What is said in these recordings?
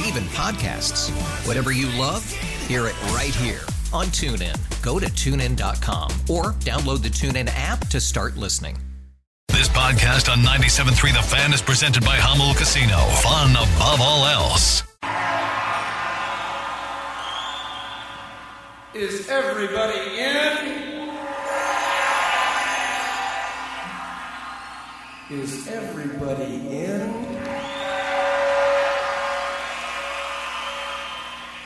Yes. And even podcasts. Whatever you love, hear it right here on TuneIn. Go to tunein.com or download the TuneIn app to start listening. This podcast on 97.3 The Fan is presented by Jamul Casino. Fun above all else. Is everybody in? Is everybody in?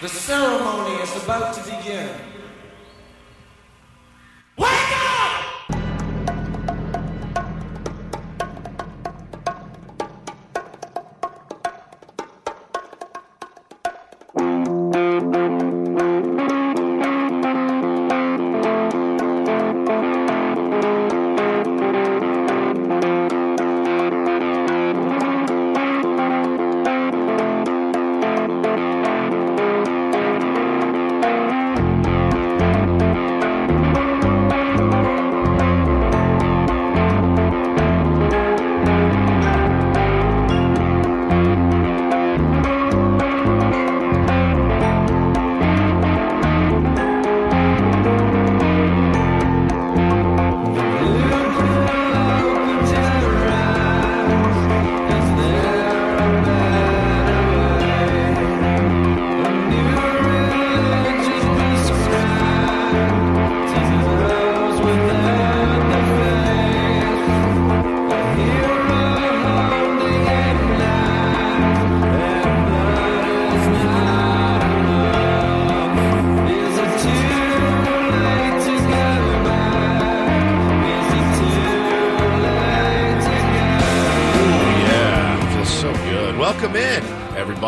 The ceremony is about to begin. Wake up!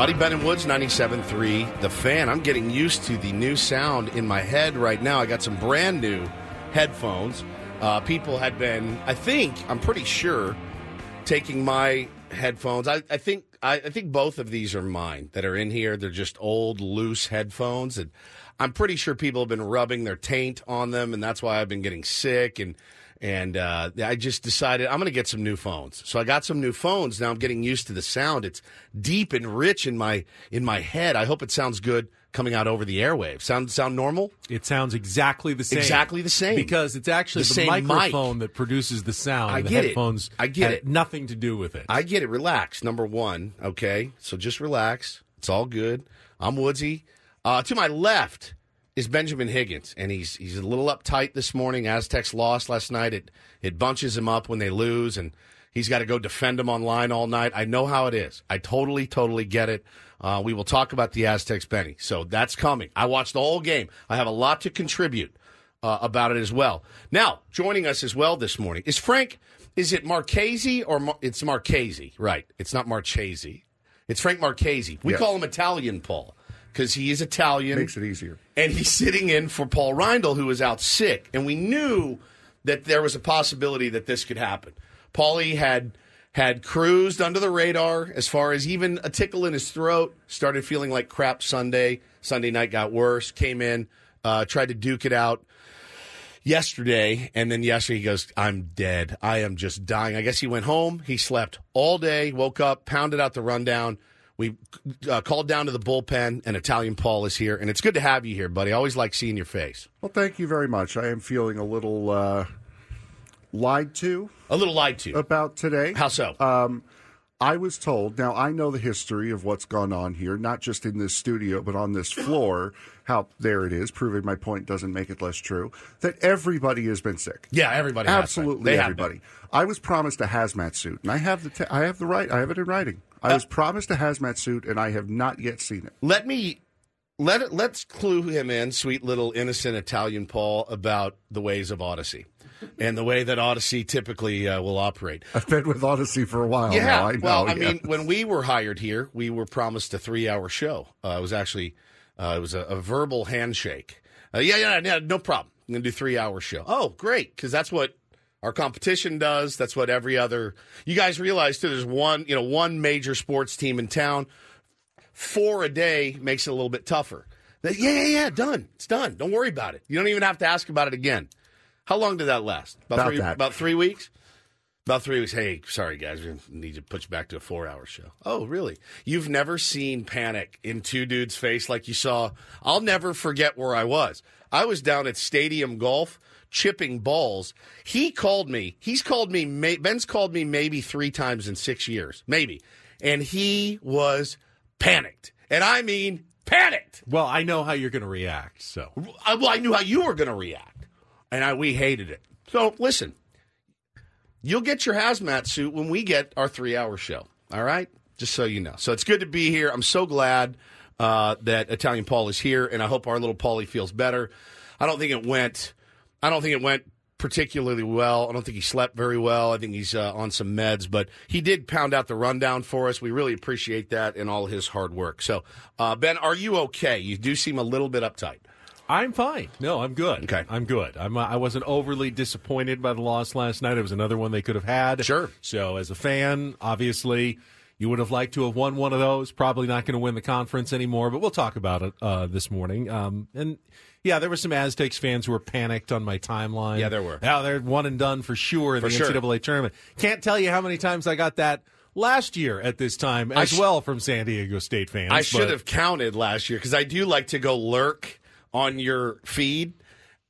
Everybody. Ben and Woods, 97.3, The Fan. I'm getting used to the new sound in my head right now. I got some brand new headphones. Uh, people had been, I think, I'm pretty sure, taking my headphones. I, I think I, I think both of these are mine that are in here. They're just old, loose headphones, and I'm pretty sure people have been rubbing their taint on them, and that's why I've been getting sick and and uh, I just decided I'm going to get some new phones. So I got some new phones. Now I'm getting used to the sound. It's deep and rich in my in my head. I hope it sounds good coming out over the airwaves. Sound sound normal? It sounds exactly the same. Exactly the same. Because it's actually The the, same mic. microphone that produces the sound. I the get it. headphones I get it. Nothing to do with it. I get it. Relax. Number one. Okay. So just relax. It's all good. I'm Woodsy. Uh, to my left is Benjamin Higgins, and he's he's a little uptight this morning. Aztecs lost last night. It it bunches him up when they lose, and he's got to go defend them online all night. I know how it is. I totally, totally get it. Uh, we will talk about the Aztecs, Benny. So that's coming. I watched the whole game. I have a lot to contribute uh, about it as well. Now, joining us as well this morning is Frank. Is it Marchese or Mar- it's Marchese? Right. It's not Marchese. It's Frank Marchese. We Yes. call him Italian Paul because he is Italian. Makes it easier. And he's sitting in for Paul Reindl, who is out sick. And we knew that there was a possibility that this could happen. Paulie had had cruised under the radar as far as even a tickle in his throat, started feeling like crap Sunday. Sunday night got worse, came in, uh, tried to duke it out yesterday, and then yesterday he goes, I'm dead. I am just dying. I guess he went home. He slept all day, woke up, pounded out the rundown. We uh, called down to the bullpen, and Italian Paul is here. And it's good to have you here, buddy. I always like seeing your face. Well, thank you very much. I am feeling a little uh, lied to A little lied to. about today. How so? Um, I was told, now I know the history of what's gone on here, not just in this studio, but on this floor, how there it is, proving my point doesn't make it less true, that everybody has been sick. Yeah, everybody. has been. Absolutely everybody. I was promised a hazmat suit, and I have the t- I have the right. I have it in writing. I was promised a hazmat suit, and I have not yet seen it. Let me let it, let's clue him in, sweet little innocent Italian Paul, about the ways of Odyssey and the way that Odyssey typically uh, will operate. I've been with Odyssey for a while yeah, now. I know. well, I yeah. mean, when we were hired here, we were promised a three-hour show. Uh, it was actually uh, it was a, a verbal handshake. Uh, yeah, yeah, yeah, no problem. I'm gonna do three-hour show. Oh, great, because that's what our competition does. That's what every other. You guys realize too. There's one, you know, one major sports team in town. Four a day makes it a little bit tougher. Yeah, yeah, yeah. Done. It's done. Don't worry about it. You don't even have to ask about it again. How long did that last? About three, that. About three weeks. About three weeks. Hey, sorry guys, we need to put you back to a four-hour show. Oh, really? You've never seen panic in two dudes' face like you saw. I'll never forget where I was. I was down at Stadium Golf chipping balls. He called me. He's called me. Ben's called me maybe three times in six years, maybe, and he was panicked, and I mean panicked. Well, I know how you're going to react. So I, well, I knew how you were going to react, and I, we hated it. So listen, you'll get your hazmat suit when we get our three-hour show. All right, just so you know. So it's good to be here. I'm so glad uh, that Italian Paul is here, and I hope our little Paulie feels better. I don't think it went. I don't think it went particularly well. I don't think he slept very well. I think he's uh, on some meds, but he did pound out the rundown for us. We really appreciate that and all his hard work. So, uh, Ben, are you okay? You do seem a little bit uptight. I'm fine. No, I'm good. Okay. I'm good. I'm. uh, I wasn't overly disappointed by the loss last night. It was another one they could have had. Sure. So as a fan, obviously, you would have liked to have won one of those. Probably not going to win the conference anymore, but we'll talk about it uh, this morning. Um, and yeah, there were some Aztecs fans who were panicked on my timeline. Yeah, there were. Yeah, they're one and done for sure in For the sure. NCAA tournament. Can't tell you how many times I got that last year at this time as sh- well from San Diego State fans. I should have counted last year because I do like to go lurk on your feed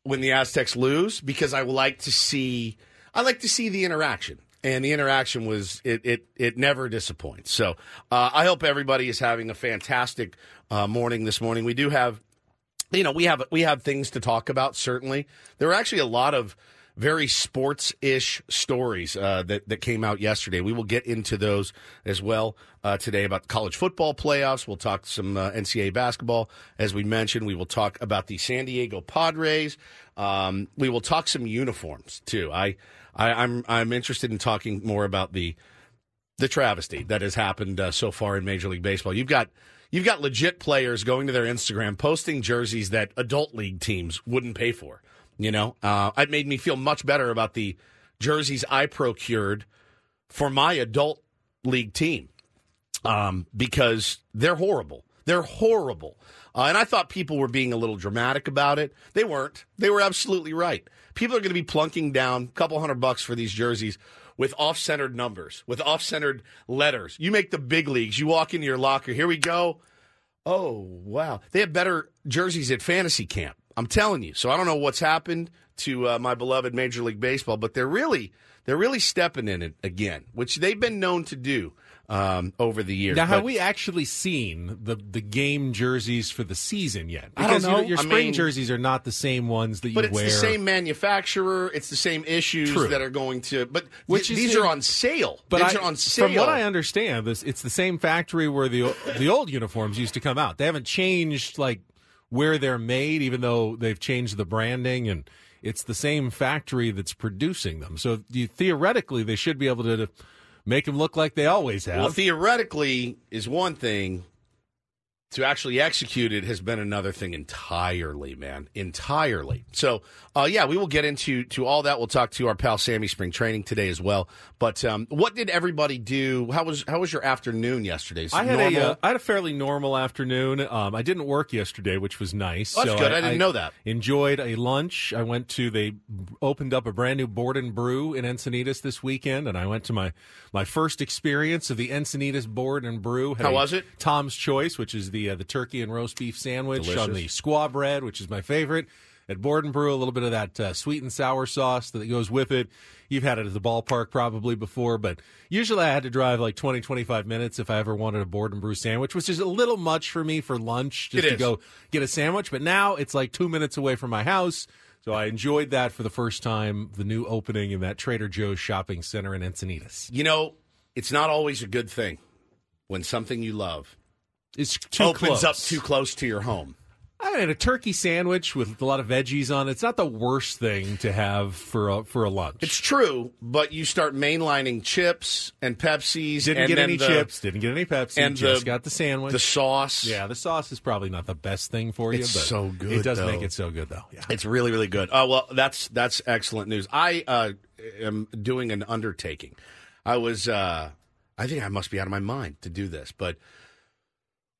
when the Aztecs lose because I like to see I like to see the interaction. And the interaction was it it it never disappoints. So uh, I hope everybody is having a fantastic uh, morning this morning. We do have you know we have we have things to talk about certainly. There are actually a lot of very sports-ish stories uh, that that came out yesterday. We will get into those as well uh, today about college football playoffs. We'll talk some uh, ncaa basketball. As we mentioned we will talk about the san diego padres. Um, we will talk some uniforms too. I, I i'm i'm interested in talking more about the the travesty that has happened uh, so far in Major League Baseball. You've got you've got legit players going to their Instagram posting jerseys that adult league teams wouldn't pay for. You know, uh, it made me feel much better about the jerseys I procured for my adult league team um, because they're horrible. They're horrible. Uh, and I thought people were being a little dramatic about it. They weren't. They were absolutely right. People are going to be plunking down a couple hundred bucks for these jerseys with off centered numbers, with off centered letters. You make the big leagues. You walk into your locker. Here we go. Oh, wow. They have better jerseys at fantasy camp. I'm telling you. So I don't know what's happened to uh, my beloved Major League Baseball, but they're really they're really stepping in it again, which they've been known to do um, over the years. Now, have But- we actually seen the the game jerseys for the season yet? I don't Because your- know. your I spring mean- jerseys are not the same ones that you But it's wear. the same manufacturer. It's the same issues True. that are going to. But Which th- is these in- are on sale. But these I, are on sale. from what I understand, this it's the same factory where the the old uniforms used to come out. They haven't changed like where they're made, even though they've changed the branding, and it's the same factory that's producing them. So you, theoretically, they should be able to make them look like they always have. Well, theoretically is one thing. To actually execute it has been another thing entirely, man. Entirely. So, uh, yeah, we will get into to all that. We'll talk to our pal Sammy Spring Training today as well. But um, what did everybody do? How was how was your afternoon yesterday? I had normal? a uh, I had a fairly normal afternoon. Um, I didn't work yesterday, which was nice. Oh, that's so good. I didn't know that. Enjoyed a lunch. I went to they opened up a brand new board and brew in Encinitas this weekend, and I went to my my first experience of the Encinitas board and brew. How was it? Tom's Choice, which is the uh, the turkey and roast beef sandwich on the squaw bread, which is my favorite. at Board and Brew, a little bit of that uh, sweet and sour sauce that goes with it. You've had it at the ballpark probably before, but usually I had to drive like 20, 25 minutes if I ever wanted a Board and Brew sandwich, which is a little much for me for lunch just It to is. go get a sandwich. But now it's like two minutes away from my house. So I enjoyed that for the first time, the new opening in that Trader Joe's shopping center in Encinitas. You know, it's not always a good thing when something you love It's too opens close. up too close to your home. I mean, a turkey sandwich with a lot of veggies on it. It's not the worst thing to have for a, for a lunch. It's true, but you start mainlining chips and Pepsis. didn't and get any the- chips, didn't get any Pepsi, and just the- got the sandwich. The sauce. yeah, the sauce is probably not the best thing for you, It's but so good, It does though. make it so good, though. Yeah. It's really, really good. Oh well, that's that's excellent news. I uh, am doing an undertaking. I was, uh, I think I must be out of my mind to do this, but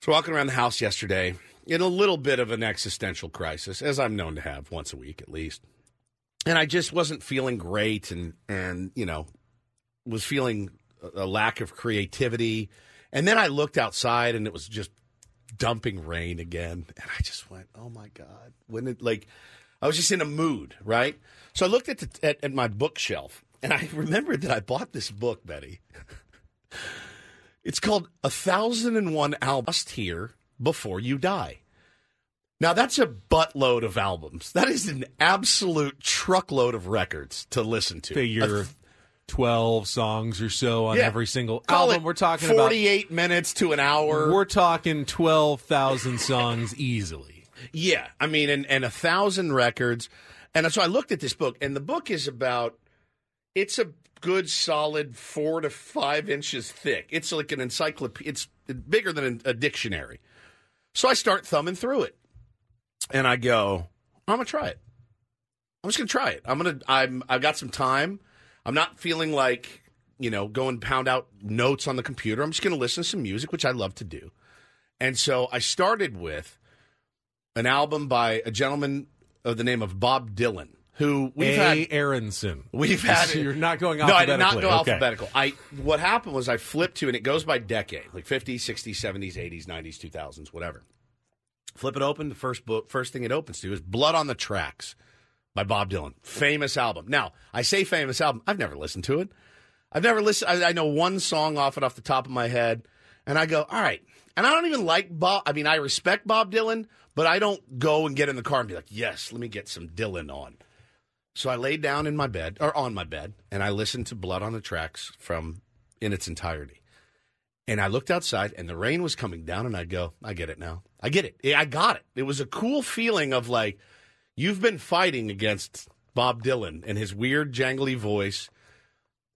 Was walking around the house yesterday in a little bit of an existential crisis, as I'm known to have once a week at least, and I just wasn't feeling great, and and you know, was feeling a a lack of creativity, and then I looked outside and it was just dumping rain again. And i just went oh my god. When it like i was just in a mood right? So i looked at, the, at, at my bookshelf and i remembered that i bought this book betty it's called a thousand and one albums here before you die now that's a buttload of albums that is an absolute truckload of records to listen to Figure A- 12 songs or so on Yeah. every single call album. We're talking about 48 minutes to an hour we're talking 12,000 songs easily. Yeah, I mean, and, and a thousand records. And so I looked at this book, and the book is about, it's a good solid four to five inches thick. It's like an encyclopedia, it's bigger than a dictionary. So I start thumbing through it, and I go, I'm going to try it. I'm just going to try it. I'm going to, I'm, I've got some time. I'm not feeling like, you know, go and pound out notes on the computer. I'm just going to listen to some music, which I love to do. And so I started with an album by a gentleman of the name of Bob Dylan, who we've A. had. Aronson. We've had. You're not going No, I did not alphabetically. go Okay. alphabetical. I what happened was I flipped to, and it goes by decade, like 50s, 60s, 70s, 80s, 90s, 2000s, whatever. Flip it open. The first book, first thing it opens to is "Blood on the Tracks" by Bob Dylan. Famous album. Now I say famous album. I've never listened to it. I've never listened. I, I know one song off it off the top of my head, and I go, all right. And I don't even like Bob. I mean, I respect Bob Dylan, but I don't go and get in the car and be like, yes, let me get some Dylan on. So I laid down in my bed or on my bed and I listened to Blood on the Tracks from in its entirety. And I looked outside and the rain was coming down and I go, I get it now. I get it. I got it. It was a cool feeling of like you've been fighting against Bob Dylan and his weird jangly voice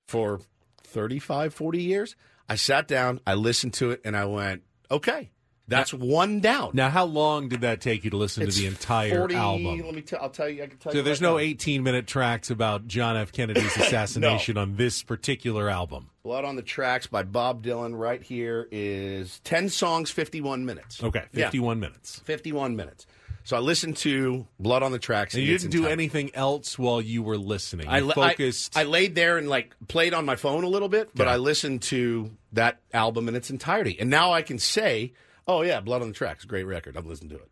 for 35 40 years. I sat down, I listened to it and I went, "Okay. That's one down." Now, how long did that take you to listen It's to the entire 40 album? Let me tell I'll tell you I can tell So you there's right no now. 18 minute tracks about John F. Kennedy's assassination on this particular album. Blood on the Tracks by Bob Dylan right here is 10 songs, 51 minutes. Okay, Yeah, 51 minutes. 51 minutes. So I listened to Blood on the Tracks. And you didn't do anything else while you were listening. You I, la- focused. I, laid there and like played on my phone a little bit, but Okay. I listened to that album in its entirety. And now I can say, oh, yeah, Blood on the Tracks, great record. I've listened to it.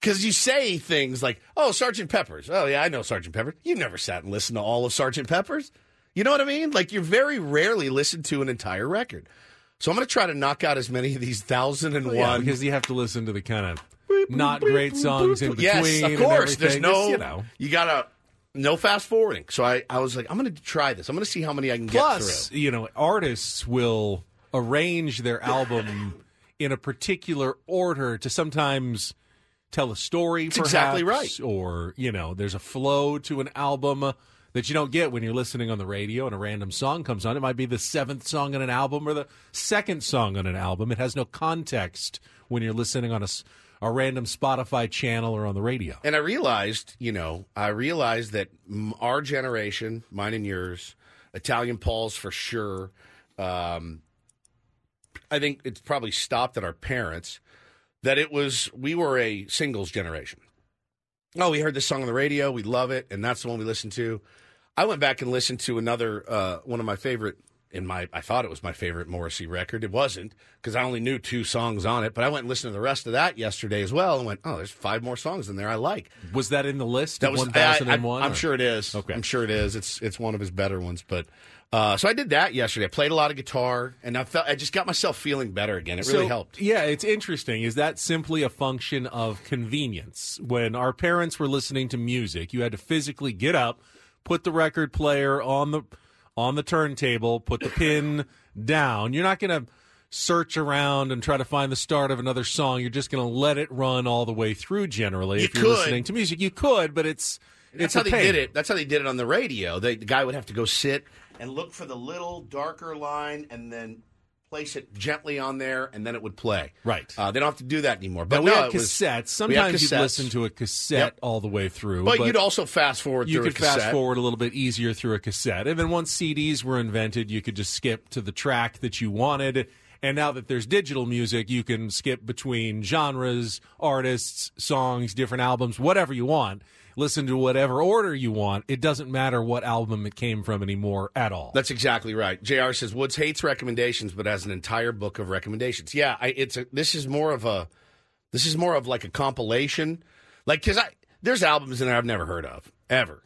Because you say things like, oh, Sergeant Pepper's. Oh, yeah, I know Sergeant Pepper. You've never sat and listened to all of Sergeant Pepper's. You know what I mean? Like, you very rarely listen to an entire record. So I'm going to try to knock out as many of these thousand and Well, yeah, because you have to listen to the kind of not great songs in between. Yes, of course. There's no, It's, you know. you gotta no fast forwarding. So I, I was like, I'm gonna try this. I'm gonna see how many I can get Plus, through. you know, artists will arrange their album in a particular order to sometimes tell a story. That's exactly right. Or you know, there's a flow to an album that you don't get when you're listening on the radio and a random song comes on. It might be the seventh song on an album or the second song on an album. It has no context when you're listening on a, a random Spotify channel or on the radio. And I realized, you know, I realized that our generation, mine and yours, Italian Pauls for sure. Um, I think it's probably stopped at our parents. That it was we were a singles generation. Oh, we heard this song on the radio, we love it, and that's the one we listened to. I went back and listened to another uh, one of my favorite in my I thought it was my favorite Morrissey record. It wasn't because I only knew two songs on it, but I went and listened to the rest of that yesterday as well and went, "Oh, there's five more songs in there I like." Was that in the list? That was 1001? I, am sure it is. Okay. I'm sure it is. It's it's one of his better ones, but uh, so I did that yesterday. I played a lot of guitar and I felt I just got myself feeling better again. It really So, helped. Yeah, it's interesting. Is that simply a function of convenience? When our parents were listening to music, you had to physically get up, put the record player on the on the turntable, put the pin down. You're not going to search around and try to find the start of another song. You're just going to let it run all the way through. Generally, You if you're could. listening to music, you could, but it's That's it's how they pain. did it. That's how they did it on the radio. They, the guy would have to go sit and look for the little darker line and then place it gently on there, and then it would play. Right. Uh, they don't have to do that anymore. But But we no, had it was- cassettes. Sometimes you'd listen to a cassette Yep. all the way through. But, you'd also fast forward you through could a cassette. fast forward a little bit easier through a cassette. And then once CDs were invented, you could just skip to the track that you wanted. And now that there's digital music, you can skip between genres, artists, songs, different albums, whatever you want. Listen to whatever order you want. It doesn't matter what album it came from anymore at all. That's exactly right. Jr. says Woods hates recommendations, but has an entire book of recommendations. Yeah, I, it's a, this is more of a this is more of like a compilation, like because I there's albums in there I've never heard of ever,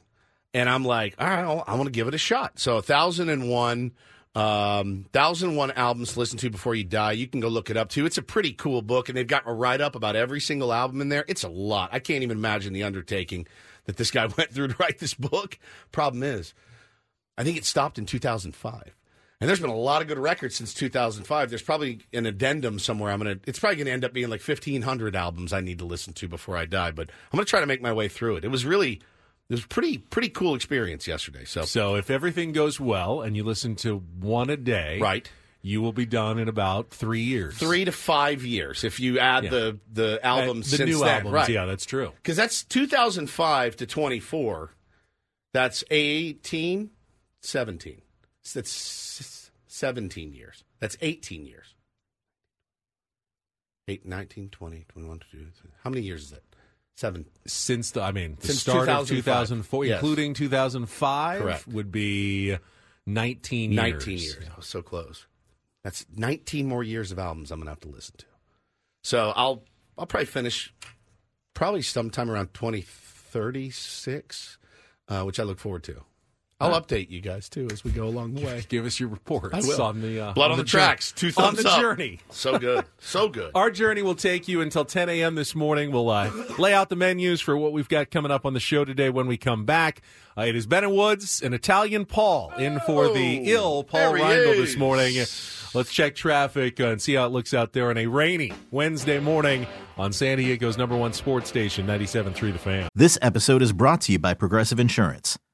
and I'm like, all right, I want to give it a shot. So thousand and one. Um, thousand one albums to listen to before you die. You can go look it up too. It's a pretty cool book, and they've got a write up about every single album in there. It's a lot. I can't even imagine the undertaking that this guy went through to write this book. Problem is, I think it stopped in 2005. And there's been a lot of good records since 2005. There's probably an addendum somewhere. I'm gonna. It's probably gonna end up being like 1,500 albums I need to listen to before I die. But I'm gonna try to make my way through it. It was really, it was pretty, pretty cool experience yesterday. So, So if everything goes well and you listen to one a day, right, you will be done in about three years. three to five years if you add Yeah. the the albums Uh, the new then. albums, right? yeah, that's true. Because that's 2005 to 24. That's 18, 17. That's 17 years. That's 18 years. 8, 19, 20, 21, 22. How many years is that? Seven. Since the, I mean, the Since start of 2004, Yes. including 2005, Correct. would be 19 years. 19 years. Was so close. That's 19 more years of albums I'm going to have to listen to. So I'll I'll probably finish probably sometime around 2036, uh, which I look forward to. I'll Uh, update you guys too as we go along the way. Give us your reports I will. on the uh, Blood on, the, jour- tracks. Two on the up. journey. So good. So good. Our journey will take you until 10 a.m. this morning. We'll uh, lay out the menus for what we've got coming up on the show today when we come back. Uh, it is Ben and Woods and Italian Paul in for the ill Paul there Reindl this morning. Let's check traffic uh, and see how it looks out there on a rainy Wednesday morning on San Diego's number one sports station, 97.3 The Fan. This episode is brought to you by Progressive Insurance.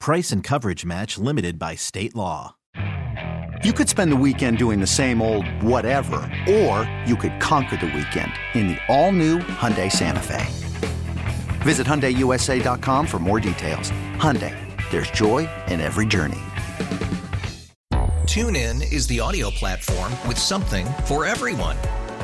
Price and coverage match limited by state law. You could spend the weekend doing the same old whatever, or you could conquer the weekend in the all-new Hyundai Santa Fe. Visit HyundaiUSA.com for more details. Hyundai, there's joy in every journey. TuneIn is the audio platform with something for everyone.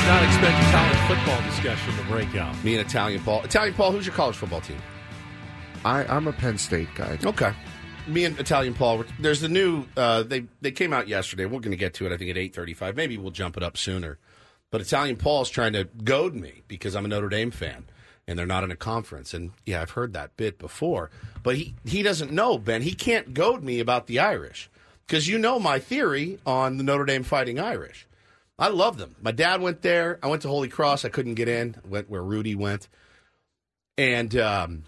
Did not expect a college football discussion to break out. Me and Italian Paul. Italian Paul, who's your college football team? I, I'm a Penn State guy. Okay. Me and Italian Paul. There's the new. Uh, they they came out yesterday. We're going to get to it. I think at eight thirty-five. Maybe we'll jump it up sooner. But Italian Paul's trying to goad me because I'm a Notre Dame fan, and they're not in a conference. And yeah, I've heard that bit before, but he he doesn't know Ben. He can't goad me about the Irish because you know my theory on the Notre Dame Fighting Irish. I love them. My dad went there. I went to Holy Cross. I couldn't get in. Went where Rudy went, and um,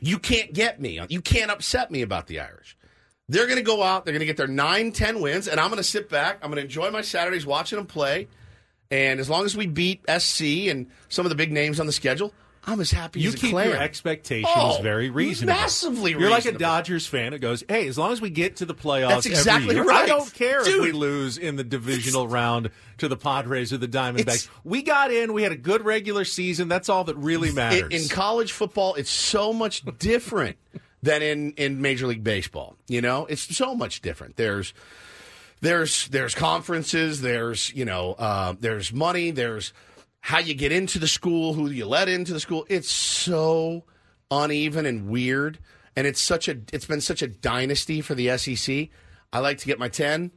you can't get me. You can't upset me about the Irish. They're going to go out. They're going to get their 9, 10 wins, and I'm going to sit back. I'm going to enjoy my Saturdays watching them play. And as long as we beat SC and some of the big names on the schedule, I'm as happy you as a keep your expectations Oh, very reasonable. massively You're like a. Dodgers fan that goes, "Hey, as long as we get to the playoffs, That's exactly year, right. I don't care if we lose in the divisional round to the Padres or the Diamondbacks. We got in. We had a good regular season. That's all that really matters." In, in college football, it's so much different than in, in Major League Baseball. You know, it's so much different. There's there's there's conferences. There's you know uh, there's money. There's how you get into the school, who you let into the school. It's so uneven and weird, and it's such a it's been such a dynasty for the SEC. I like to get my ten,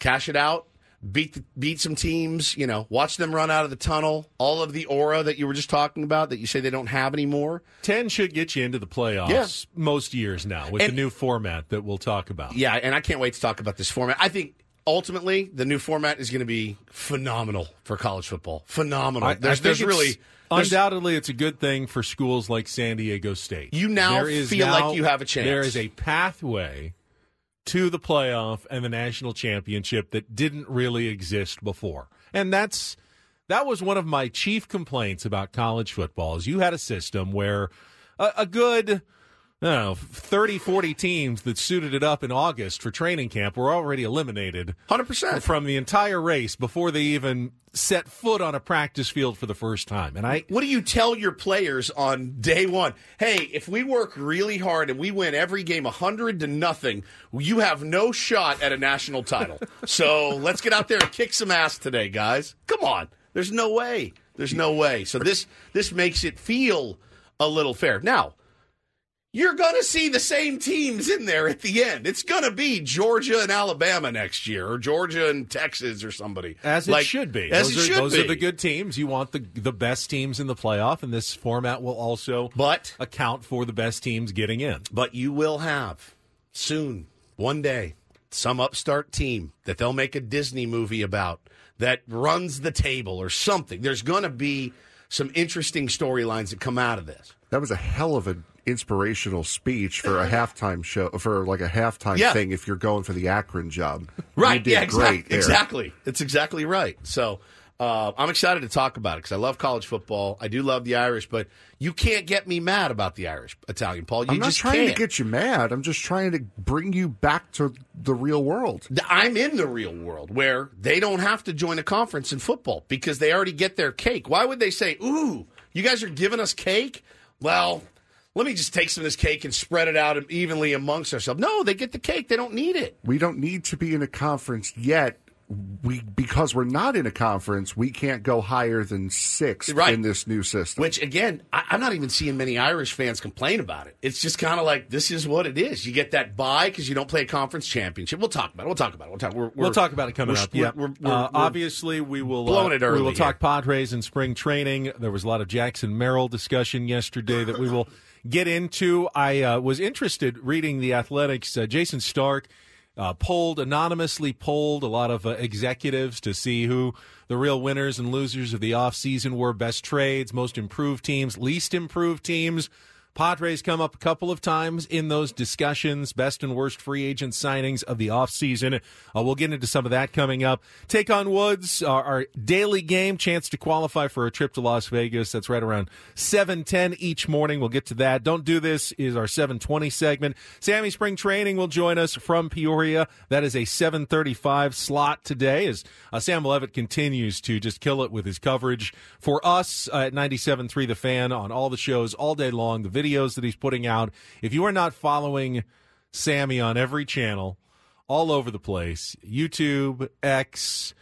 cash it out, beat the, beat some teams. You know, watch them run out of the tunnel. All of the aura that you were just talking about that you say they don't have anymore. Ten should get you into the playoffs Yeah. most years now with And- the new format that we'll talk about. Yeah, and I can't wait to talk about this format. I think ultimately the new format is going to be phenomenal for college football. Phenomenal. I, I there's think there's really there's- undoubtedly it's a good thing for schools like San Diego State. You now feel now- like you have a chance. There is a pathway to the playoff and the national championship that didn't really exist before. And that's that was one of my chief complaints about college football is you had a system where a, a good I know, 30, 40 teams that suited it up in August for training camp were already eliminated 100%. from the entire race before they even set foot on a practice field for the first time. And I What do you tell your players on day one? Hey, if we work really hard and we win every game 100 to nothing, you have no shot at a national title. so let's get out there and kick some ass today, guys. Come on. There's no way. There's no way. So this this makes it feel a little fair. Now, you're going to see the same teams in there at the end. It's going to be Georgia and Alabama next year, or Georgia and Texas, or somebody. As it Like- should be. As those it are, should those be. are the good teams. You want the the best teams in the playoff, and this format will also But account for the best teams getting in. But you will have soon, one day, some upstart team that they'll make a Disney movie about that runs the table or something. There's going to be some interesting storylines that come out of this. That was a hell of an inspirational speech for a halftime show, for like a halftime Yeah. thing if you're going for the Akron job. Right. Yeah, exactly. great. Exactly. It's exactly right. So uh, I'm excited to talk about it because I love college football. I do love the Irish, but you can't get me mad about the Irish, Italian Paul. You I'm not just trying can't. to get you mad. I'm just trying to bring you back to the real world. I'm in the real world where they don't have to join a conference in football because they already get their cake. Why would they say, "Ooh, you guys are giving us cake"? Well, let me just take some of this cake and spread it out evenly amongst ourselves. No, they get the cake. They don't need it. We don't need to be in a conference yet. We because we're not in a conference, we can't go higher than six Right. in this new system. Which again, I, I'm not even seeing many Irish fans complain about it. It's just kind of like this is what it is. You get that bye because you don't play a conference championship. We'll talk about it. We'll talk about it. We'll talk. We're, We'll we're- talk about it coming we're- up. Yeah, we're- we're- uh, we're- obviously we will blowing uh, it early We will here. talk Padres in spring training. There was a lot of Jackson Merrill discussion yesterday that we will get into. I uh, was interested reading the Athletics. Uh, Jayson Stark uh, polled anonymously polled a lot of uh, executives to see who the real winners and losers of the offseason were. Best trades, most improved teams, least improved teams. Padres come up a couple of times in those discussions, best and worst free agent signings of the offseason. Uh, we'll get into some of that coming up. Take on Woods, our, our daily game, chance to qualify for a trip to Las Vegas. That's right around 710 each morning. We'll get to that. Don't do this is our 720 segment. Sammy Spring Training will join us from Peoria. That is a 735 slot today as uh, Sam Levitt continues to just kill it with his coverage for us uh, at 97.3 The Fan on all the shows all day long, the videos that he's putting out. If you are not following Sammy on every channel, all over the place, YouTube, X,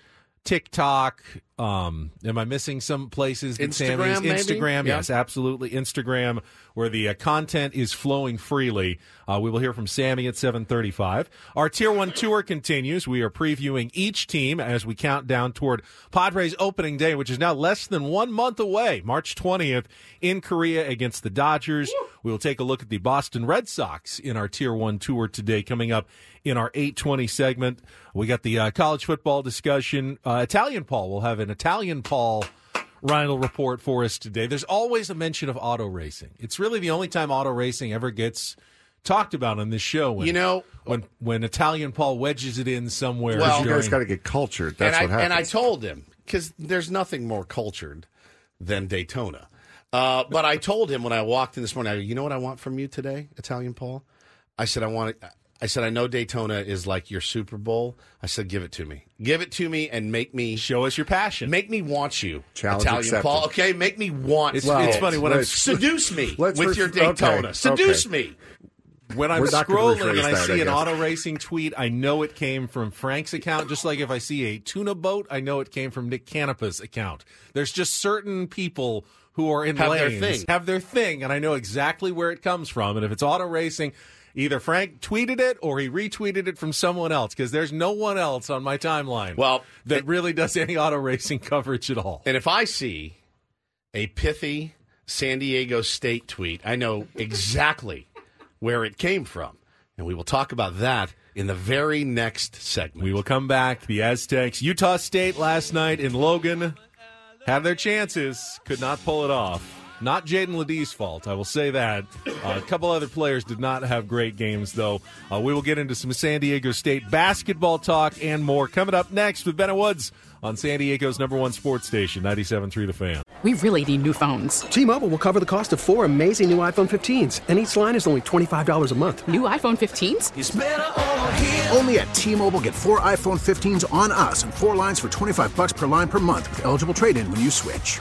TikTok, Um, am I missing some places? Instagram, Sammy's- maybe? Instagram, Yeah. yes, absolutely. Instagram, where the uh, content is flowing freely. Uh, we will hear from Sammy at 735. Our Tier 1 tour continues. We are previewing each team as we count down toward Padres opening day, which is now less than one month away, March 20th in Korea against the Dodgers. We will take a look at the Boston Red Sox in our Tier 1 tour today, coming up in our 820 segment. We got the uh, college football discussion. Uh, Italian Paul will have an Italian Paul Rhino report for us today. There's always a mention of auto racing. It's really the only time auto racing ever gets talked about on this show. When, You know- when when Italian Paul wedges it in somewhere. Well- you guys got to get cultured. That's and what I, happens. And I told him because there's nothing more cultured than Daytona. Uh, but I told him when I walked in this morning, I go, you know what I want from you today, Italian Paul? I said I want. I said I know Daytona is like your Super Bowl. I said give it to me, give it to me, and make me show us your passion. Make me want you, Challenge Italian accepted. Paul. Okay, make me want. It's, it. it's funny when I'm seduce me with ref- your Daytona. okay, Seduce okay. me. when I'm We're scrolling and I that, see I an auto racing tweet, I know it came from Frank's account. Just like if I see a tuna boat, I know it came from Nick Canepa's account. There's just certain people who are in Have their lanes thing. have their thing, and I know exactly where it comes from. And if it's auto racing. Either Frank tweeted it or he retweeted it from someone else because there's no one else on my timeline Well, that really does any auto racing coverage at all. And if I see a pithy San Diego State tweet, I know exactly where it came from. And we will talk about that in the very next segment. We will come back. The Aztecs, Utah State last night in Logan had their chances, could not pull it off. Not Jaedon LeDee's fault, I will say that. Uh, a couple other players did not have great games, though. Uh, we will get into some San Diego State basketball talk and more coming up next with Ben and Woods on San Diego's number one sports station, 97.3 The Fan. We really need new phones. T-Mobile will cover the cost of four amazing new iPhone 15s, and each line is only $25 a month. New iPhone 15s? It's over here. Only at T-Mobile get four iPhone 15s on us and four lines for 25 bucks per line per month with eligible trade-in when you switch.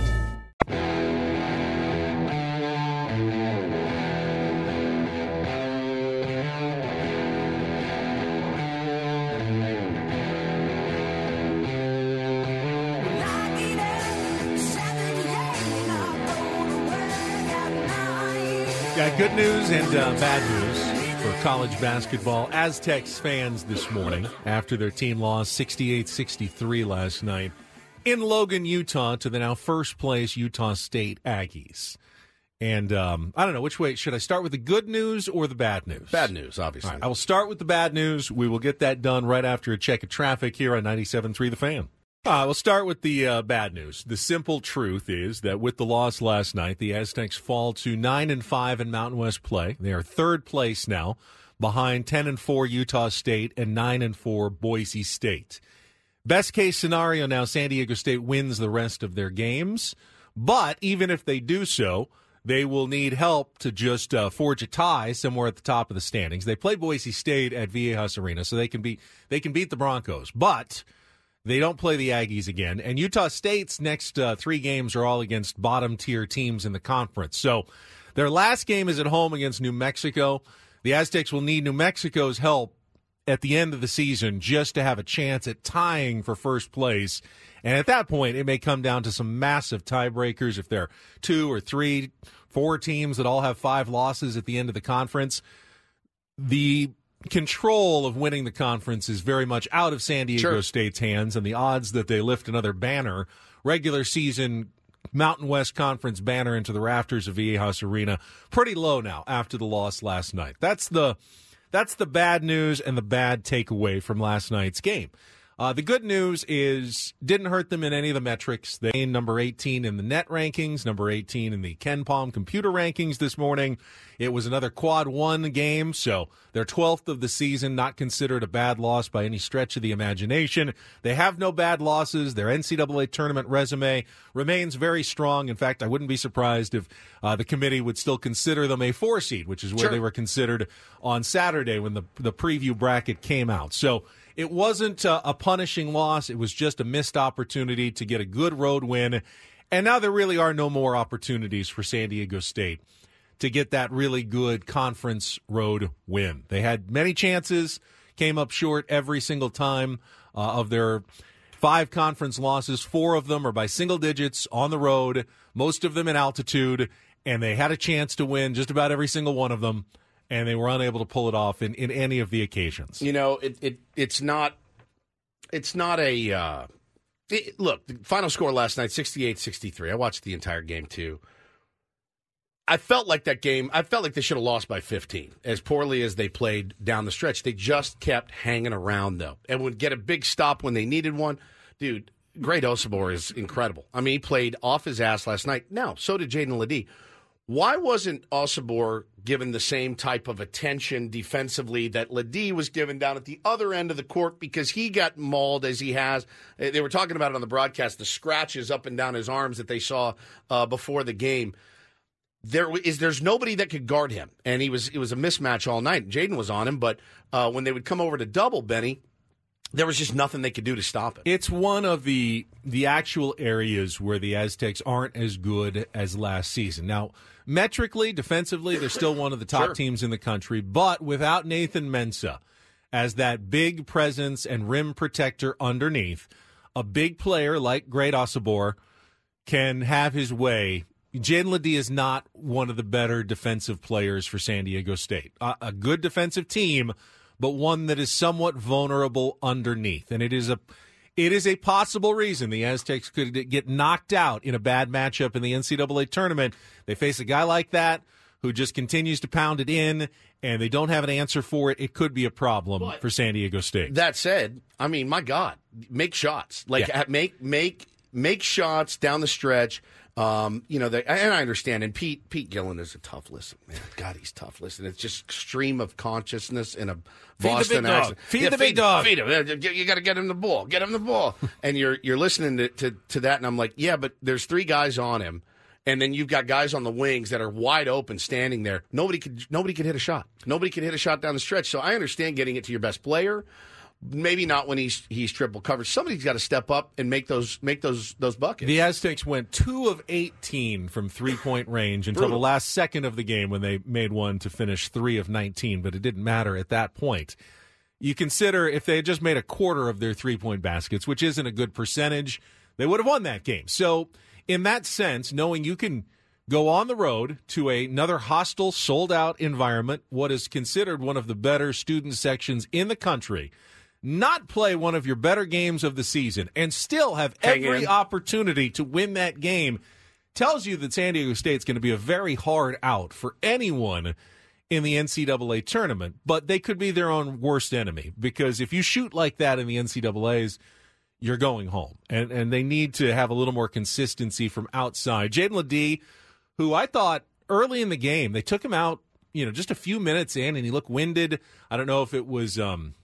Good news and uh, bad news for college basketball. Aztecs fans this morning after their team lost 68 63 last night in Logan, Utah, to the now first place Utah State Aggies. And um, I don't know which way should I start with the good news or the bad news? Bad news, obviously. Right, I will start with the bad news. We will get that done right after a check of traffic here on 97.3 The Fan. Uh, we'll start with the uh, bad news. The simple truth is that with the loss last night, the Aztecs fall to nine and five in Mountain West play. They are third place now, behind ten and four Utah State and nine and four Boise State. Best case scenario now, San Diego State wins the rest of their games, but even if they do so, they will need help to just uh, forge a tie somewhere at the top of the standings. They play Boise State at Viejas Arena, so they can beat they can beat the Broncos, but they don't play the Aggies again. And Utah State's next uh, three games are all against bottom tier teams in the conference. So their last game is at home against New Mexico. The Aztecs will need New Mexico's help at the end of the season just to have a chance at tying for first place. And at that point, it may come down to some massive tiebreakers if there are two or three, four teams that all have five losses at the end of the conference. The control of winning the conference is very much out of San Diego Sure. State's hands, and the odds that they lift another banner, regular season Mountain West Conference banner into the rafters of Viejas Arena, pretty low now after the loss last night. That's the that's the bad news and the bad takeaway from last night's game. Uh, the good news is didn't hurt them in any of the metrics. They gained number 18 in the net rankings, number 18 in the KenPom computer rankings this morning. It was another quad one game, so their 12th of the season, not considered a bad loss by any stretch of the imagination. They have no bad losses. Their NCAA tournament resume remains very strong. In fact, I wouldn't be surprised if uh, the committee would still consider them a four seed, which is where Sure. they were considered on Saturday when the the preview bracket came out. So it wasn't a, a punishing loss. It was just a missed opportunity to get a good road win. And now there really are no more opportunities for San Diego State to get that really good conference road win. They had many chances, came up short every single time uh, of their five conference losses. Four of them are by single digits on the road, most of them in altitude, and they had a chance to win just about every single one of them, and they were unable to pull it off in, in any of the occasions. You know, it, it it's not it's not a uh, it, look. The final score last night 68-63. I watched the entire game too. I felt like that game. I felt like they should have lost by 15. As poorly as they played down the stretch, they just kept hanging around though, and would get a big stop when they needed one. Dude, Great Osobor is incredible. I mean, he played off his ass last night. Now, so did Jaedon LeDee. Why wasn't Osobor given the same type of attention defensively that LeDee was given down at the other end of the court because he got mauled as he has? Uh, They were talking about it on the broadcast, the scratches up and down his arms that they saw uh, before the game. There is there's nobody that could guard him, and he was it was a mismatch all night. Jaedon was on him, but uh, when they would come over to double Benny, there was just nothing they could do to stop it. It's one of the the actual areas where the Aztecs aren't as good as last season. Now, metrically, defensively, they're still one of the top Sure. teams in the country, but without Nathan Mensah as that big presence and rim protector underneath, a big player like Great Osobor can have his way. Jaedon LeDee is not one of the better defensive players for San Diego State. A, a good defensive team, but one that is somewhat vulnerable underneath, and it is a it is a possible reason the Aztecs could get knocked out in a bad matchup in the NCAA tournament. They face a guy like that who just continues to pound it in, and they don't have an answer for it. It could be a problem for San Diego State. That said, I mean, my God, make shots. Like Yeah. make make make shots down the stretch. Um, you know, they, and I understand. And Pete Pete Gillen is a tough listen, man. God, he's tough listen. It's just stream of consciousness in a the Boston big dog. accent. Feed the big dog. Feed him. You got to get him the ball. Get him the ball. and you're you're listening to, to to that, and I'm like, yeah, but there's three guys on him. And then you've got guys on the wings that are wide open, standing there. Nobody could, nobody could hit a shot. Nobody could hit a shot down the stretch. So I understand getting it to your best player. Maybe not when he's he's triple covered. Somebody's got to step up and make those make those those buckets. The Aztecs went two of 18 from three point range until the last second of the game when they made one to finish three of 19, but it didn't matter at that point. You consider if they had just made a quarter of their three point baskets, which isn't a good percentage, they would have won that game. So, in that sense, knowing you can go on the road to another hostile, sold out environment, what is considered one of the better student sections in the country, not play one of your better games of the season, and still have Hang every in. opportunity to win that game tells you that San Diego State's going to be a very hard out for anyone in the NCAA tournament, but they could be their own worst enemy because if you shoot like that in the NCAA's, you're going home. And and they need to have a little more consistency from outside. Jaedon LeDee, who I thought early in the game, they took him out, you know, just a few minutes in and he looked winded. I don't know if it was um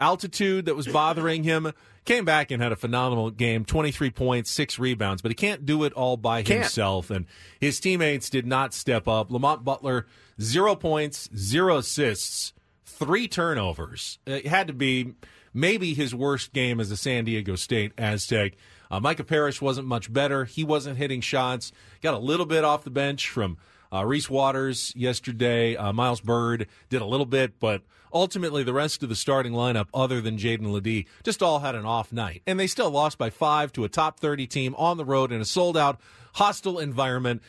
altitude that was bothering him. Came back and had a phenomenal game 23 points, six rebounds, but he can't do it all by Can't. himself. And his teammates did not step up. Lamont Butler, zero points, zero assists, three turnovers. It had to be maybe his worst game as a San Diego State Aztec. Uh, Micah Parrish wasn't much better. He wasn't hitting shots. Got a little bit off the bench from uh, Reese Waters yesterday. Uh, Miles Byrd did a little bit, but ultimately the rest of the starting lineup, other than Jaedon LeDee, just all had an off night. And they still lost by five to a top 30 team on the road in a sold out, hostile environment.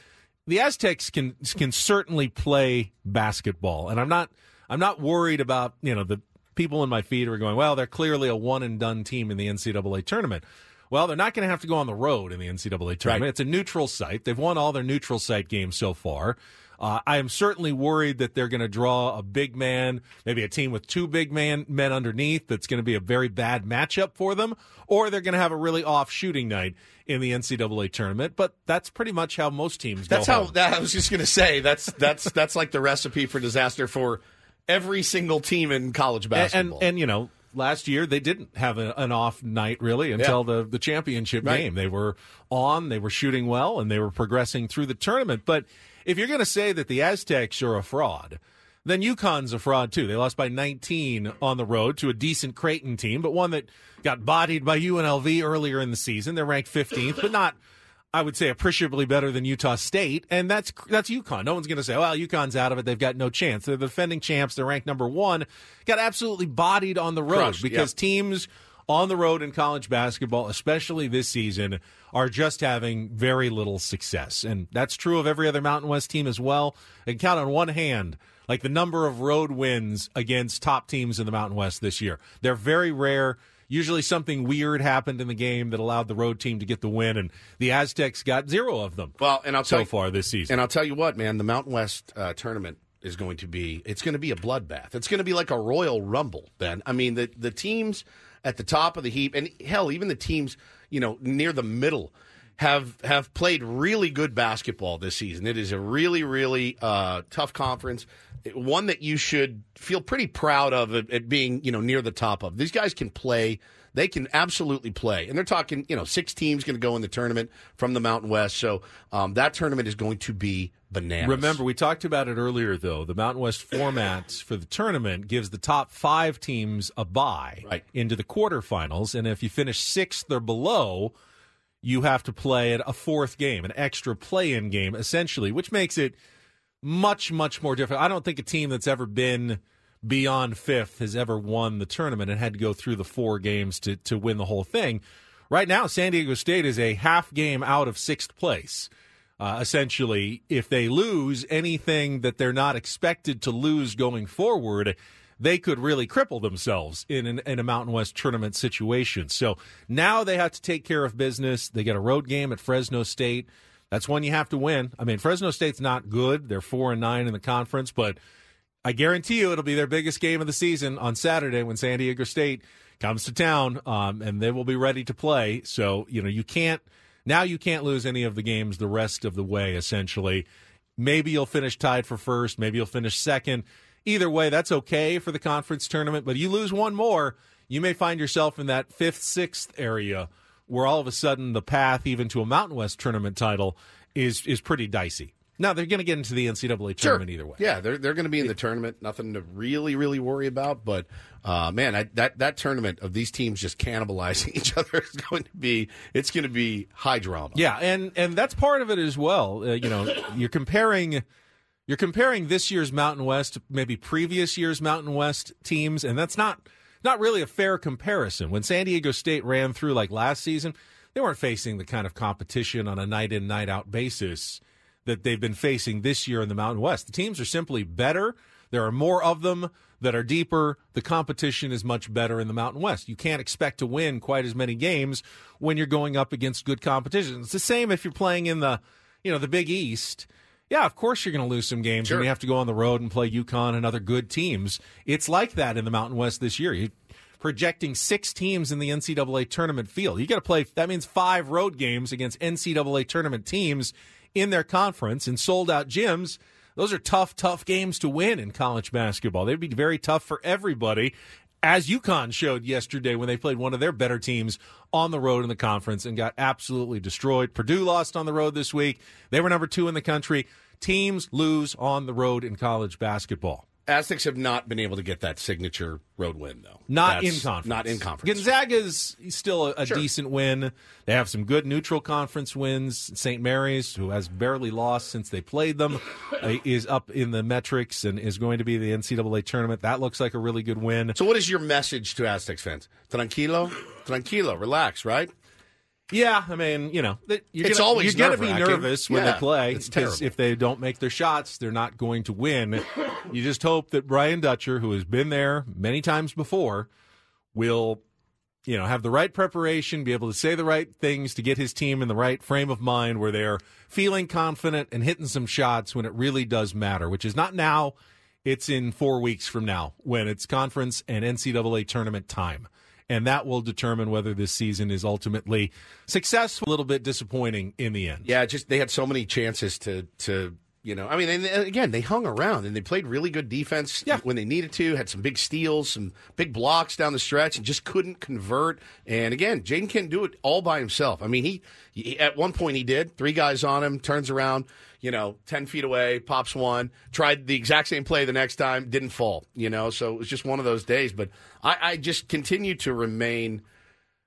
The Aztecs can can certainly play basketball, and I'm not I'm not worried about you know the people in my feed who are going, well, they're clearly a one and done team in the NCAA tournament. Well, they're not going to have to go on the road in the NCAA tournament. Right. It's a neutral site. They've won all their neutral site games so far. Uh, I am certainly worried that they're going to draw a big man, maybe a team with two big man men underneath. That's going to be a very bad matchup for them, or they're going to have a really off shooting night in the NCAA tournament. But that's pretty much how most teams. That's how that, I was just going to say. That's that's that's like the recipe for disaster for every single team in college basketball. and and you know, last year they didn't have a, an off night really until the the championship Right. game. They were on, they were shooting well, and they were progressing through the tournament. But if you're going to say that the Aztecs are a fraud. Then UConn's a fraud too. They lost by 19 on the road to a decent Creighton team, but one that got bodied by UNLV earlier in the season. They're ranked 15th, but not I would say appreciably better than Utah State, and that's that's UConn. No one's going to say, "Well, UConn's out of it; they've got no chance." They're the defending champs. They're ranked number one. Got absolutely bodied on the road Crushed, because teams on the road in college basketball, especially this season, are just having very little success, and that's true of every other Mountain West team as well. I can count on one hand like the number of road wins against top teams in the Mountain West this year. They're very rare. Usually something weird happened in the game that allowed the road team to get the win, and the Aztecs got zero of them. Well, and I'll so tell you- far this season. And I'll tell you what, man, the Mountain West uh, tournament is going to be it's going to be a bloodbath. It's going to be like a Royal Rumble, Ben. I mean, the the teams at the top of the heap and hell, even the teams, you know, near the middle have have played really good basketball this season. It is a really really uh, tough conference, one that you should feel pretty proud of at, at being, you know, near the top of. These guys can play they can absolutely play. And they're talking, you know, six teams going to go in the tournament from the Mountain West. So um, that tournament is going to be bananas. Remember, we talked about it earlier, though. The Mountain West format for the tournament gives the top five teams a bye into the quarterfinals. And if you finish sixth or below, you have to play at a fourth game, an extra play in game, essentially, which makes it much, much more difficult. I don't think a team that's ever been beyond fifth has ever won the tournament and had to go through the four games to, to win the whole thing. Right now, San Diego State is a half game out of sixth place. Uh, essentially, if they lose anything that they're not expected to lose going forward, they could really cripple themselves in, an, in a Mountain West tournament situation. So now they have to take care of business. They get a road game at Fresno State. That's one you have to win. I mean, Fresno State's not good. They're four and nine in the conference, but I guarantee you it'll be their biggest game of the season on Saturday when San Diego State comes to town, um, and they will be ready to play. So you know you can't now you can't lose any of the games the rest of the way. Essentially, maybe you'll finish tied for first, maybe you'll finish second. Either way, that's okay for the conference tournament. But you lose one more, you may find yourself in that fifth, sixth area where all of a sudden the path even to a Mountain West tournament title is is pretty dicey. Now they're going to get into the NCAA tournament either way. Yeah, they're they're going to be in the tournament. Nothing to really really worry about. But uh, man, I, that that tournament of these teams just cannibalizing each other is going to be it's going to be high drama. Yeah, and and that's part of it as well. Uh, you know, you're comparing you're comparing this year's Mountain West to maybe previous year's Mountain West teams, and that's not not really a fair comparison. When San Diego State ran through like last season, they weren't facing the kind of competition on a night in night out basis that they've been facing this year in the Mountain West. The teams are simply better. There are more of them that are deeper. The competition is much better in the Mountain West. You can't expect to win quite as many games when you're going up against good competition. It's the same if you're playing in the, you know, the Big East. Yeah, of course you're going to lose some games Sure. when you have to go on the road and play UConn and other good teams. It's like that in the Mountain West this year. You're projecting six teams in the NCAA tournament field. You got to play. That means five road games against NCAA tournament teams in their conference in sold out gyms. Those are tough, tough games to win in college basketball. They'd be very tough for everybody, as UConn showed yesterday when they played one of their better teams on the road in the conference and got absolutely destroyed. Purdue lost on the road this week. They were number two in the country. Teams lose on the road in college basketball. Aztecs have not been able to get that signature road win though. Not That's in conference. Not in conference. Gonzaga's still a, a Sure. decent win. They have some good neutral conference wins. St. Mary's, who has barely lost since they played them, uh, is up in the metrics and is going to be the NCAA tournament. That looks like a really good win. So, what is your message to Aztecs fans? Tranquilo, tranquilo, relax, right? Yeah, I mean, you know, you're It's gonna, always you're going to be nervous when Yeah, they play because if they don't make their shots, they're not going to win. you just hope that Brian Dutcher, who has been there many times before, will you know, have the right preparation, be able to say the right things to get his team in the right frame of mind where they're feeling confident and hitting some shots when it really does matter, which is not now. It's in four weeks from now when it's conference and NCAA tournament time. And that will determine whether this season is ultimately successful, a little bit disappointing in the end. Yeah, just they had so many chances to to you know, I mean, and again, they hung around and they played really good defense yeah. when they needed to. Had some big steals, some big blocks down the stretch, and just couldn't convert. And again, Jaedon can't do it all by himself. I mean, he, he at one point he did three guys on him, turns around, you know, ten feet away, pops one, tried the exact same play the next time, didn't fall. You know, so it was just one of those days. But I, I just continue to remain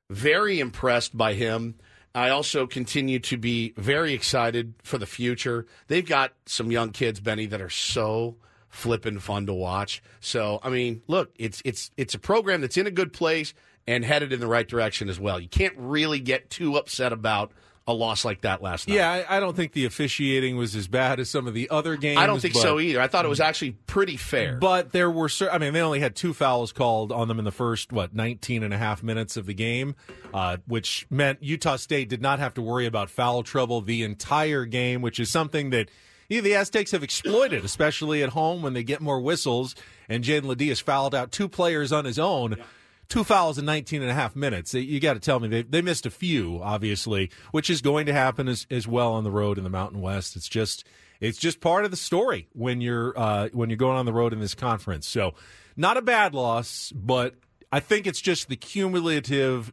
very impressed by him. I also continue to be very excited for the future. They've got some young kids, Benny, that are so flippin' fun to watch. So, I mean, look, it's it's it's a program that's in a good place and headed in the right direction as well. You can't really get too upset about a loss like that last night. Yeah, I, I, don't think the officiating was as bad as some of the other games. I don't think so either. I thought it was actually pretty fair. But there were, I mean, they only had two fouls called on them in the first, what, 19 and a half minutes of the game, uh, which meant Utah State did not have to worry about foul trouble the entire game, which is something that you know, the Aztecs have exploited, especially at home when they get more whistles. And Jaedon LeDee has fouled out two players on his own. Yeah two fouls in 19 and a half minutes. You got to tell me they, they missed a few, obviously, which is going to happen as, as well on the road in the Mountain West. It's just it's just part of the story when you're uh, when you're going on the road in this conference. So, not a bad loss, but I think it's just the cumulative.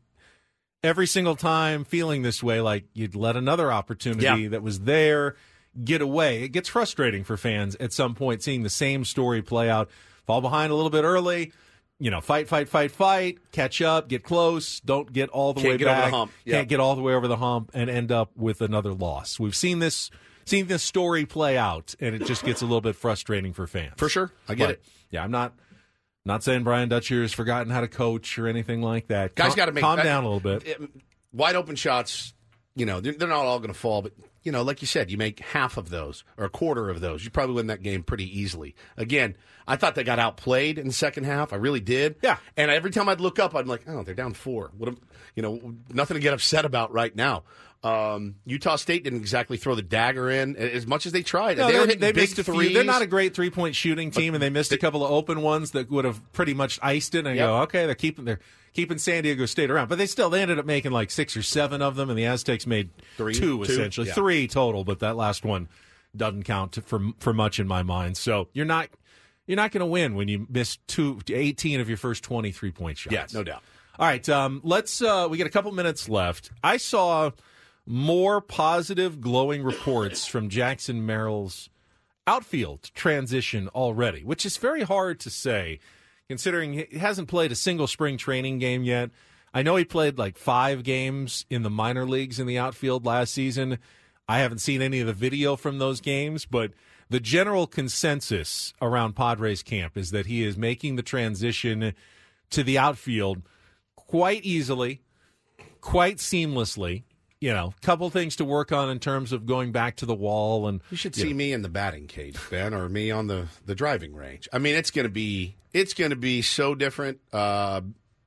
Every single time feeling this way, like you'd let another opportunity yeah. that was there get away. It gets frustrating for fans at some point seeing the same story play out. Fall behind a little bit early you know, fight, fight, fight, fight, catch up, get close, don't get all the Can't way get back, over the hump. Yep. can't get all the way over the hump, and end up with another loss. We've seen this, seen this story play out, and it just gets a little bit frustrating for fans. For sure, I get but, it. Yeah, I'm not. Not saying Brian Dutcher has forgotten how to coach or anything like that. Guys Cal- got to calm that, down a little bit. Wide open shots, you know, they're, they're not all going to fall, but you know, like you said, you make half of those or a quarter of those, you probably win that game pretty easily. Again, I thought they got outplayed in the second half. I really did. Yeah. And every time I'd look up, I'm like, oh, they're down four. What, am, you know, nothing to get upset about right now. Um, Utah State didn't exactly throw the dagger in as much as they tried. No, they, they, were hitting they big a threes. few. They're not a great three point shooting team, and they missed a couple of open ones that would have pretty much iced it. And I Yep. go, okay, they're keeping they're keeping San Diego State around, but they still they ended up making like six or seven of them, and the Aztecs made Three? two Two? essentially, Yeah. three total, but that last one doesn't count for for much in my mind. So you're not you're not going to win when you miss two 18 of your first 20 three point shots. Yeah, no doubt. All right, um, let's. Uh, we got a couple minutes left. I saw more positive, glowing reports from Jackson Merrill's outfield transition already, which is very hard to say, considering he hasn't played a single spring training game yet. I know he played like five games in the minor leagues in the outfield last season. I haven't seen any of the video from those games, but the general consensus around Padres camp is that he is making the transition to the outfield quite easily, quite seamlessly. You know, couple things to work on in terms of going back to the wall and You should you see know. me in the batting cage, Ben, or me on the, the driving range. I mean, it's going to be it's going to be so different. Uh,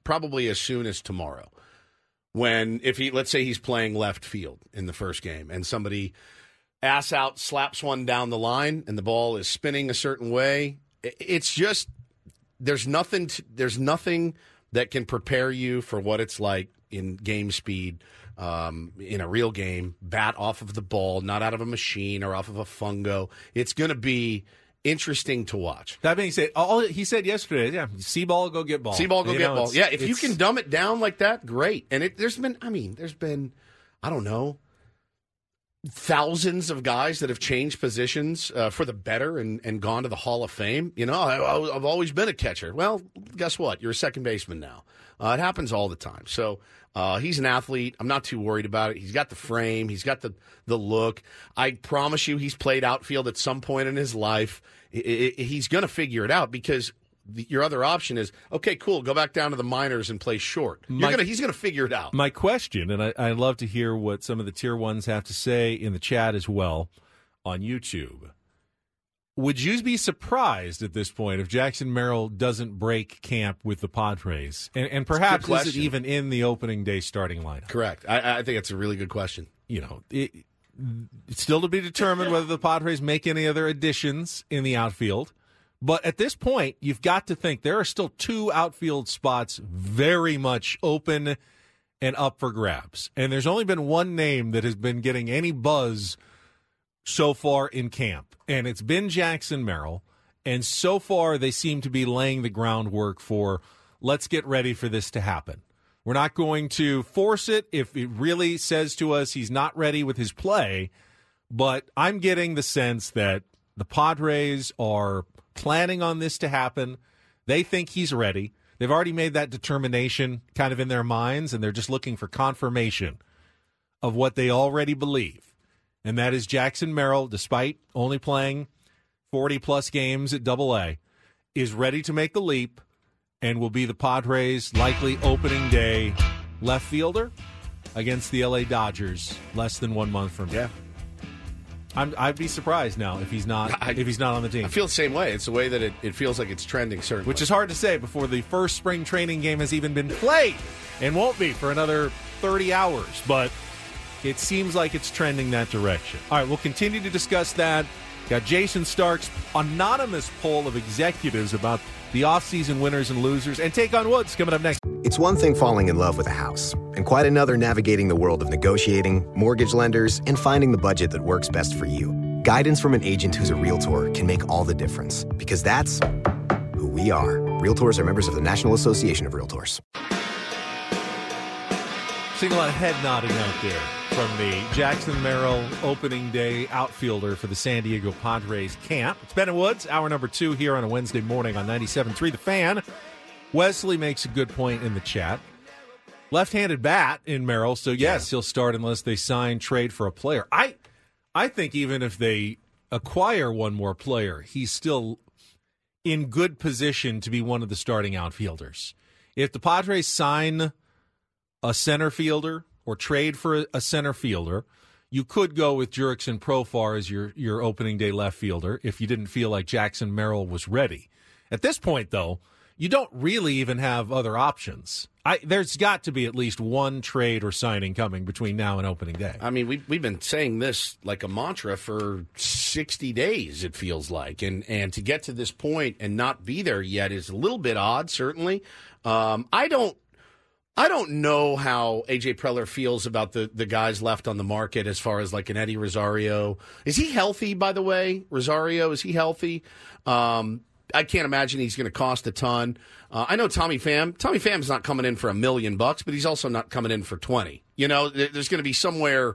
probably as soon as tomorrow, when if he let's say he's playing left field in the first game, and somebody ass out slaps one down the line, and the ball is spinning a certain way. It's just there's nothing to, there's nothing that can prepare you for what it's like in game speed um, in a real game bat off of the ball not out of a machine or off of a fungo it's going to be interesting to watch That being said, all he said yesterday, yeah, see ball, go get ball. see ball go You get know, ball yeah if you can dumb it down like that great and it, there's been i mean there's been i don't know thousands of guys that have changed positions uh, for the better and, and gone to the Hall of Fame. You know, I, I've always been a catcher. Well, guess what? You're a second baseman now. Uh, it happens all the time. So uh, he's an athlete. I'm not too worried about it. He's got the frame. He's got the the look. I promise you, he's played outfield at some point in his life. I- I- he's going to figure it out because. The, your other option is okay, cool. Go back down to the minors and play short. My- gonna, he's going to figure it out. My question, and I, I love to hear what some of the tier ones have to say in the chat as well on YouTube. Would you be surprised at this point if Jackson Merrill doesn't break camp with the Padres? And, and perhaps is it even in the opening day starting lineup? Correct. I, I think that's a really good question. You know, it, it's still to be determined whether the Padres make any other additions in the outfield. But at this point, you've got to think there are still two outfield spots very much open and up for grabs. And there's only been one name that has been getting any buzz so far in camp, and it's been Jackson Merrill. And so far, they seem to be laying the groundwork for let's get ready for this to happen. We're not going to force it if it really says to us he's not ready with his play, but I'm getting the sense that the Padres are planning on this to happen. They think he's ready. They've already made that determination kind of in their minds, and they're just looking for confirmation of what they already believe. And that is Jackson Merrill, despite only playing 40 plus games at double A, is ready to make the leap and will be the Padres' likely opening day left fielder against the LA Dodgers less than one month from now. Yeah. I'm, I'd be surprised now if he's not if he's not on the team. I feel the same way. It's the way that it, it feels like it's trending, certainly. which is hard to say before the first spring training game has even been played and won't be for another 30 hours. But it seems like it's trending that direction. All right, we'll continue to discuss that. Got Jayson Stark's anonymous poll of executives about the offseason winners and losers, and take on Woods coming up next. It's one thing falling in love with a house, and quite another navigating the world of negotiating, mortgage lenders, and finding the budget that works best for you. Guidance from an agent who's a realtor can make all the difference, because that's who we are. Realtors are members of the National Association of Realtors. Seeing a lot of head nodding out there from the Jackson Merrill opening day outfielder for the San Diego Padres camp. It's Ben and Woods, hour number two here on a Wednesday morning on 97.3 The Fan. Wesley makes a good point in the chat. Left-handed bat in Merrill, so yes, he'll start unless they sign trade for a player. I I think even if they acquire one more player, he's still in good position to be one of the starting outfielders. If the Padres sign a center fielder or trade for a center fielder, you could go with Jurickson Profar as your your opening day left fielder if you didn't feel like Jackson Merrill was ready. At this point, though, you don't really even have other options. I, there's got to be at least one trade or signing coming between now and opening day. I mean, we've, we've been saying this like a mantra for 60 days, it feels like. And, and to get to this point and not be there yet is a little bit odd, certainly. Um, I don't. I don't know how AJ Preller feels about the, the guys left on the market as far as like an Eddie Rosario. Is he healthy, by the way? Rosario, is he healthy? Um, I can't imagine he's going to cost a ton. Uh, I know Tommy Pham. Tommy Pham's not coming in for a million bucks, but he's also not coming in for 20. You know, there's going to be somewhere.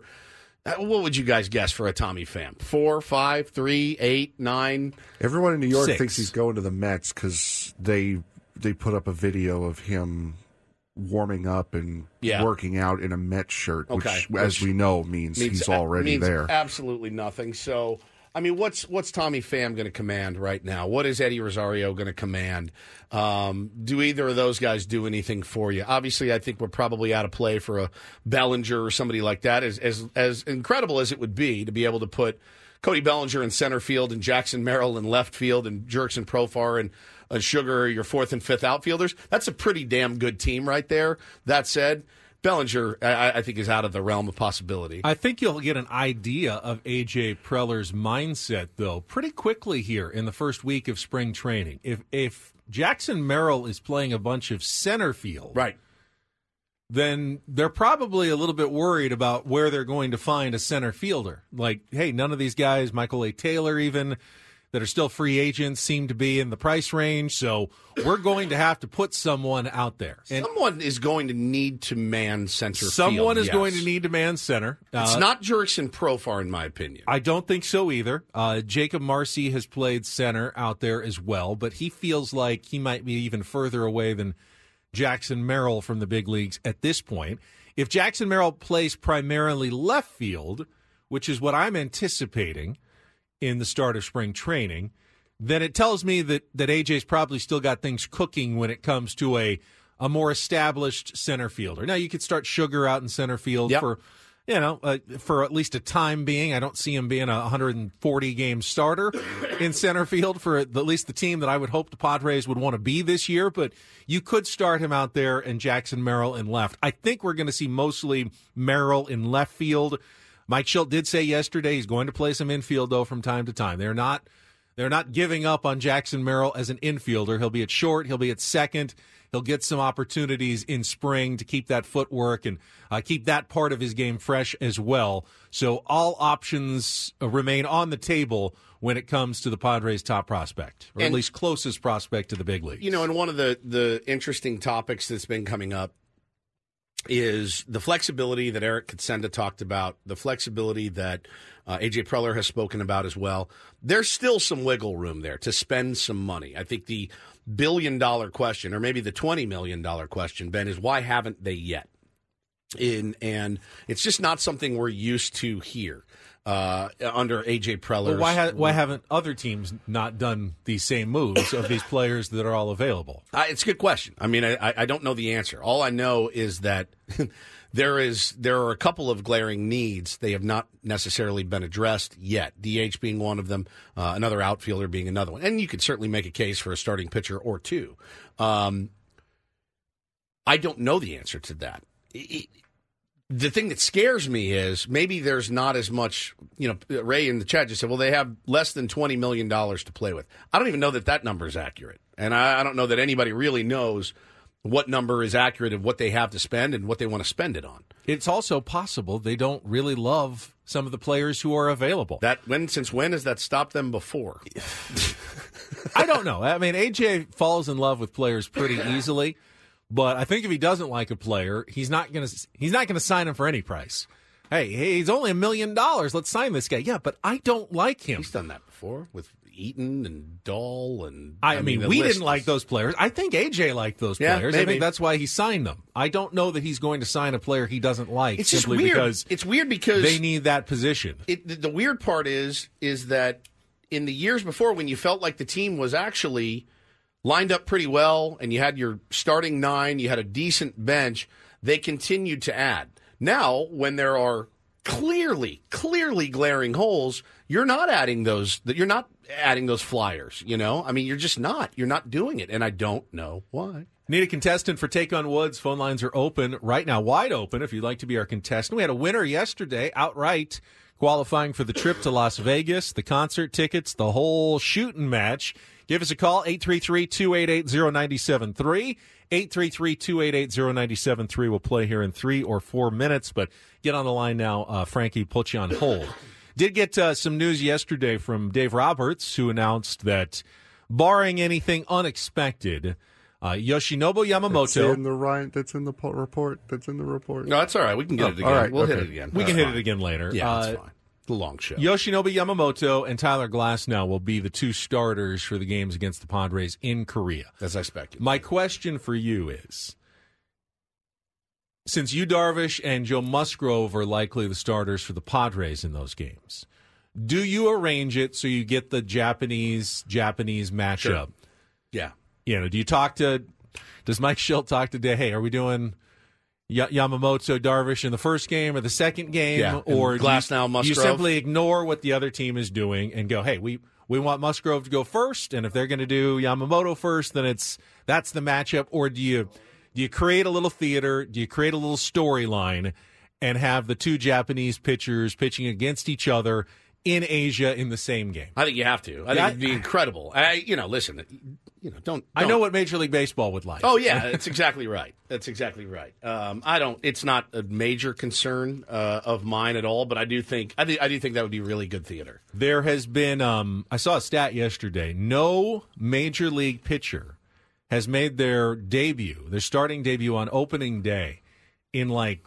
uh, What would you guys guess for a Tommy Pham? Four, five, three, eight, nine? Everyone in New York Six. thinks he's going to the Mets because they they put up a video of him warming up and Yeah. working out in a Mets shirt, Okay. which, as we know, means, means he's already means there. Absolutely nothing. So, I mean, what's what's Tommy Pham going to command right now? What is Eddie Rosario going to command? Um, do either of those guys do anything for you? Obviously, I think we're probably out of play for a Bellinger or somebody like that. As as as incredible as it would be to be able to put Cody Bellinger in center field and Jackson Merrill in left field and Jurickson Profar and uh, Sugar, your fourth and fifth outfielders. That's a pretty damn good team right there. That said. Bellinger, I, I think, is out of the realm of possibility. I think you'll get an idea of AJ Preller's mindset, though, pretty quickly here in the first week of spring training. If if Jackson Merrill is playing a bunch of center field, right, then they're probably a little bit worried about where they're going to find a center fielder. Like, hey, none of these guys, Michael A. Taylor, even that are still free agents, seem to be in the price range. So we're going to have to put someone out there. And Someone is going to need to man center someone field, is yes. going to need to man center. It's Uh, not Jurickson Profar, in my opinion. I don't think so either. Uh, Jakob Marsee has played center out there as well, but he feels like he might be even further away than Jackson Merrill from the big leagues at this point. If Jackson Merrill plays primarily left field, which is what I'm anticipating in the start of spring training, then it tells me that, that AJ's probably still got things cooking when it comes to a a more established center fielder. Now you could start Sugar out in center field for you know, uh, for at least a time being. I don't see him being a 140 game starter in center field for at least the team that I would hope the Padres would want to be this year. But you could start him out there and Jackson Merrill in left. I think we're going to see mostly Merrill in left field. Mike Shildt did say yesterday he's going to play some infield though from time to time. They're not they're not giving up on Jackson Merrill as an infielder. He'll be at short. He'll be at second. He'll get some opportunities in spring to keep that footwork and uh, keep that part of his game fresh as well. So all options remain on the table when it comes to the Padres' top prospect, or And- at least closest prospect to the big league. You know, and one of the the interesting topics that's been coming up is the flexibility that Eric Kutsenda talked about, the flexibility that uh, AJ Preller has spoken about as well. There's still some wiggle room there to spend some money. I think the billion dollar question, or maybe the twenty million dollar question, Ben, is why haven't they yet? In and it's just not something we're used to here uh, under AJ Preller. Well, why, ha- why haven't other teams not done these same moves of these players that are all available? Uh, it's a good question. I mean, I, I- don't know the answer. All I know is that there is there are a couple of glaring needs. They have not necessarily been addressed yet. DH being one of them, uh, another outfielder being another one, and you could certainly make a case for a starting pitcher or two. Um, I don't know the answer to that. It- the thing that scares me is maybe there's not as much. You know, Ray in the chat just said, "Well, they have less than twenty million dollars to play with." I don't even know that that number is accurate, and I, I don't know that anybody really knows what number is accurate of what they have to spend and what they want to spend it on. It's also possible they don't really love some of the players who are available. That when since when has that stopped them before? I don't know. I mean, AJ falls in love with players pretty easily, but I think if he doesn't like a player, he's not going to he's not going to sign him for any price. Hey, he's only a million dollars. Let's sign this guy. Yeah, but I don't like him. He's done that before with Eaton and Dahl and I, mean, the we didn't like those players. I think AJ liked those Yeah, players. I maybe. think that's why he signed them. I don't know that he's going to sign a player he doesn't like It's just simply weird. because it's weird because they need that position. it, the, the weird part is is that in the years before when you felt like the team was actually lined up pretty well and you had your starting nine you had a decent bench they continued to add now when there are clearly clearly glaring holes you're not adding those you're not adding those flyers you know i mean you're just not you're not doing it and i don't know why Need a contestant for Take on Woods? Phone lines are open right now, wide open if you'd like to be our contestant. We had a winner yesterday outright qualifying for the trip to Las Vegas, the concert tickets, the whole shooting match. Give us a call, 833-288-0973. 833-288-0973. We'll play here in three or four minutes, but get on the line now. Uh, Frankie, put you on hold. Did get uh, some news yesterday from Dave Roberts, who announced that barring anything unexpected, uh, Yoshinobu That's Yamamoto. in the right. That's in the po- report. That's in the report. no that's all right we can get Oh, it again all right, we'll hit it again We can That's hit it again later. yeah Uh, that's fine the long show Yoshinobu Yamamoto and Tyler Glasnow will be the two starters for the games against the Padres in Korea. as i expected My question for you is since Yu Darvish and Joe Musgrove are likely the starters for the Padres in those games, do you arrange it so you get the Japanese Japanese matchup? Sure. yeah You know, do you talk to does Mike Shildt talk today? Hey, are we doing Y- Yamamoto Darvish in the first game or the second game, Yeah, or do Glasnow, you, you simply ignore what the other team is doing and go, "Hey, we we want Musgrove to go first, and if they're going to do Yamamoto first, then it's that's the matchup." Or do you do you create a little theater? Do you create a little storyline and have the two Japanese pitchers pitching against each other in Asia in the same game? I think you have to. I Yeah, think it'd be incredible. I, you know, listen, you know, don't. I know what Major League Baseball would like. Oh yeah, that's exactly right. That's exactly right. Um, I don't. It's not a major concern uh, of mine at all, but I do think I, do- I do think that would be really good theater. There has been, um, I saw a stat yesterday. No major league pitcher has made their debut, their starting debut on opening day in like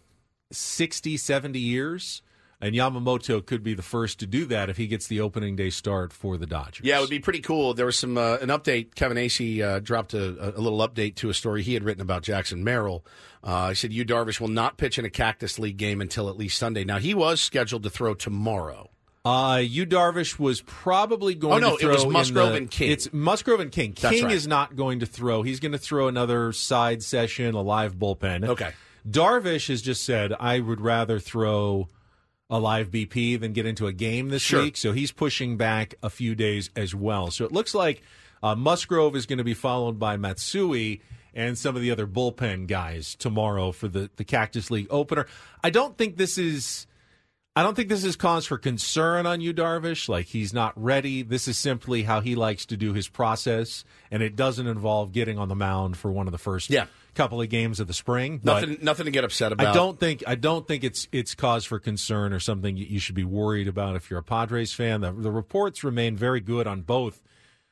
60, 70 years. And Yamamoto could be the first to do that if he gets the opening day start for the Dodgers. Yeah, it would be pretty cool. There was some uh, an update. Kevin Acee uh, dropped a, a little update to a story he had written about Jackson Merrill. Uh, he said, "Yu Darvish will not pitch in a Cactus League game until at least Sunday." Now he was scheduled to throw tomorrow. Uh, Yu Darvish was probably going Oh, no, to it throw was Musgrove the- and King. It's Musgrove and King. That's King right. is not going to throw. He's going to throw another side session, a live bullpen. Okay. Darvish has just said, I would rather throw a live BP than get into a game this Sure. week. So he's pushing back a few days as well. So it looks like uh, Musgrove is going to be followed by Matsui and some of the other bullpen guys tomorrow for the, the Cactus League opener. I don't think this is. I don't think this is cause for concern on Yu, Darvish. Like he's not ready. This is simply how he likes to do his process, and it doesn't involve getting on the mound for one of the first Yeah. couple of games of the spring. But Nothing, nothing to get upset about. I don't think I don't think it's it's cause for concern or something you should be worried about if you're a Padres fan. The, the reports remain very good on both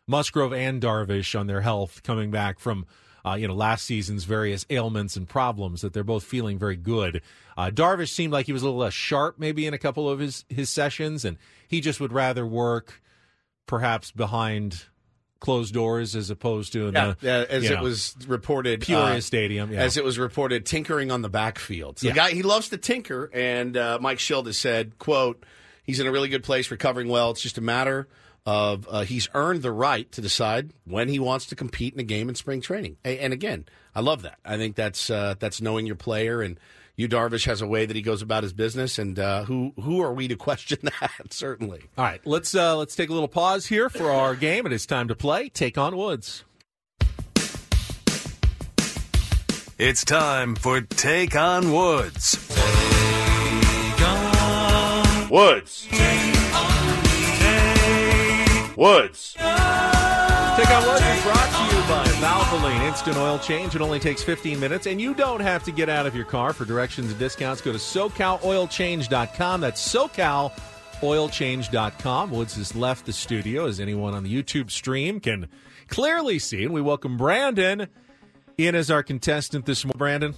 Musgrove and Darvish on their health coming back from uh, you know last season's various ailments and problems. That they're both feeling very good. Uh, Darvish seemed like he was a little less sharp maybe in a couple of his his sessions, and he just would rather work perhaps behind closed doors as opposed to in Yeah, the, yeah, as it know, was reported, Peoria uh, Stadium. Yeah. As it was reported, tinkering on the backfield. So Yeah. the guy he loves to tinker, and uh, Mike Shildt has said, "quote He's in a really good place, recovering well. It's just a matter of uh, he's earned the right to decide when he wants to compete in a game in spring training. A- And again, I love that. I think that's uh, that's knowing your player and." Yu Darvish has a way that he goes about his business, and uh, who who are we to question that? Certainly. All right, let's uh, let's take a little pause here for our game. And It is time to play. Take on Woods. It's time for Take on Woods. Woods. Woods. Take on Woods is brought to you by Valvoline Instant Oil Change. It only takes 15 minutes, and you don't have to get out of your car. For directions and discounts, go to SoCalOilChange.com. That's SoCalOilChange.com. Woods has left the studio, as anyone on the YouTube stream can clearly see. And we welcome Brandon in as our contestant this morning. Brandon.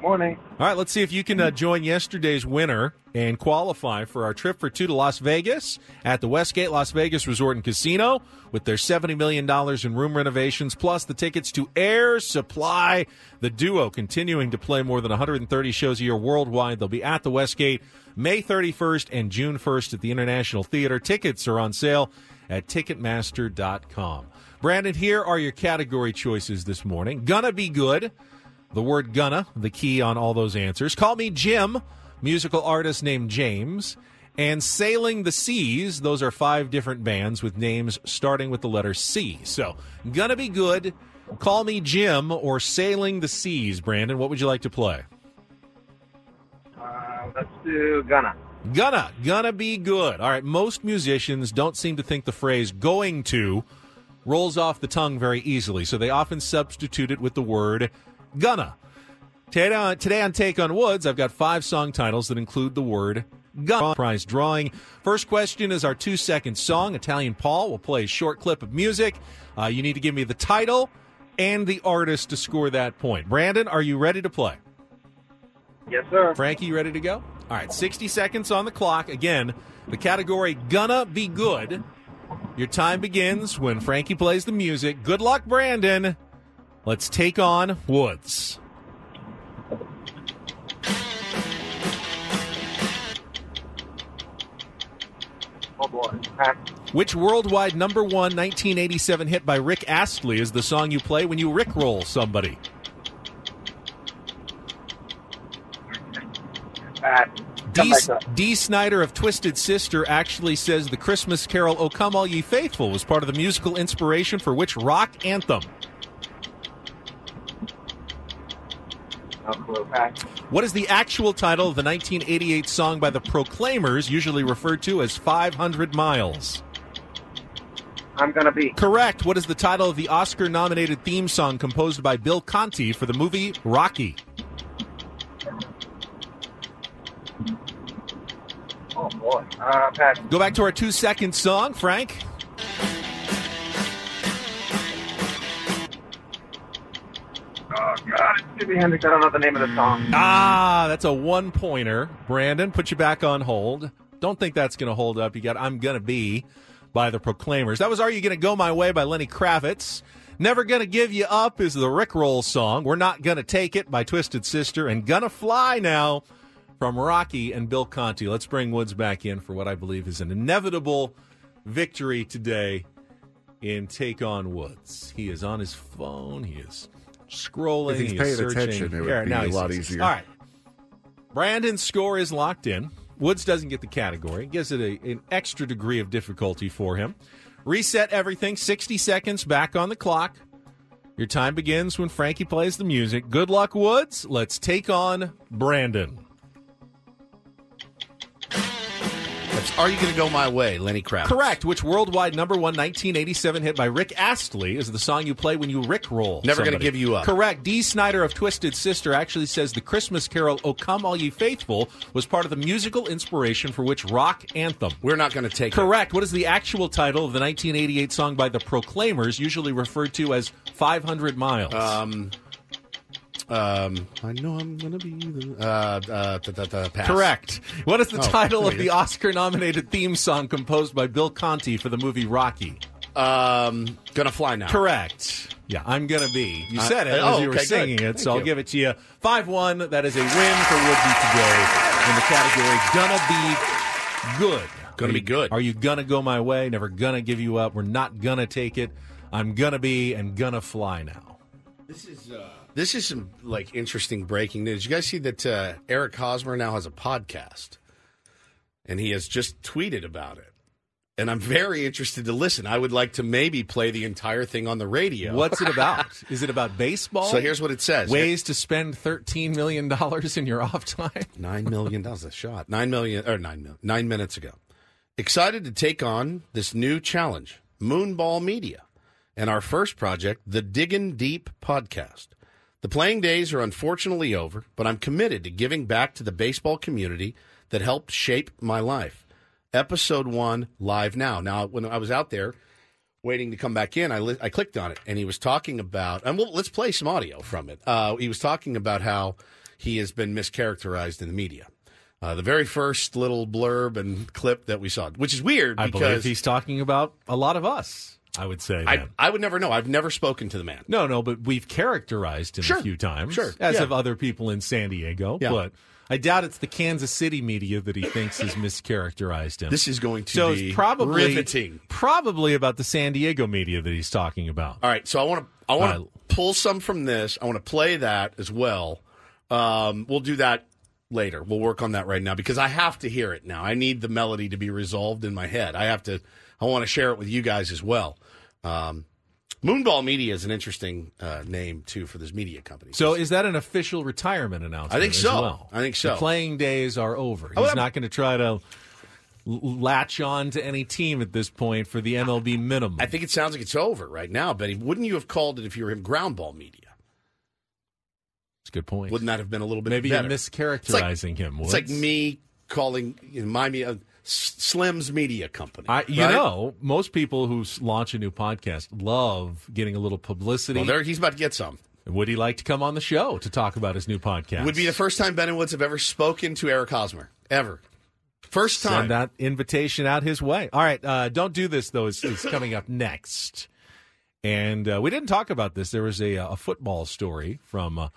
Morning. All right, let's see if you can uh, join yesterday's winner and qualify for our trip for two to Las Vegas at the Westgate Las Vegas Resort and Casino with their $70 million in room renovations, plus the tickets to Air Supply. The duo continuing to play more than 130 shows a year worldwide. They'll be at the Westgate May 31st and June 1st at the International Theater. Tickets are on sale at Ticketmaster.com. Brandon, here are your category choices this morning. Gonna be good. The word gonna, the key on all those answers. Call me Jim, musical artist named James. And Sailing the Seas, those are five different bands with names starting with the letter C. So, gonna be good. Call me Jim or Sailing the Seas, Brandon. What would you like to play? Uh, let's do Gunna. Gonna, gonna be good. All right, most musicians don't seem to think the phrase going to rolls off the tongue very easily, so they often substitute it with the word gonna. Today on, today on Take on Woods, I've got five song titles that include the word gonna. Prize drawing. First question is our two second song. Italian Paul will play a short clip of music. Uh, you need to give me the title and the artist to score that point. Brandon, are you ready to play? Yes, sir. Frankie, you ready to go? All right, 60 seconds on the clock. Again, the category gonna be good. Your time begins when Frankie plays the music. Good luck, Brandon. Let's take on Woods. Oh boy. Which worldwide number one 1987 hit by Rick Astley is the song you play when you rickroll somebody? Pass. D, Come back up. Dee Snider of Twisted Sister actually says the Christmas carol O Come All Ye Faithful was part of the musical inspiration for which rock anthem? What is the actual title of the 1988 song by the Proclaimers, usually referred to as 500 Miles? I'm gonna be. Correct. What is the title of the Oscar nominated theme song composed by Bill Conti for the movie Rocky? Oh boy. Uh. Go back to our two second song, Frank. Oh god, Jimi Hendrix. I don't know the name of the song. Ah, that's a one pointer. Brandon, put you back on hold. Don't think that's going to hold up. You got I'm Gonna Be by the Proclaimers. That was Are You Gonna Go My Way by Lenny Kravitz. Never Gonna Give You Up is the Rickroll song. We're Not Gonna Take It by Twisted Sister. And Gonna Fly Now from Rocky and Bill Conti. Let's bring Woods back in for what I believe is an inevitable victory today in Take on Woods. He is on his phone. He is scrolling. If he's paying searching. attention, it would Yeah, be a lot easier. All right. Brandon's score is locked in. Woods doesn't get the category. Gives it a, an extra degree of difficulty for him. Reset everything. 60 seconds back on the clock. Your time begins when Frankie plays the music. Good luck, Woods. Let's take on Brandon. Are You Going to Go My Way, Lenny Kravitz. Correct. Which worldwide number one 1987 hit by Rick Astley is the song you play when you Rick roll. Never Gonna. Give You Up. Correct. Dee Snider of Twisted Sister actually says the Christmas carol "O Come All Ye Faithful" was part of the musical inspiration for which rock anthem. We're not going to take Correct. What is the actual title of the 1988 song by the Proclaimers, usually referred to as "500 Miles"? Um, um, I know I'm going to be the. Uh, uh, ta- ta- ta- pass. Correct. What is the Oh, title of wait. the Oscar-nominated theme song composed by Bill Conti for the movie Rocky? Um, gonna fly now. Correct. Yeah, I'm gonna be. You Uh, said it oh, as you were okay, good. singing it, Thank so I'll you. give it to you. Five one. That is a win for Woodsy today in the category "Gonna Be Good." Gonna Are be you- good. Are you gonna go my way? Never gonna give you up. We're not gonna take it. I'm gonna be and gonna fly now. This is uh, this is some like interesting breaking news. You guys see that uh, Eric Hosmer now has a podcast, and he has just tweeted about it. And I'm very interested to listen. I would like to maybe play the entire thing on the radio. What's it about? is it about baseball? So here's what it says. Ways to spend thirteen million dollars in your off time. Nine million. dollars a shot. Nine million or nine million. Nine minutes ago. Excited to take on this new challenge, Moonball Media, and our first project, the Diggin' Deep podcast. The playing days are unfortunately over, but I'm committed to giving back to the baseball community that helped shape my life. Episode one live now. Now, when I was out there waiting to come back in, I, li- I clicked on it, and he was talking about, and we'll, let's play some audio from it. Uh, he was talking about how he has been mischaracterized in the media. Uh, the very first little blurb and clip that we saw, which is weird I believe because he's talking about a lot of us. I would say. I. I would never know. I've never spoken to the man. No, no, but we've characterized him Sure. a few times, Sure. as Yeah. have other people in San Diego. Yeah. But I doubt it's the Kansas City media that he thinks has mischaracterized him. This is going to so be it's probably riveting. probably about the San Diego media that he's talking about. All right, so I want to I want to Uh, pull some from this. I want to play that as well. Um, we'll do that later. We'll work on that right now because I have to hear it now. I need the melody to be resolved in my head. I have to. I want to share it with you guys as well. Um, Moonball Media is an interesting uh, name too for this media company. So is that an official retirement announcement? I think so. well? I think so. The playing days are over. He's Oh, not going to try to l- latch on to any team at this point for the MLB minimum. I think it sounds like it's over right now, Betty. Wouldn't you have called it if you were him Ground Ball Media? That's a good point. Wouldn't that have been a little bit Maybe better? you're mischaracterizing him. It's like me calling you know, my me- uh, Slim's Media Company. I, you right? know, most people who launch a new podcast love getting a little publicity. Well, there he's about to get some. Would he like to come on the show to talk about his new podcast? Would be the first time Ben and Woods have ever spoken to Eric Hosmer ever. First time. Send that invitation out his way. All right, uh, don't do this though. Is, is coming up next, and uh, we didn't talk about this. There was a, a football story from uh,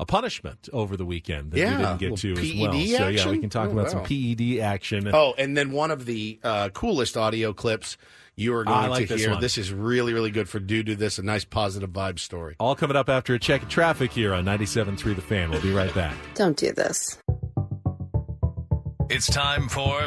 a punishment over the weekend that Yeah, we didn't get to little as well. PED So yeah, we can talk Oh, about some. PED action. Oh, and then one of the uh, coolest audio clips you are Ah, I going like to this hear. one. This is really, really good for Do Do This, a nice positive vibe story. All coming up after a check of traffic here on 97.3 The Fan. We'll be right back. Don't do this. It's time for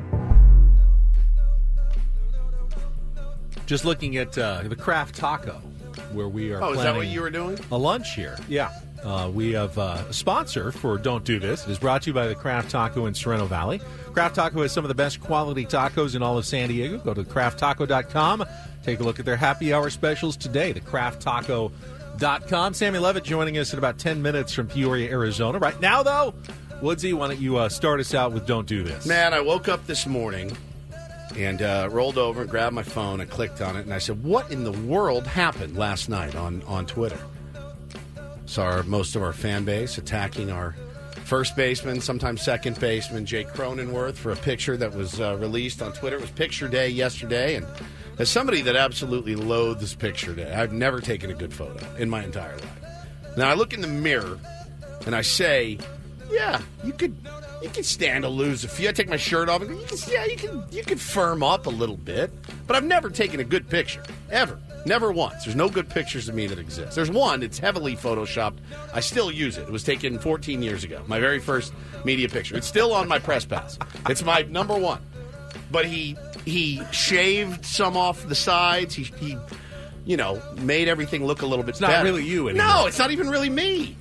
Just looking at uh, the Craft Taco, where we are. Oh, is that what you were doing? A lunch here. Yeah. Uh, we have uh, a sponsor for Don't Do This. It is brought to you by the Craft Taco in Sorrento Valley. Craft Taco has some of the best quality tacos in all of San Diego. Go to crafttaco.com. Take a look at their happy hour specials today. The crafttaco.com. Sammy Levitt joining us in about 10 minutes from Peoria, Arizona. Right now, though, Woodsy, why don't you uh, start us out with Don't Do This? Man, I woke up this morning and uh, rolled over and grabbed my phone and clicked on it, and I said, "What in the world happened last night on on Twitter?" Saw our, most of our fan base attacking our first baseman, sometimes second baseman, Jake Cronenworth, for a picture that was uh, released on Twitter. It was Picture Day yesterday, and as somebody that absolutely loathes Picture Day, I've never taken a good photo in my entire life. Now I look in the mirror and I say, "Yeah, you could, you can stand to lose a few." I take my shirt off, and you can, yeah, you can, you could firm up a little bit. But I've never taken a good picture ever. Never once. There's no good pictures of me that exist. There's one. It's heavily photoshopped. I still use it. It was taken 14 years ago. My very first media picture. It's still on my press pass. It's my number one. But he he shaved some off the sides. He he, you know, made everything look a little bit. It's not better. really you anymore. No, it's not even really me.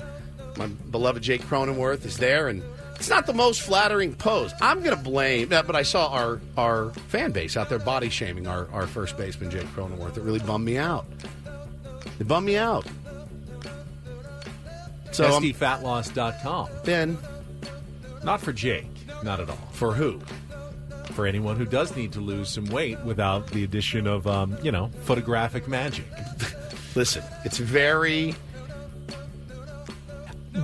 My beloved Jake Cronenworth is there, and it's not the most flattering pose. I'm going to blame, but I saw our our fan base out there body shaming our, our first baseman Jake Cronenworth. It really bummed me out. It bummed me out. So um, SDFatLoss.com. Ben, Not for Jake. Not at all. for who? For anyone who does need to lose some weight without the addition of, um, you know, photographic magic. Listen, it's very.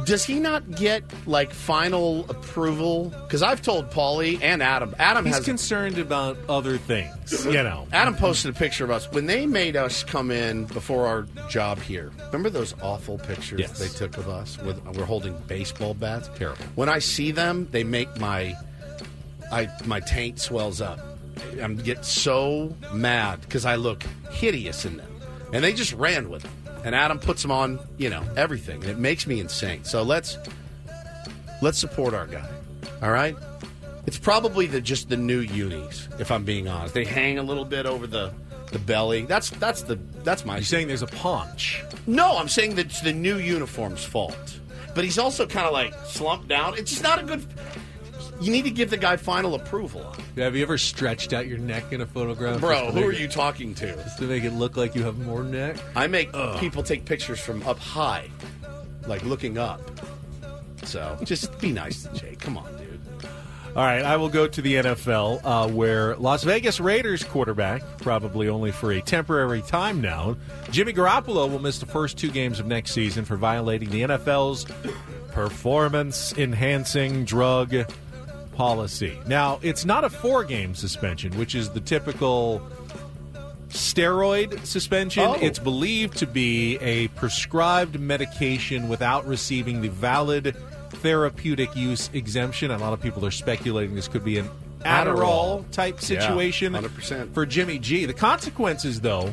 Does he not get like final approval? Because I've told Paulie and Adam. Adam He's has concerned about other things, you know. Adam posted a picture of us when they made us come in before our job here. Remember those awful pictures Yes. they took of us? With we're holding baseball bats. Terrible. When I see them, they make my I my taint swells up. I get so mad because I look hideous in them, and they just ran with them. And Adam puts them on, you know, everything, and it makes me insane. So let's let's support our guy. All right. It's probably the just the new unis, if I'm being honest. They hang a little bit over the the belly. That's that's the that's my. You're saying there's a paunch. No, I'm saying that it's the new uniform's fault. But he's also kind of like slumped down. It's just not a good. You need to give the guy final approval on. it. Have you ever stretched out your neck in a photograph? Bro, who are it- you talking to? Just to make it look like you have more neck? I make Ugh. people take pictures from up high, like looking up. So just be nice to Jake. Come on, dude. All right, I will go to the NFL, uh, where Las Vegas Raiders quarterback, probably only for a temporary time now, Jimmy Garoppolo will miss the first two games of next season for violating the NFL's performance enhancing drug policy. Now, it's not a four game suspension, which is the typical steroid suspension. Oh. It's believed to be a prescribed medication without receiving the valid therapeutic use exemption. A lot of people are speculating this could be an Adderall, Adderall. type Yeah, situation 100%. for Jimmy G. The consequences, though,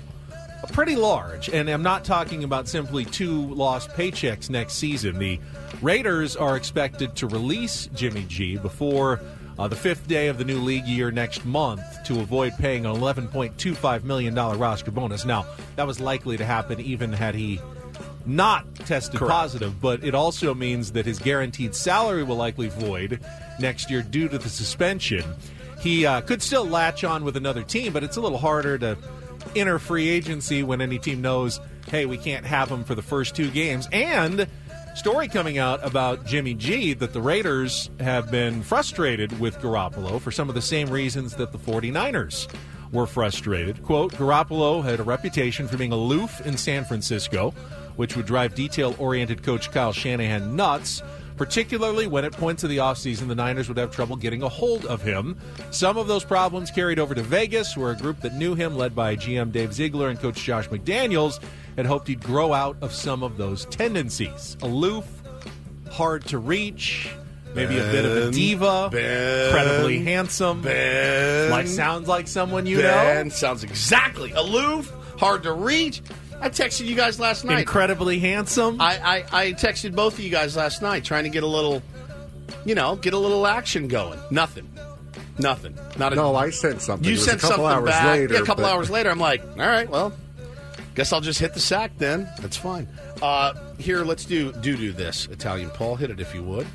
pretty large. And I'm not talking about simply two lost paychecks next season. The Raiders are expected to release Jimmy G before uh, the fifth day of the new league year next month to avoid paying an $11.25 million roster bonus. Now, that was likely to happen even had he not tested Correct. positive, but it also means that his guaranteed salary will likely void next year due to the suspension. He uh, could still latch on with another team, but it's a little harder to enter free agency when any team knows, hey, we can't have him for the first two games. And story coming out about Jimmy G that the Raiders have been frustrated with Garoppolo for some of the same reasons that the 49ers were frustrated. Quote, Garoppolo had a reputation for being aloof in San Francisco, which would drive detail oriented coach Kyle Shanahan nuts. Particularly when at points of the offseason, the Niners would have trouble getting a hold of him. Some of those problems carried over to Vegas, where a group that knew him, led by GM Dave Ziegler and coach Josh McDaniels, had hoped he'd grow out of some of those tendencies. Aloof, hard to reach, maybe a bit of a diva, Ben, incredibly handsome. Ben. Like sounds like someone you ben know. sounds exactly aloof, hard to reach. I texted you guys last night. Incredibly handsome. I, I, I texted both of you guys last night trying to get a little, you know, get a little action going. Nothing. Nothing. Not a, No, I sent something. You It was sent a couple something hours back. later. yeah, a couple but- hours later, I'm like, all right, well, guess I'll just hit the sack then. That's fine. Uh, here, let's do do do this. Italian Paul, hit it if you would.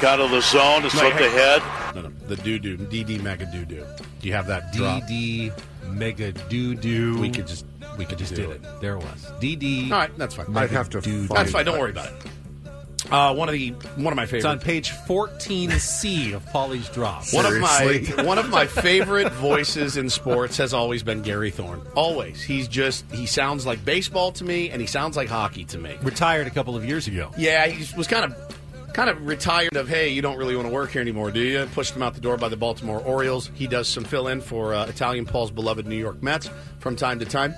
Got to the zone, it's No, looked hey. ahead. No, no, the doo doo, DD mega doo doo. Do you have that drop? DD mega doo doo. We could just we could just do did it. There it was. DD. All right, that's fine. mega I'd have to doo-doo. find That's fine. Don't worry about it. Uh, one of the one of my It's on page 14C of Polly's drop. One of my one of my favorite voices in sports has always been Gary Thorne. Always, he's just he sounds like baseball to me, and he sounds like hockey to me. Retired a couple of years ago. Yeah, he was kind of kind of retired of hey, you don't really want to work here anymore, do you? Pushed him out the door by the Baltimore Orioles. He does some fill in for uh, Italian Paul's beloved New York Mets from time to time,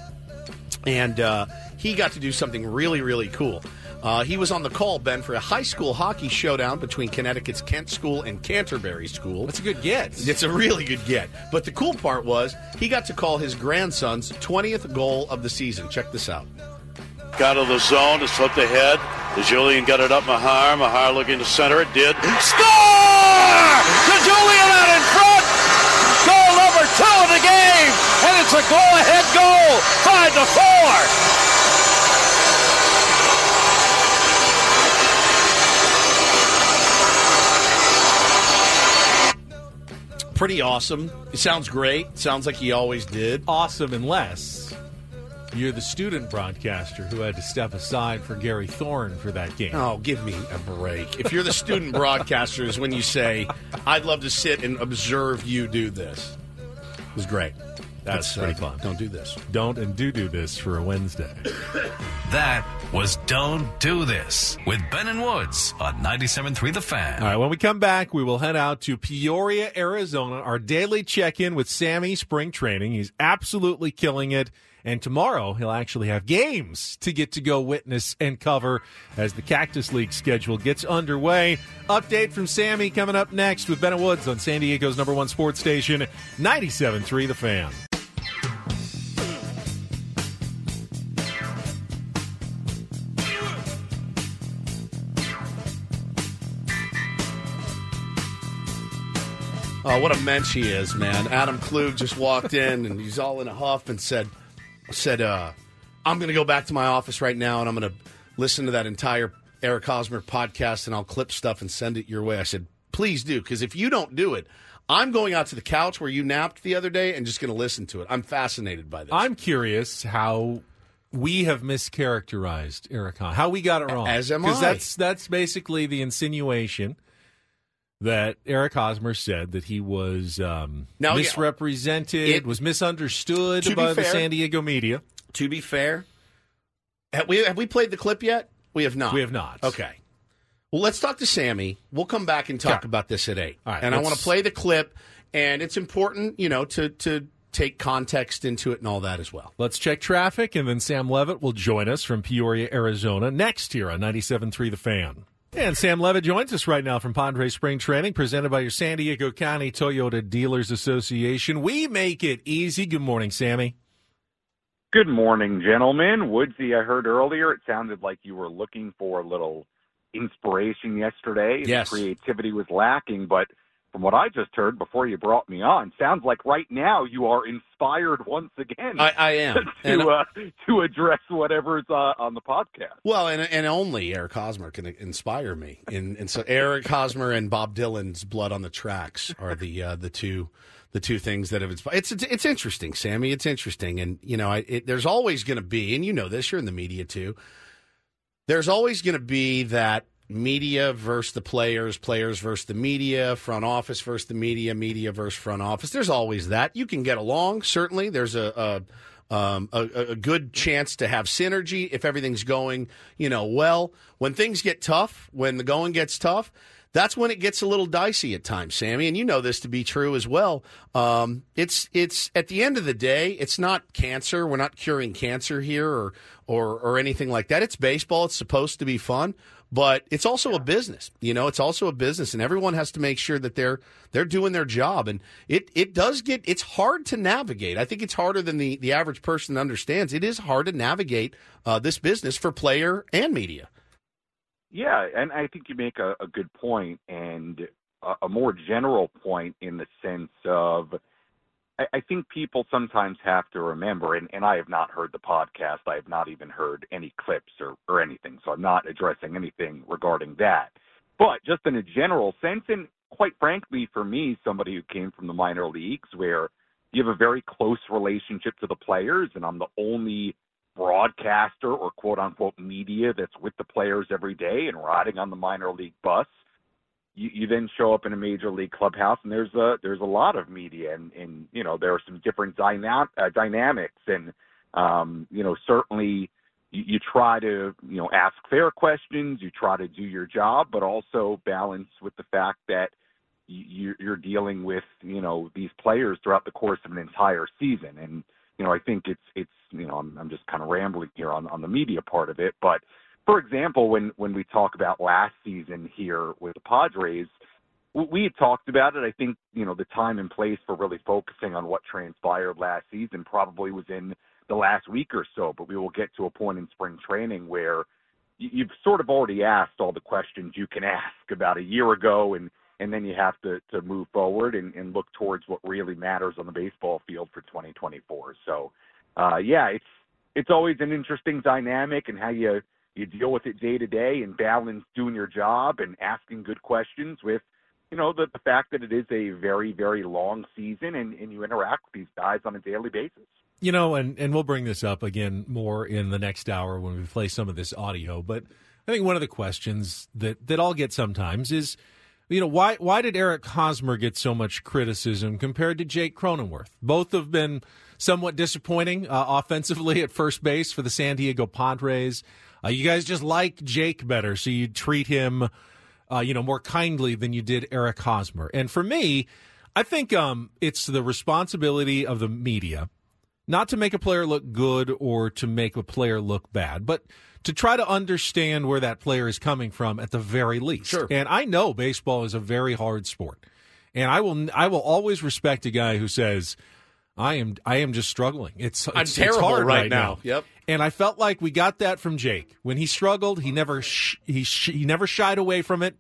and uh, he got to do something really really cool. Uh, he was on the call, Ben, for a high school hockey showdown between Connecticut's Kent School and Canterbury School. That's a good get. It's a really good get. But the cool part was he got to call his grandson's 20th goal of the season. Check this out. Got out of the zone, it slipped ahead. Julian got it up Mahar. Mahar looking to center it, did. Score! To Julian out in front! Goal number two of the game! And it's a go-ahead goal! Five to four! Pretty awesome. It sounds great. Sounds like he always did. Awesome, unless you're the student broadcaster who had to step aside for Gary Thorne for that game. Oh, give me a break. If you're the student broadcaster, is when you say, I'd love to sit and observe you do this. It was great. That's pretty uh, fun. Don't do this. Don't and do do this for a Wednesday. That was Don't Do This with Ben and Woods on 97.3 The Fan. All right, when we come back, we will head out to Peoria, Arizona, our daily check in with Sammy Spring Training. He's absolutely killing it. And tomorrow, he'll actually have games to get to go witness and cover as the Cactus League schedule gets underway. Update from Sammy coming up next with Ben and Woods on San Diego's number one sports station, 97.3 The Fan. Oh, what a mensch he is, man. Adam Klug just walked in and he's all in a huff and said, said, uh, I'm going to go back to my office right now and I'm going to listen to that entire Eric Hosmer podcast and I'll clip stuff and send it your way. I said, please do, because if you don't do it, I'm going out to the couch where you napped the other day and just going to listen to it. I'm fascinated by this. I'm curious how we have mischaracterized Eric Hahn, how we got it wrong. As am I. Because that's that's basically the insinuation that Eric Hosmer said that he was um, Now, yeah, misrepresented, it- was misunderstood by the fair- San Diego media. To be fair, have we, have we played the clip yet? We have not. We have not. Okay. Well, let's talk to Sammy. We'll come back and talk about this at eight. All right, and I want to play the clip, and it's important, you know, to to take context into it and all that as well. Let's check traffic, and then Sam Levitt will join us from Peoria, Arizona, next here on 97.3 The Fan. And Sam Levitt joins us right now from Padre Spring Training, presented by your San Diego County Toyota Dealers Association. We make it easy. Good morning, Sammy. Good morning, gentlemen. Woodsy, I heard earlier it sounded like you were looking for a little inspiration yesterday. Yes. The creativity was lacking, but from what I just heard before you brought me on, sounds like right now you are inspired once again. I, I am. To uh, to address whatever's uh, on the podcast. well, and and only Eric Hosmer can inspire me. And and so Eric Hosmer and Bob Dylan's "Blood on the Tracks" are the uh, the two the two things that have inspired. It's it's, it's interesting, Sammy. It's interesting, and you know, I, it, there's always going to be, and you know this. You're in the media too. There's always going to be that media versus the players, players versus the media, front office versus the media, media versus front office. There's always that. You can get along, certainly. There's a, a, um, a, a good chance to have synergy if everything's going, you know, well. When things get tough, when the going gets tough, that's when it gets a little dicey at times, Sammy, and you know this to be true as well. Um, it's it's at the end of the day, it's not cancer. We're not curing cancer here or or or anything like that. It's baseball. It's supposed to be fun, but it's also a business. You know, it's also a business, and everyone has to make sure that they're they're doing their job. And it it does get it's hard to navigate. I think it's harder than the the average person understands. It is hard to navigate uh, this business for player and media. Yeah, and I think you make a, a good point and a, a more general point in the sense of I, I think people sometimes have to remember, and, and I have not heard the podcast. I have not even heard any clips or, or anything, so I'm not addressing anything regarding that. But just in a general sense, and quite frankly, for me, somebody who came from the minor leagues where you have a very close relationship to the players, and I'm the only broadcaster or quote unquote media that's with the players every day and riding on the minor league bus. You, you then show up in a major league clubhouse and there's a there's a lot of media and, and you know there are some different dyna- uh, dynamics and um, you know certainly you, you try to you know ask fair questions you try to do your job but also balance with the fact that you, you're dealing with you know these players throughout the course of an entire season. And you know I think it's it's you know I'm, I'm just kind of rambling here on on the media part of it but for example when when we talk about last season here with the Padres we had talked about it I think you know the time and place for really focusing on what transpired last season probably was in the last week or so but we will get to a point in spring training where you've sort of already asked all the questions you can ask about a year ago and and then you have to to move forward and, and look towards what really matters on the baseball field for 2024. So, uh, yeah, it's it's always an interesting dynamic and how you you deal with it day to day and balance doing your job and asking good questions with you know the, the fact that it is a very very long season and, and you interact with these guys on a daily basis. You know, and, and we'll bring this up again more in the next hour when we play some of this audio. But I think one of the questions that, that I'll get sometimes is, you know, why why did Eric Hosmer get so much criticism compared to Jake Cronenworth? Both have been somewhat disappointing uh, offensively at first base for the San Diego Padres. Uh, you guys just like Jake better, so you treat him, uh, you know, more kindly than you did Eric Hosmer. And for me, I think um, it's the responsibility of the media not to make a player look good or to make a player look bad, but to try to understand where that player is coming from at the very least. Sure. And I know baseball is a very hard sport. And I will I will always respect a guy who says I am I am just struggling. It's I'm it's, terrible it's hard right right, now. Yep. And I felt like we got that from Jake. When he struggled, he never sh- he sh- he never shied away from it.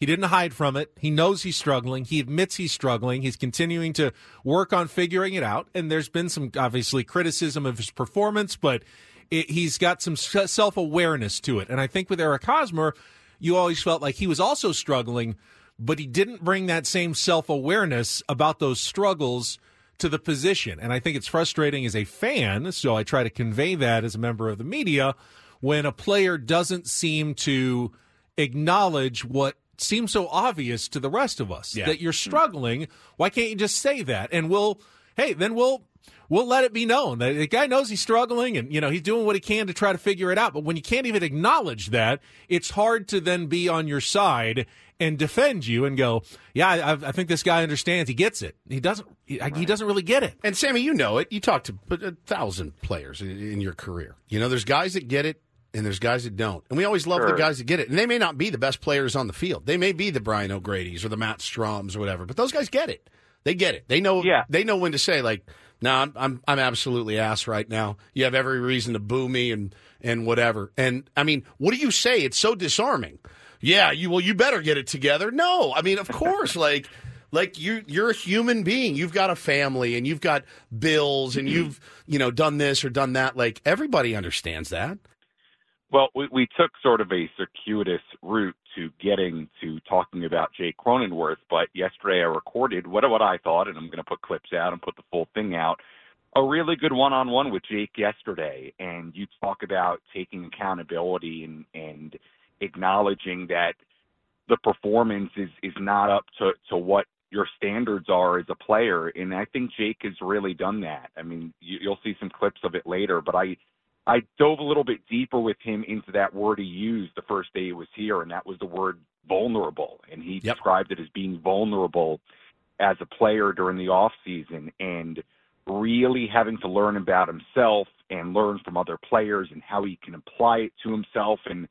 He didn't hide from it. He knows he's struggling. He admits he's struggling. He's continuing to work on figuring it out. And there's been some obviously criticism of his performance, but it, he's got some self awareness to it. And I think with Eric Hosmer, you always felt like he was also struggling, but he didn't bring that same self awareness about those struggles to the position. And I think it's frustrating as a fan. So I try to convey that as a member of the media when a player doesn't seem to acknowledge what seems so obvious to the rest of us Yeah. that you're struggling. Why can't you just say that? And we'll, hey, then we'll we'll let it be known that the guy knows he's struggling and you know he's doing what he can to try to figure it out. But when you can't even acknowledge that, it's hard to then be on your side and defend you and go, yeah, I, I think this guy understands. He gets it. He doesn't. He, he doesn't really get it. And Sammy, you know it. You talk to a thousand players in, in your career. You know, there's guys that get it, and there's guys that don't. And we always love the guys that get it. And they may not be the best players on the field. They may be the Brian O'Grady's or the Matt Strahms or whatever. But those guys get it. They get it. They know. Yeah. They know when to say like, "No, I'm I'm, I'm absolutely ass right now. You have every reason to boo me and and whatever." And I mean, what do you say? It's so disarming. Yeah, you well, you better get it together. No, I mean, of course, like. Like you, you're a human being. You've got a family, and you've got bills, and mm-hmm. you've, you know, done this or done that. Like everybody understands that. Well, we, we took sort of a circuitous route to getting to talking about Jake Cronenworth, but yesterday I recorded what what I thought, and I'm going to put clips out and put the full thing out. A really good one-on-one with Jake yesterday, and you talk about taking accountability and and acknowledging that the performance is is not up to to what your standards are as a player, and I think Jake has really done that. I mean, you, you'll see some clips of it later, but I I dove a little bit deeper with him into that word he used the first day he was here, and that was the word vulnerable. And he described it as being vulnerable as a player during the off season and really having to learn about himself and learn from other players and how he can apply it to himself. And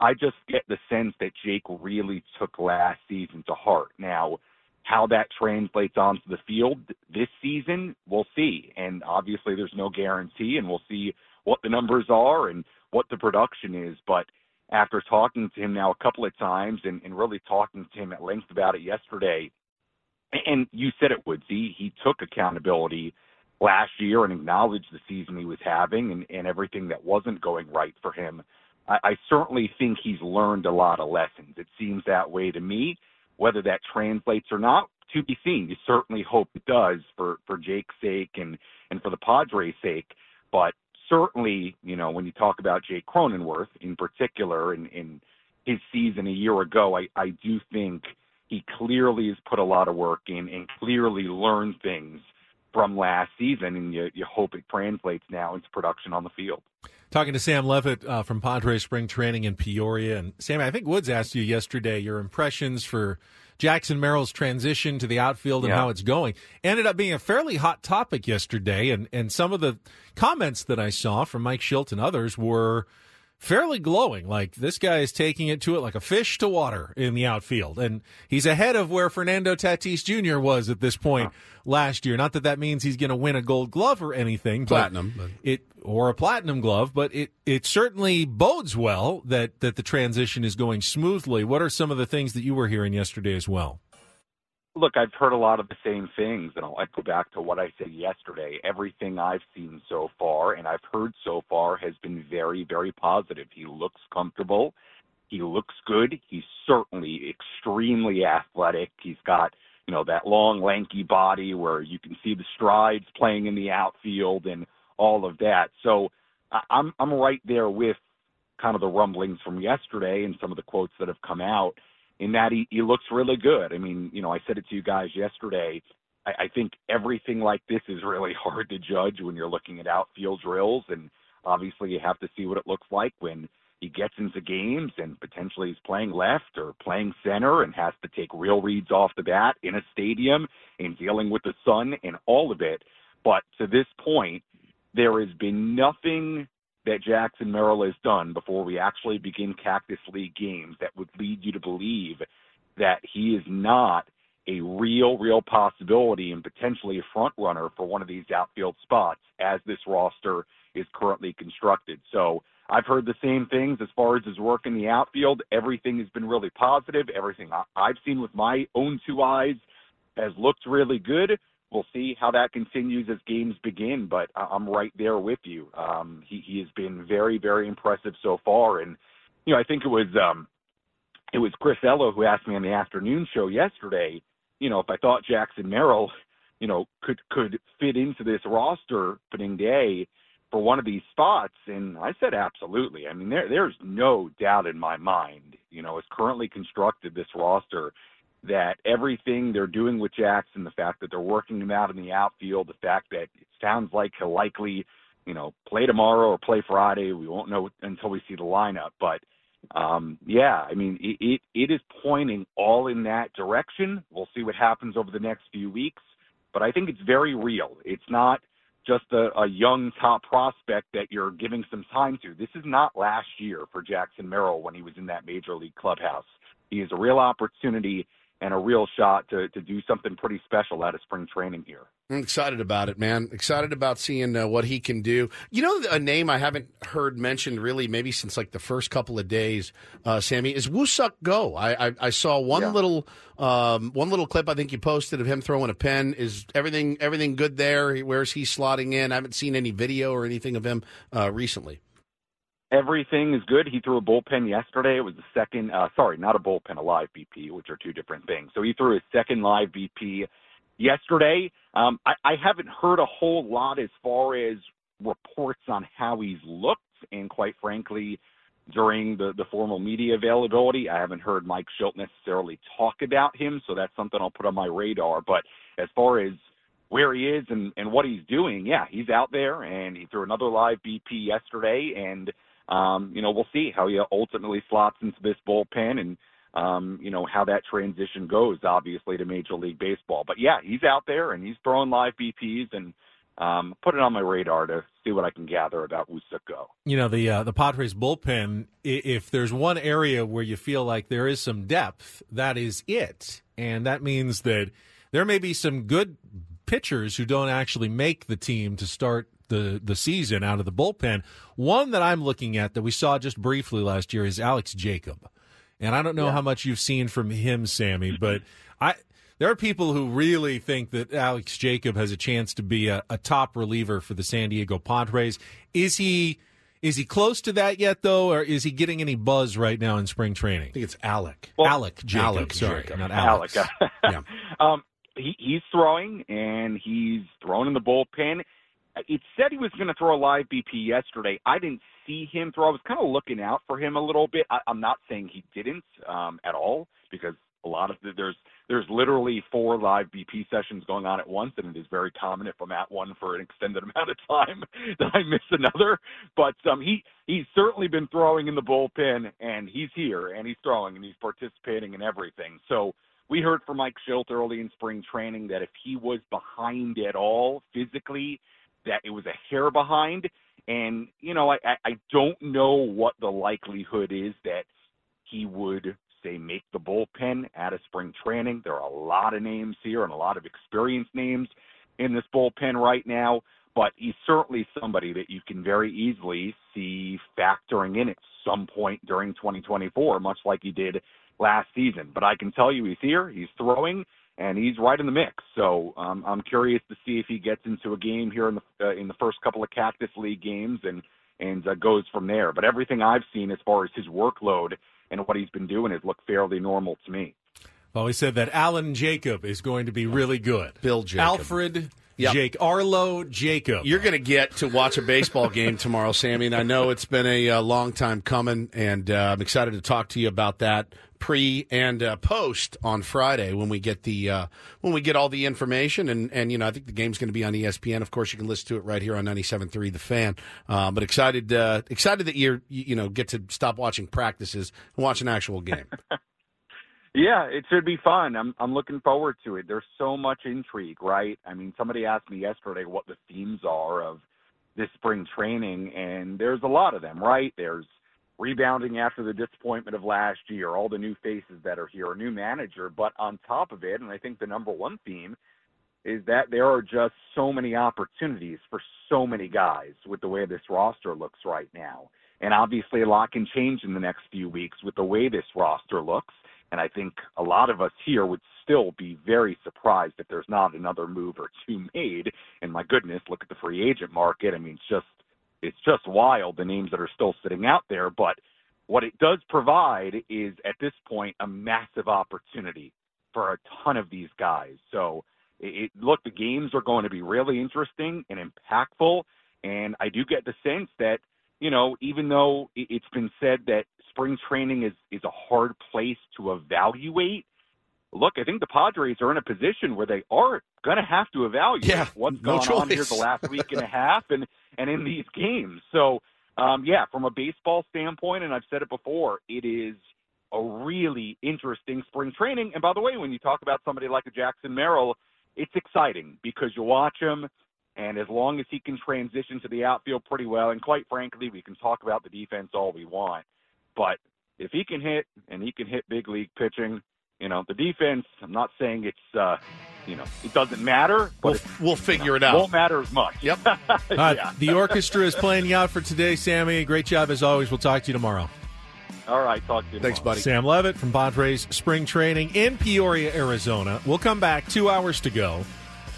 I just get the sense that Jake really took last season to heart. Now, how that translates onto the field this season, we'll see. And obviously, there's no guarantee, and we'll see what the numbers are and what the production is. But after talking to him now a couple of times and, and really talking to him at length about it yesterday, and you said it, Woodsy, he took accountability last year and acknowledged the season he was having and, and everything that wasn't going right for him. I, I certainly think he's learned a lot of lessons. It seems that way to me. Whether that translates or not, to be seen. You certainly hope it does for for Jake's sake and and for the Padres' sake. But certainly, you know, when you talk about Jake Cronenworth in particular and in his season a year ago, I, I do think he clearly has put a lot of work in and clearly learned things from last season, and you, you hope it translates now into production on the field. Talking to Sam Levitt uh, from Padres Spring Training in Peoria. And Sam, I think Woods asked you yesterday your impressions for Jackson Merrill's transition to the outfield and Yeah. how it's going. Ended up being a fairly hot topic yesterday. And, and some of the comments that I saw from Mike Shildt and others were fairly glowing. Like this guy is taking it to it like a fish to water in the outfield, and he's ahead of where Fernando Tatis Jr. was at this point last year. Not that that means he's going to win a Gold Glove or anything, but Platinum, but- it or a platinum glove, but it it certainly bodes well that that the transition is going smoothly. What are some of the things that you were hearing yesterday as well? Look, I've heard a lot of the same things, and I'll echo back to what I said yesterday. Everything I've seen so far and I've heard so far has been very, very positive. He looks comfortable. He looks good. He's certainly extremely athletic. He's got, you know, that long, lanky body where you can see the strides playing in the outfield and all of that. So I'm I'm right there with kind of the rumblings from yesterday and some of the quotes that have come out in that he, he looks really good. I mean, you know, I said it to you guys yesterday. I, I think everything like this is really hard to judge when you're looking at outfield drills, and obviously you have to see what it looks like when he gets into games and potentially he's playing left or playing center and has to take real reads off the bat in a stadium and dealing with the sun and all of it. But to this point, there has been nothing that Jackson Merrill has done before we actually begin Cactus League games that would lead you to believe that he is not a real, real possibility and potentially a front runner for one of these outfield spots as this roster is currently constructed. So I've heard the same things as far as his work in the outfield. Everything has been really positive. Everything I've seen with my own two eyes has looked really good. We'll see how that continues as games begin, but I'm right there with you. Um, he, he has been very, very impressive so far, and you know I think it was um, it was Chris Ello who asked me on the afternoon show yesterday. You know if I thought Jackson Merrill, you know, could could fit into this roster opening day for one of these spots, and I said absolutely. I mean there there's no doubt in my mind. You know, as currently constructed this roster that everything they're doing with Jackson, the fact that they're working him out in the outfield, the fact that it sounds like he'll likely, you know, play tomorrow or play Friday. We won't know until we see the lineup. But um, yeah, I mean, it, it it is pointing all in that direction. We'll see what happens over the next few weeks, but I think it's very real. It's not just a, a young top prospect that you're giving some time to. This is not last year for Jackson Merrill when he was in that major league clubhouse. He has a real opportunity and a real shot to to do something pretty special out of spring training here. I'm excited about it, man. Excited about seeing uh, what he can do. You know, a name I haven't heard mentioned really, maybe since like the first couple of days, uh, Sammy, is Woo-Suk Go. I, I, I saw one little um, one little clip I think you posted of him throwing a pen. Is everything everything good there? Where's he slotting in? I haven't seen any video or anything of him uh, recently. Everything is good. He threw a bullpen yesterday. It was the second, uh, sorry, not a bullpen, a live BP, which are two different things. So he threw his second live BP yesterday. Um, I, I haven't heard a whole lot as far as reports on how he's looked, and quite frankly, during the, the formal media availability, I haven't heard Mike Shildt necessarily talk about him, so that's something I'll put on my radar. But as far as where he is and, and what he's doing, yeah, he's out there, and he threw another live BP yesterday, and um, you know, we'll see how he ultimately slots into this bullpen and, um, you know, how that transition goes, obviously, to Major League Baseball. But yeah, he's out there and he's throwing live BPs and um, put it on my radar to see what I can gather about Woo-Suk Go. You know the uh, the Padres bullpen. If there's one area where you feel like there is some depth, that is it, and that means that there may be some good pitchers who don't actually make the team to start the the season out of the bullpen. One that I'm looking at that we saw just briefly last year is Alex Jacob, and I don't know how much you've seen from him, Sammy, but I. There are people who really think that Alex Jacob has a chance to be a, a top reliever for the San Diego Padres. Is he is he close to that yet, though, or is he getting any buzz right now in spring training? I think it's Alek. Alek Jacob. Alek sorry, Jacob. not Alex. Alek. um, he, he's throwing and he's throwing in the bullpen. It said he was going to throw a live BP yesterday. I didn't see him throw. I was kind of looking out for him a little bit. I, I'm not saying he didn't um, at all because a lot of the, there's there's literally four live BP sessions going on at once, and it is very common if I'm at one for an extended amount of time that I miss another. But um, he he's certainly been throwing in the bullpen, and he's here and he's throwing and he's participating in everything. So we heard from Mike Shildt early in spring training that if he was behind at all physically, that it was a hair behind. And you know, I I don't know what the likelihood is that he would say make the bullpen at a spring training. There are a lot of names here and a lot of experienced names in this bullpen right now, but he's certainly somebody that you can very easily see factoring in at some point during 2024, much like he did last season. But I can tell you he's here, he's throwing, and he's right in the mix. So um, I'm curious to see if he gets into a game here in the uh, in the first couple of Cactus League games and and uh, goes from there. But everything I've seen as far as his workload and what he's been doing has looked fairly normal to me. Well, he said that Alan Jacob is going to be really good. Bill Jacob. Alfred Yep. Jake Arlo Jacob. You're going to get to watch a baseball game tomorrow, Sammy, and I know it's been a, uh long time coming, and uh, I'm excited to talk to you about that pre and uh, post on Friday when we get the uh, when we get all the information, and and you know I think the game's going to be on ESPN. Of course, you can listen to it right here on 97.3 The Fan. Uh, but excited uh, excited that you're you you know get to stop watching practices and watch an actual game. Yeah, it should be fun. I'm I'm looking forward to it. There's so much intrigue, right? I mean, somebody asked me yesterday what the themes are of this spring training, and there's a lot of them, right? There's rebounding after the disappointment of last year, all the new faces that are here, a new manager, but on top of it, and I think the number one theme is that there are just so many opportunities for so many guys with the way this roster looks right now. And obviously a lot can change in the next few weeks with the way this roster looks. And I think a lot of us here would still be very surprised if there's not another move or two made. And my goodness, look at the free agent market. I mean, it's just it's just wild the names that are still sitting out there. But what it does provide is at this point a massive opportunity for a ton of these guys. So it, it look the games are going to be really interesting and impactful. And I do get the sense that you know, even though it- it's been said that spring training is is a hard place to evaluate, look, I think the Padres are in a position where they are going to have to evaluate Yeah, what's no gone on here the last week and a half and and in these games. So, um, yeah, from a baseball standpoint, and I've said it before, it is a really interesting spring training. And by the way, when you talk about somebody like a Jackson Merrill, it's exciting because you watch him, and as long as he can transition to the outfield pretty well, and quite frankly, we can talk about the defense all we want, but if he can hit and he can hit big league pitching, you know, the defense. I'm not saying it's, uh, you know, it doesn't matter, but We'll, we'll figure it out. won't matter as much. Yep. Yeah. The orchestra is playing you out for today, Sammy. Great job as always. We'll talk to you tomorrow. All right, talk to you. Thanks, tomorrow. buddy. Sam Levitt from Padres Spring Training in Peoria, Arizona. We'll come back two hours to go.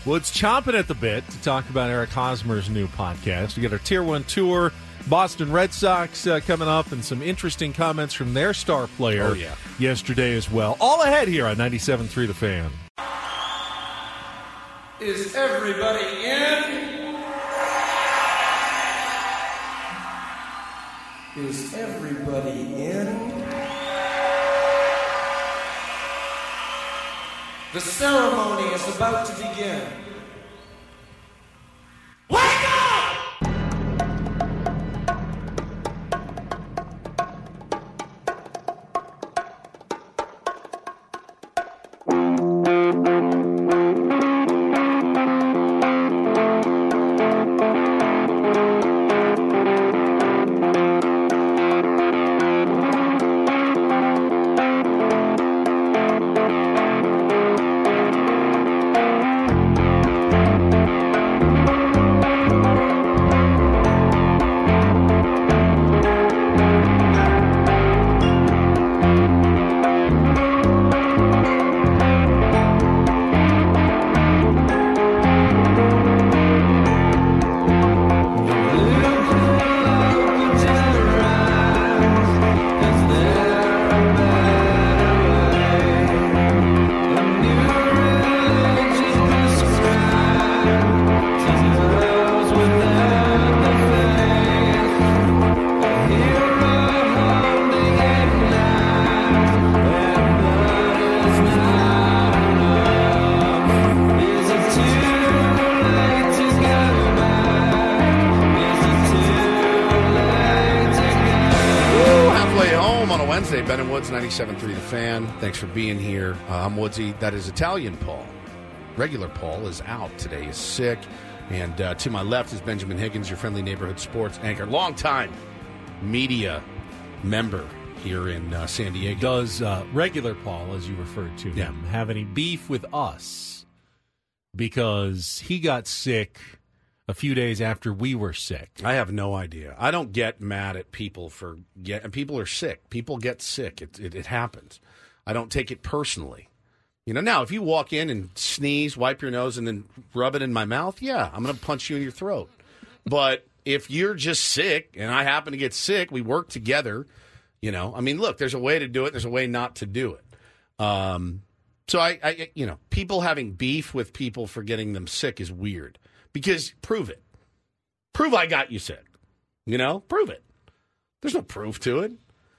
Woods chomping at the bit to talk about Eric Hosmer's new podcast. We got our Tier 1 tour, Boston Red Sox uh, coming up, and some interesting comments from their star player Oh, yeah. yesterday as well. All ahead here on 97.3 The Fan. Is everybody in? Is everybody in? The ceremony is about to begin. Wednesday. Thanks for being here. Uh, I'm Woodsy. That is Italian Paul. Regular Paul is out today, is sick. And uh, to my left is Benjamin Higgins, your friendly neighborhood sports anchor, longtime media member here in uh, San Diego. Does uh, regular Paul, as you referred to Yeah. him, have any beef with us? Because he got sick a few days after we were sick. I have no idea. I don't get mad at people for get. And people are sick. People get sick. It, it it happens. I don't take it personally. You know. Now, if you walk in and sneeze, wipe your nose, and then rub it in my mouth, yeah, I'm going to punch you in your throat. But if you're just sick and I happen to get sick, we work together. You know. I mean, look, there's a way to do it. There's a way not to do it. Um. So I, I, you know, people having beef with people for getting them sick is weird because prove it. Prove I got you sick. You know, prove it. There's no proof to it.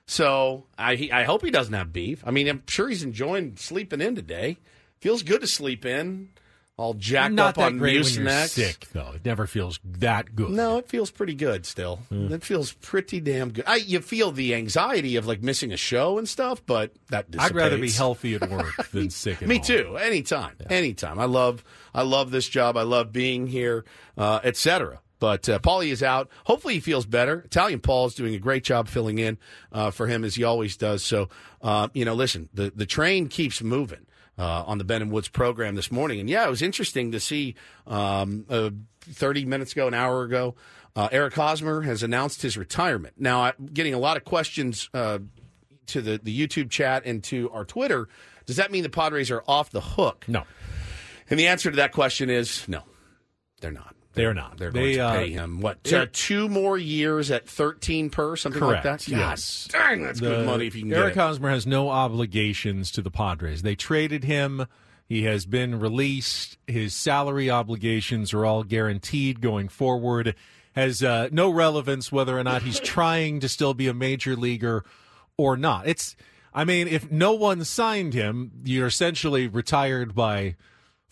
So I he, I hope he doesn't have beef. I mean, I'm sure he's enjoying sleeping in today. Feels good to sleep in, all jacked Not up that on great when you're Mucinex. sick, though. It never feels that good. No, it feels pretty good still. It feels pretty damn good. I, you feel the anxiety of like missing a show and stuff, but that dissipates. I'd rather be healthy at work than sick at work. Me home. too. Anytime. Anytime. I love I love this job. I love being here, uh, etc. But uh, Paulie is out. Hopefully he feels better. Italian Paul is doing a great job filling in uh, for him as he always does. So uh, you know, listen, the the train keeps moving. Uh, on the Ben and Woods program this morning, and yeah, it was interesting to see. Um, uh, Thirty minutes ago, an hour ago, uh, Eric Hosmer has announced his retirement. Now, I'm getting a lot of questions uh, to the, the YouTube chat and to our Twitter. Does that mean the Padres are off the hook? No. And the answer to that question is no, they're not. They're not. They're They, going to uh, pay him what uh, two more years at thirteen per something Correct. like that. God yes. dang, that's good money if you can Eric get it. Hosmer has no obligations to the Padres. They traded him. He has been released. His salary obligations are all guaranteed going forward. Has uh, no relevance whether or not he's trying to still be a major leaguer or not. It's, I mean, if no one signed him, you're essentially retired by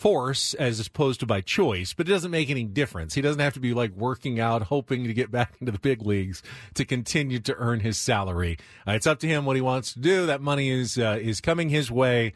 force as opposed to by choice, but it doesn't make any difference. He doesn't have to be like working out, hoping to get back into the big leagues to continue to earn his salary. Uh, it's up to him what he wants to do. That money is uh, is coming his way,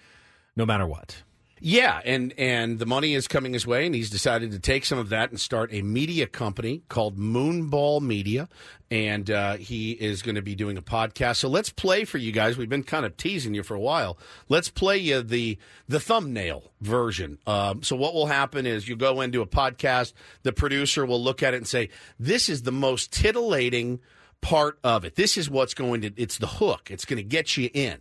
no matter what. Yeah, and and the money is coming his way, and he's decided to take some of that and start a media company called Moonball Media, and uh, he is going to be doing a podcast. So let's play for you guys. We've been kind of teasing you for a while. Let's play you the the thumbnail version. Um, so what will happen is you go into a podcast. The producer will look at it and say, "This is the most titillating." part of it. This is what's going to, it's the hook. It's going to get you in.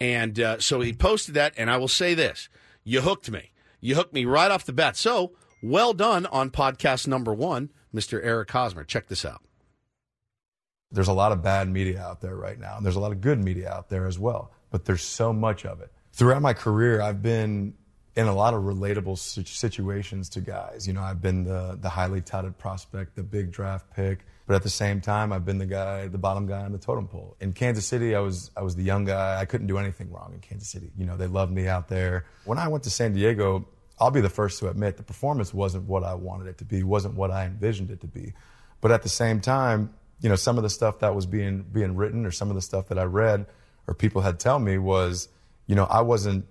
And uh, so he posted that, and I will say this you hooked me. You hooked me right off the bat. So well done on podcast number one, Mr. Eric Hosmer. Check this out. There's a lot of bad media out there right now, and there's a lot of good media out there as well, but there's so much of it. Throughout my career, I've been in a lot of relatable situations to guys. You know, I've been the, the highly touted prospect, the big draft pick, but at the same time, I've been the guy, the bottom guy on the totem pole. In Kansas City, I was, I was the young guy. I couldn't do anything wrong in Kansas City. You know, they loved me out there. When I went to San Diego, I'll be the first to admit the performance wasn't what I wanted it to be, wasn't what I envisioned it to be. But at the same time, you know, some of the stuff that was being being written or some of the stuff that I read or people had tell me was, you know, I wasn't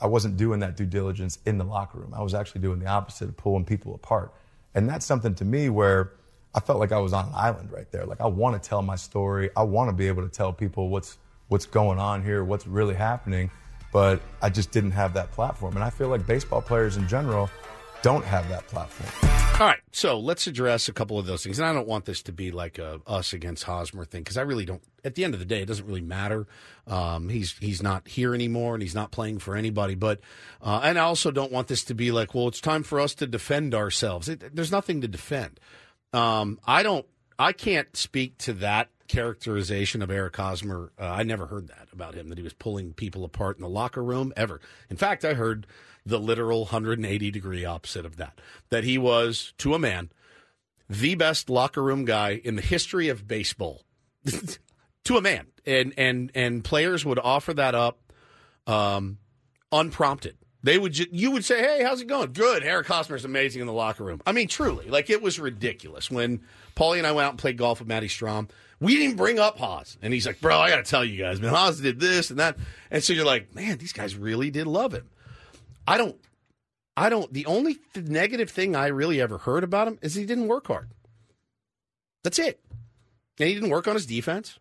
I wasn't doing that due diligence in the locker room. I was actually doing the opposite of pulling people apart. And that's something to me where I felt like I was on an island right there. Like I want to tell my story. I want to be able to tell people what's what's going on here, what's really happening, but I just didn't have that platform. And I feel like baseball players in general don't have that platform. All right, so let's address a couple of those things. And I don't want this to be like a us against Hosmer thing because I really don't. At the end of the day, it doesn't really matter. Um, he's he's not here anymore, and he's not playing for anybody. But uh, and I also don't want this to be like, well, it's time for us to defend ourselves. It, there's nothing to defend. Um, I don't. I can't speak to that characterization of Eric Hosmer. Uh, I never heard that about him that he was pulling people apart in the locker room ever. In fact, I heard the literal 180 degree opposite of that. That he was to a man the best locker room guy in the history of baseball. to a man, and and and players would offer that up um, unprompted. They would ju- you would say, "Hey, how's it going? Good. Eric Hosmer's amazing in the locker room." I mean, truly, like it was ridiculous when Paulie and I went out and played golf with Matty Strahm. We didn't bring up Haas. And he's like, bro, I got to tell you guys, man, Haas did this and that. And so you're like, man, these guys really did love him. I don't, I don't, the only th- negative thing I really ever heard about him is he didn't work hard. That's it. And he didn't work on his defense.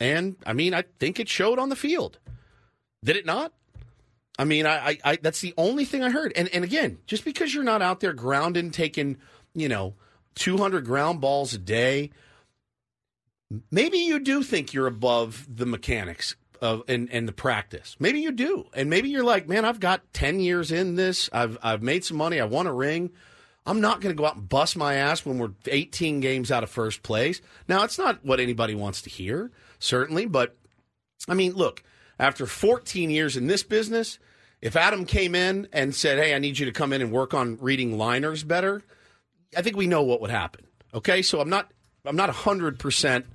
And I mean, I think it showed on the field. Did it not? I mean, I, I, I that's the only thing I heard. And and again, just because you're not out there grounding, taking, you know, 200 ground balls a day, maybe you do think you're above the mechanics of and, and the practice. Maybe you do. And maybe you're like, man, I've got 10 years in this. I've I've made some money. I won a ring. I'm not going to go out and bust my ass when we're 18 games out of first place. Now, it's not what anybody wants to hear, certainly, but I mean, look, after 14 years in this business, if Adam came in and said, "Hey, I need you to come in and work on reading liners better," I think we know what would happen. Okay, so I'm not I'm not 100 percent,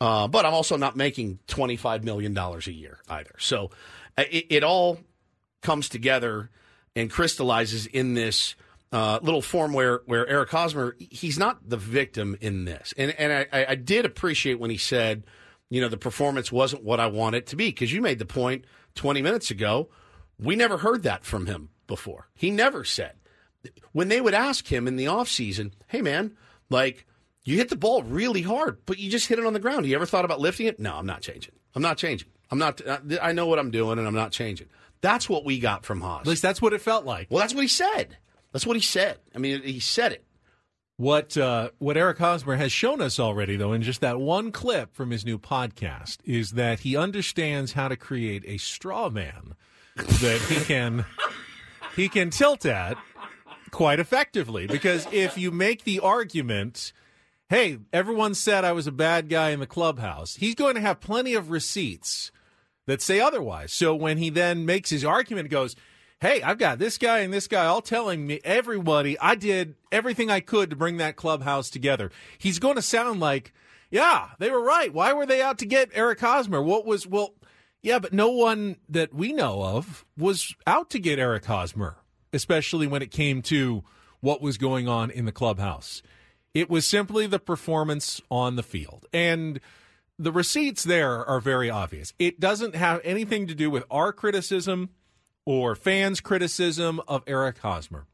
uh, but I'm also not making 25 million dollars a year either. So uh, it, it all comes together and crystallizes in this uh, little form where where Eric Hosmer he's not the victim in this, and and I, I did appreciate when he said, you know, the performance wasn't what I want it to be because you made the point 20 minutes ago. We never heard that from him before. He never said when they would ask him in the offseason, hey man, like you hit the ball really hard, but you just hit it on the ground. You ever thought about lifting it? No, I'm not changing. I'm not changing. I'm not. I know what I'm doing, and I'm not changing. That's what we got from Haas. At least that's what it felt like. Well, that's what he said. That's what he said. I mean, he said it. What uh, what Eric Hosmer has shown us already, though, in just that one clip from his new podcast, is that he understands how to create a straw man that he can he can tilt at quite effectively. Because if you make the argument, hey, everyone said I was a bad guy in the clubhouse, he's going to have plenty of receipts that say otherwise. So when he then makes his argument, goes, hey, I've got this guy and this guy all telling me, everybody, I did everything I could to bring that clubhouse together. He's going to sound like, yeah, they were right. Why were they out to get Eric Hosmer? What was, well, yeah, but no one that we know of was out to get Eric Hosmer, especially when it came to what was going on in the clubhouse. It was simply the performance on the field. And the receipts there are very obvious. It doesn't have anything to do with our criticism or fans' criticism of Eric Hosmer.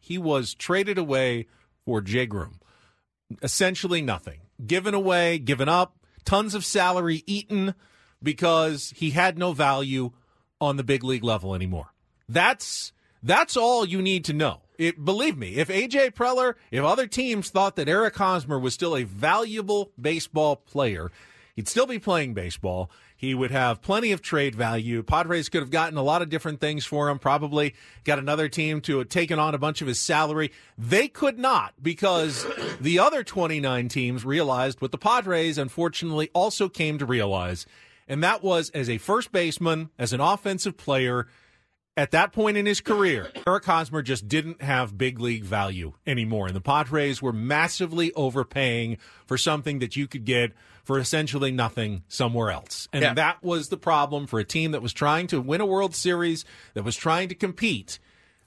He was traded away for Jay Groome. Essentially nothing. Given away, given up, tons of salary eaten because he had no value on the big league level anymore. That's that's all you need to know. It, believe me, if AJ Preller, if other teams thought that Eric Hosmer was still a valuable baseball player, he'd still be playing baseball. He would have plenty of trade value. Padres could have gotten a lot of different things for him, probably got another team to have taken on a bunch of his salary. They could not because the other 29 teams realized what the Padres unfortunately also came to realize, and that was as a first baseman, as an offensive player, at that point in his career, Eric Hosmer just didn't have big league value anymore. And the Padres were massively overpaying for something that you could get for essentially nothing somewhere else. And Yeah. that was the problem for a team that was trying to win a World Series, that was trying to compete.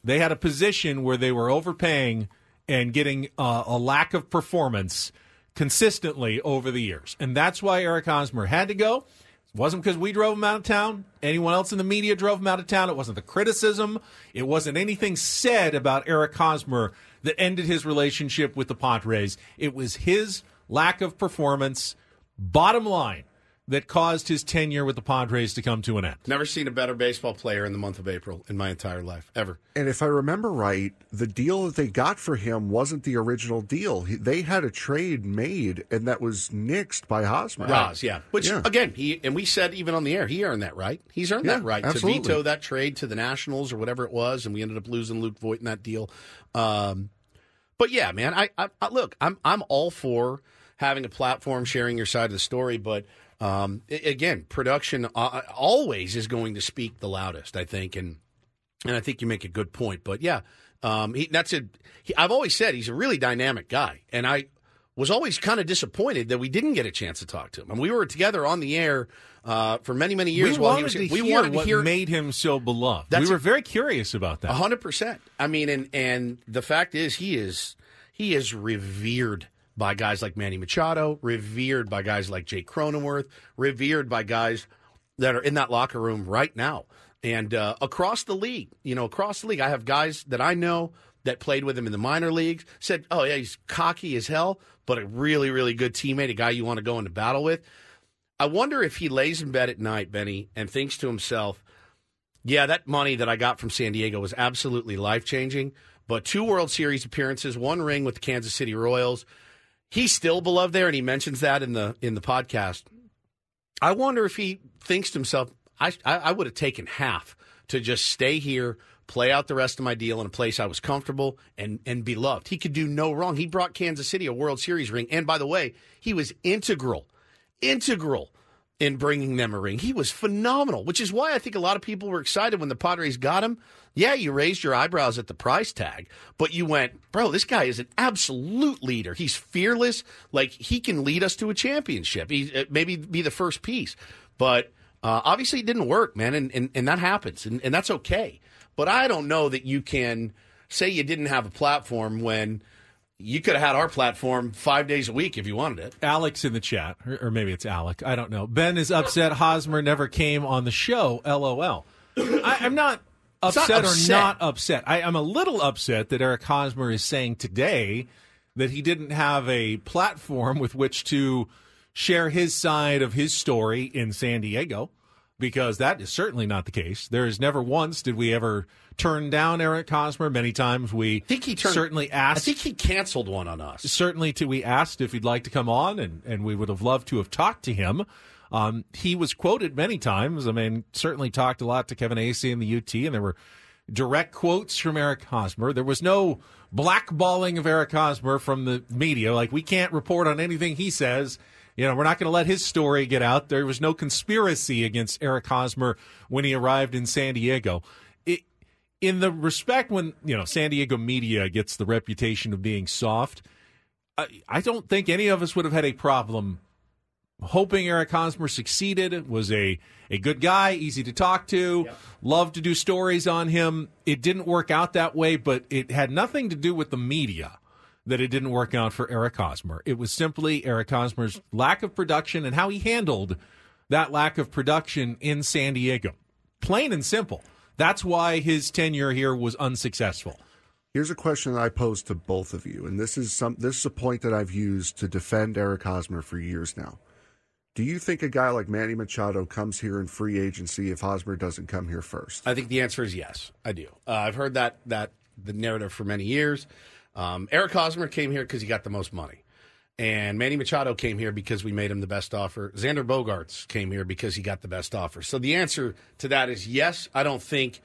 They had a position where they were overpaying and getting uh, a lack of performance consistently over the years. And that's why Eric Hosmer had to go. It wasn't because we drove him out of town. Anyone else in the media drove him out of town. It wasn't the criticism. It wasn't anything said about Eric Hosmer that ended his relationship with the Padres. It was his lack of performance, bottom line, that caused his tenure with the Padres to come to an end. Never seen a better baseball player in the month of April in my entire life, ever. And if I remember right, the deal that they got for him wasn't the original deal. He, they had a trade made, and that was nixed by Hosmer. Roz, yeah. Which Yeah. again, he and we said even on the air, he earned that right. He's earned Yeah, that right absolutely. to veto that trade to the Nationals or whatever it was, and we ended up losing Luke Voit in that deal. Um, but yeah, man, I, I, I look, I'm I'm all for having a platform, sharing your side of the story, but um, again, production uh, always is going to speak the loudest, I think, and and I think you make a good point. But yeah, um, he, that's a. He, I've always said he's a really dynamic guy, and I was always kind of disappointed that we didn't get a chance to talk to him. And we were together on the air uh, for many, many years we while he was to here. We hear wanted to what hear made him so beloved. That's we were very curious about that. a hundred percent. I mean, and and the fact is, he is he is revered by guys like Manny Machado, revered by guys like Jake Cronenworth, revered by guys that are in that locker room right now. And uh, across the league, you know, across the league, I have guys that I know that played with him in the minor leagues said, "Oh yeah, he's cocky as hell, but a really, really good teammate, a guy you want to go into battle with." I wonder if he lays in bed at night, Benny, and thinks to himself, "Yeah, that money that I got from San Diego was absolutely life changing, but two World Series appearances, one ring with the Kansas City Royals." He's still beloved there, and he mentions that in the in the podcast. I wonder if he thinks to himself, I, I, I would have taken half to just stay here, play out the rest of my deal in a place I was comfortable and, and beloved. He could do no wrong. He brought Kansas City a World Series ring. And by the way, he was integral, integral in bringing them a ring. He was phenomenal, which is why I think a lot of people were excited when the Padres got him. Yeah, you raised your eyebrows at the price tag, but you went, bro, this guy is an absolute leader. He's fearless. Like, he can lead us to a championship. He uh, maybe be the first piece. But uh, obviously, it didn't work, man, and, and, and that happens, and, and that's okay. But I don't know that you can say you didn't have a platform when you could have had our platform five days a week if you wanted it. Alex in the chat, or, or maybe it's Alec. I don't know. Ben is upset Hosmer never came on the show. LOL. I, I'm not It's not upset, upset. or not upset. I, I'm a little upset that Eric Hosmer is saying today that he didn't have a platform with which to share his side of his story in San Diego, because that is certainly not the case. There is never once did we ever turn down Eric Hosmer. Many times we think he turned- certainly asked. I think he canceled one on us. Certainly, to we asked if he'd like to come on, and, and we would have loved to have talked to him. Um, he was quoted many times. I mean, certainly talked a lot to Kevin Acee and the UT, and there were direct quotes from Eric Hosmer. There was no blackballing of Eric Hosmer from the media. Like, we can't report on anything he says. You know, we're not going to let his story get out. There was no conspiracy against Eric Hosmer when he arrived in San Diego. In the respect when, you know, San Diego media gets the reputation of being soft, I, I don't think any of us would have had a problem hoping Eric Hosmer succeeded. Was a a good guy, easy to talk to, loved to do stories on him. It didn't work out that way, but it had nothing to do with the media that it didn't work out for Eric Hosmer. It was simply Eric Hosmer's lack of production and how he handled that lack of production in San Diego. Plain and simple. That's why his tenure here was unsuccessful. Here's a question that I pose to both of you, and this is some this is a point that I've used to defend Eric Hosmer for years now. Do you think a guy like Manny Machado comes here in free agency if Hosmer doesn't come here first? I think the answer is yes. I do. Uh, I've heard that that the narrative for many years. Um, Eric Hosmer came here because he got the most money, and Manny Machado came here because we made him the best offer. Xander Bogaerts came here because he got the best offer. So the answer to that is yes. I don't think.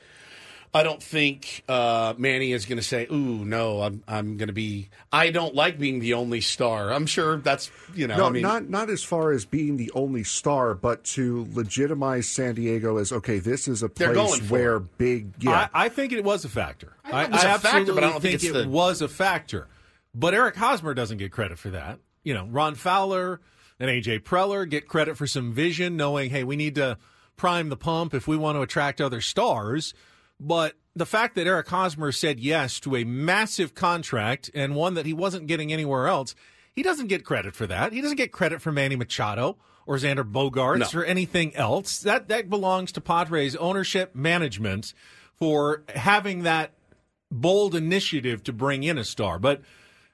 I don't think uh, Manny is going to say, "Ooh, no, I'm I'm going to be. I don't like being the only star." I'm sure that's you know. no, I mean, not not as far as being the only star, but to legitimize San Diego as okay, this is a They're going place for where big yeah. I, I think it was a factor. I know it was a factor, absolutely but I don't think it's it the- was a factor. But Eric Hosmer doesn't get credit for that. You know, Ron Fowler and AJ Preller get credit for some vision, knowing, hey, we need to prime the pump if we want to attract other stars. But the fact that Eric Hosmer said yes to a massive contract and one that he wasn't getting anywhere else, he doesn't get credit for that. He doesn't get credit for Manny Machado or Xander Bogaerts No. or anything else. That that belongs to Padres ownership management for having that bold initiative to bring in a star. But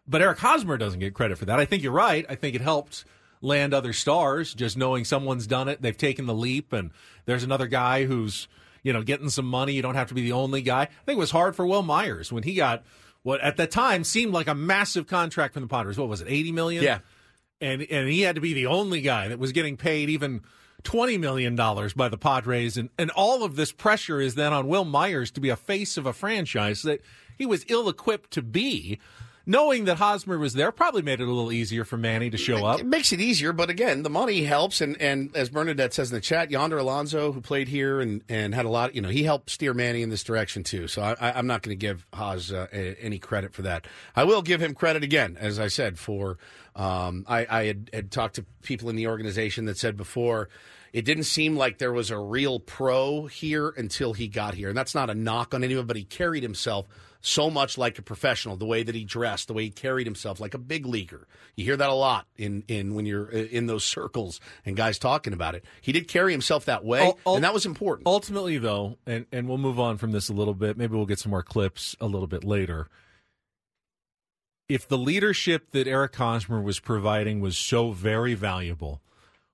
but Eric Hosmer doesn't get credit for that. I think you're right. I think it helped land other stars just knowing someone's done it. They've taken the leap and there's another guy who's, you know, getting some money. You don't have to be the only guy. I think it was hard for Wil Myers when he got what at the time seemed like a massive contract from the Padres. What was it? 80 million? Yeah. And and he had to be the only guy that was getting paid even twenty million dollars by the Padres, and and all of this pressure is then on Wil Myers to be a face of a franchise that he was ill equipped to be. Knowing that Hosmer was there probably made it a little easier for Manny to show up. It makes it easier, but again, the money helps. And, and as Bernadette says in the chat, Yonder Alonso, who played here and, and had a lot, you know, he helped steer Manny in this direction too. So I, I'm not going to give Haas uh, any credit for that. I will give him credit again, as I said, for um, I, I had, had talked to people in the organization that said before, it didn't seem like there was a real pro here until he got here. And that's not a knock on anyone, but he carried himself so much like a professional, the way that he dressed, the way he carried himself like a big leaguer. You hear that a lot in, in when you're uh, in those circles and guys talking about it. He did carry himself that way, ul- and that was important. Ultimately, though, and, and we'll move on from this a little bit. Maybe we'll get some more clips a little bit later. If the leadership that Eric Hosmer was providing was so very valuable,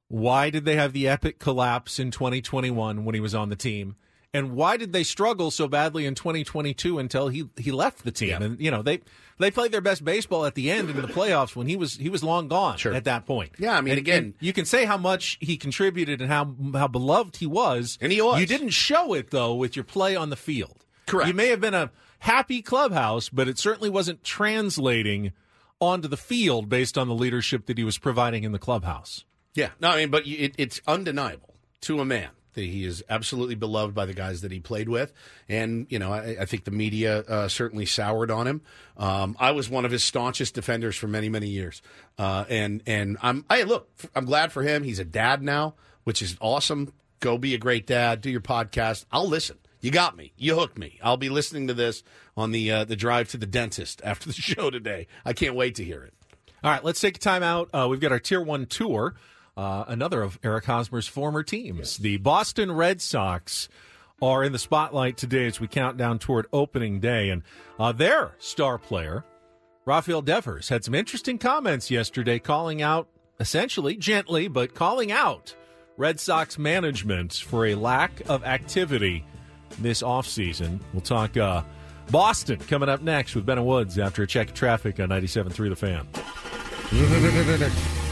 why did they have the epic collapse in 2021 when he was on the team? And why did they struggle so badly in 2022 until he, he left the team? And you know they they played their best baseball at the end in the playoffs when he was he was long gone at that point. Yeah, I mean, And- again- and you can say how much he contributed and how how beloved he was, And he was. You didn't show it though with your play on the field. Correct. You may have been a happy clubhouse, but it certainly wasn't translating onto the field based on the leadership that he was providing in the clubhouse. Yeah, no, I mean, but it, it's undeniable to a man that he is absolutely beloved by the guys that he played with, and you know, I, I think the media uh, certainly soured on him. Um, I was one of his staunchest defenders for many, many years, uh, and and I'm, I look, I'm glad for him. He's a dad now, which is awesome. Go be a great dad. Do your podcast. I'll listen. You got me. You hooked me. I'll be listening to this on the uh, the drive to the dentist after the show today. I can't wait to hear it. All right, let's take a time out. Uh, we've got our Tier 1 tour, uh, another of Eric Hosmer's former teams. The Boston Red Sox are in the spotlight today as we count down toward opening day. And uh, their star player, Rafael Devers, had some interesting comments yesterday calling out, essentially, gently, but calling out Red Sox management for a lack of activity this offseason. We'll talk uh, Boston coming up next with Ben and Woods after a check of traffic on 97.3 The Fan.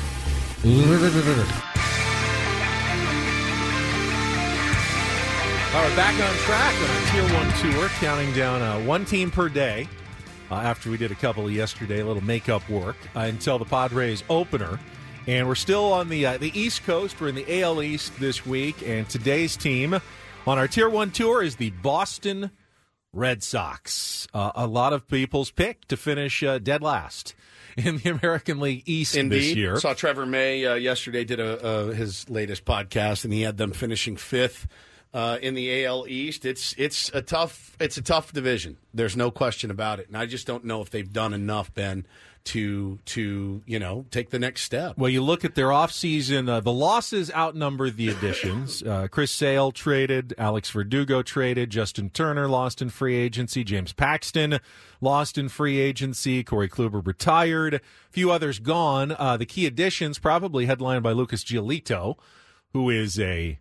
All right, back on track on our Tier 1 tour, counting down uh, one team per day uh, after we did a couple yesterday, a little makeup work uh, until the Padres opener. And we're still on the uh, the East Coast. We're in the AL East this week, and today's team on our Tier 1 tour is the Boston Red Sox. Uh, a lot of people's pick to finish uh, dead last in the American League East Indeed. this year. Saw Trevor May uh, yesterday did a, uh, his latest podcast, and he had them finishing fifth uh, in the AL East. It's it's a tough it's a tough division. There's no question about it, and I just don't know if they've done enough, Ben, to to you know take the next step. Well, you look at their offseason, uh, the losses outnumber the additions. Uh, Chris Sale traded, Alex Verdugo traded, Justin Turner lost in free agency, James Paxton lost in free agency, Corey Kluber retired, a few others gone. Uh, the key additions probably headlined by Lucas Giolito, who is a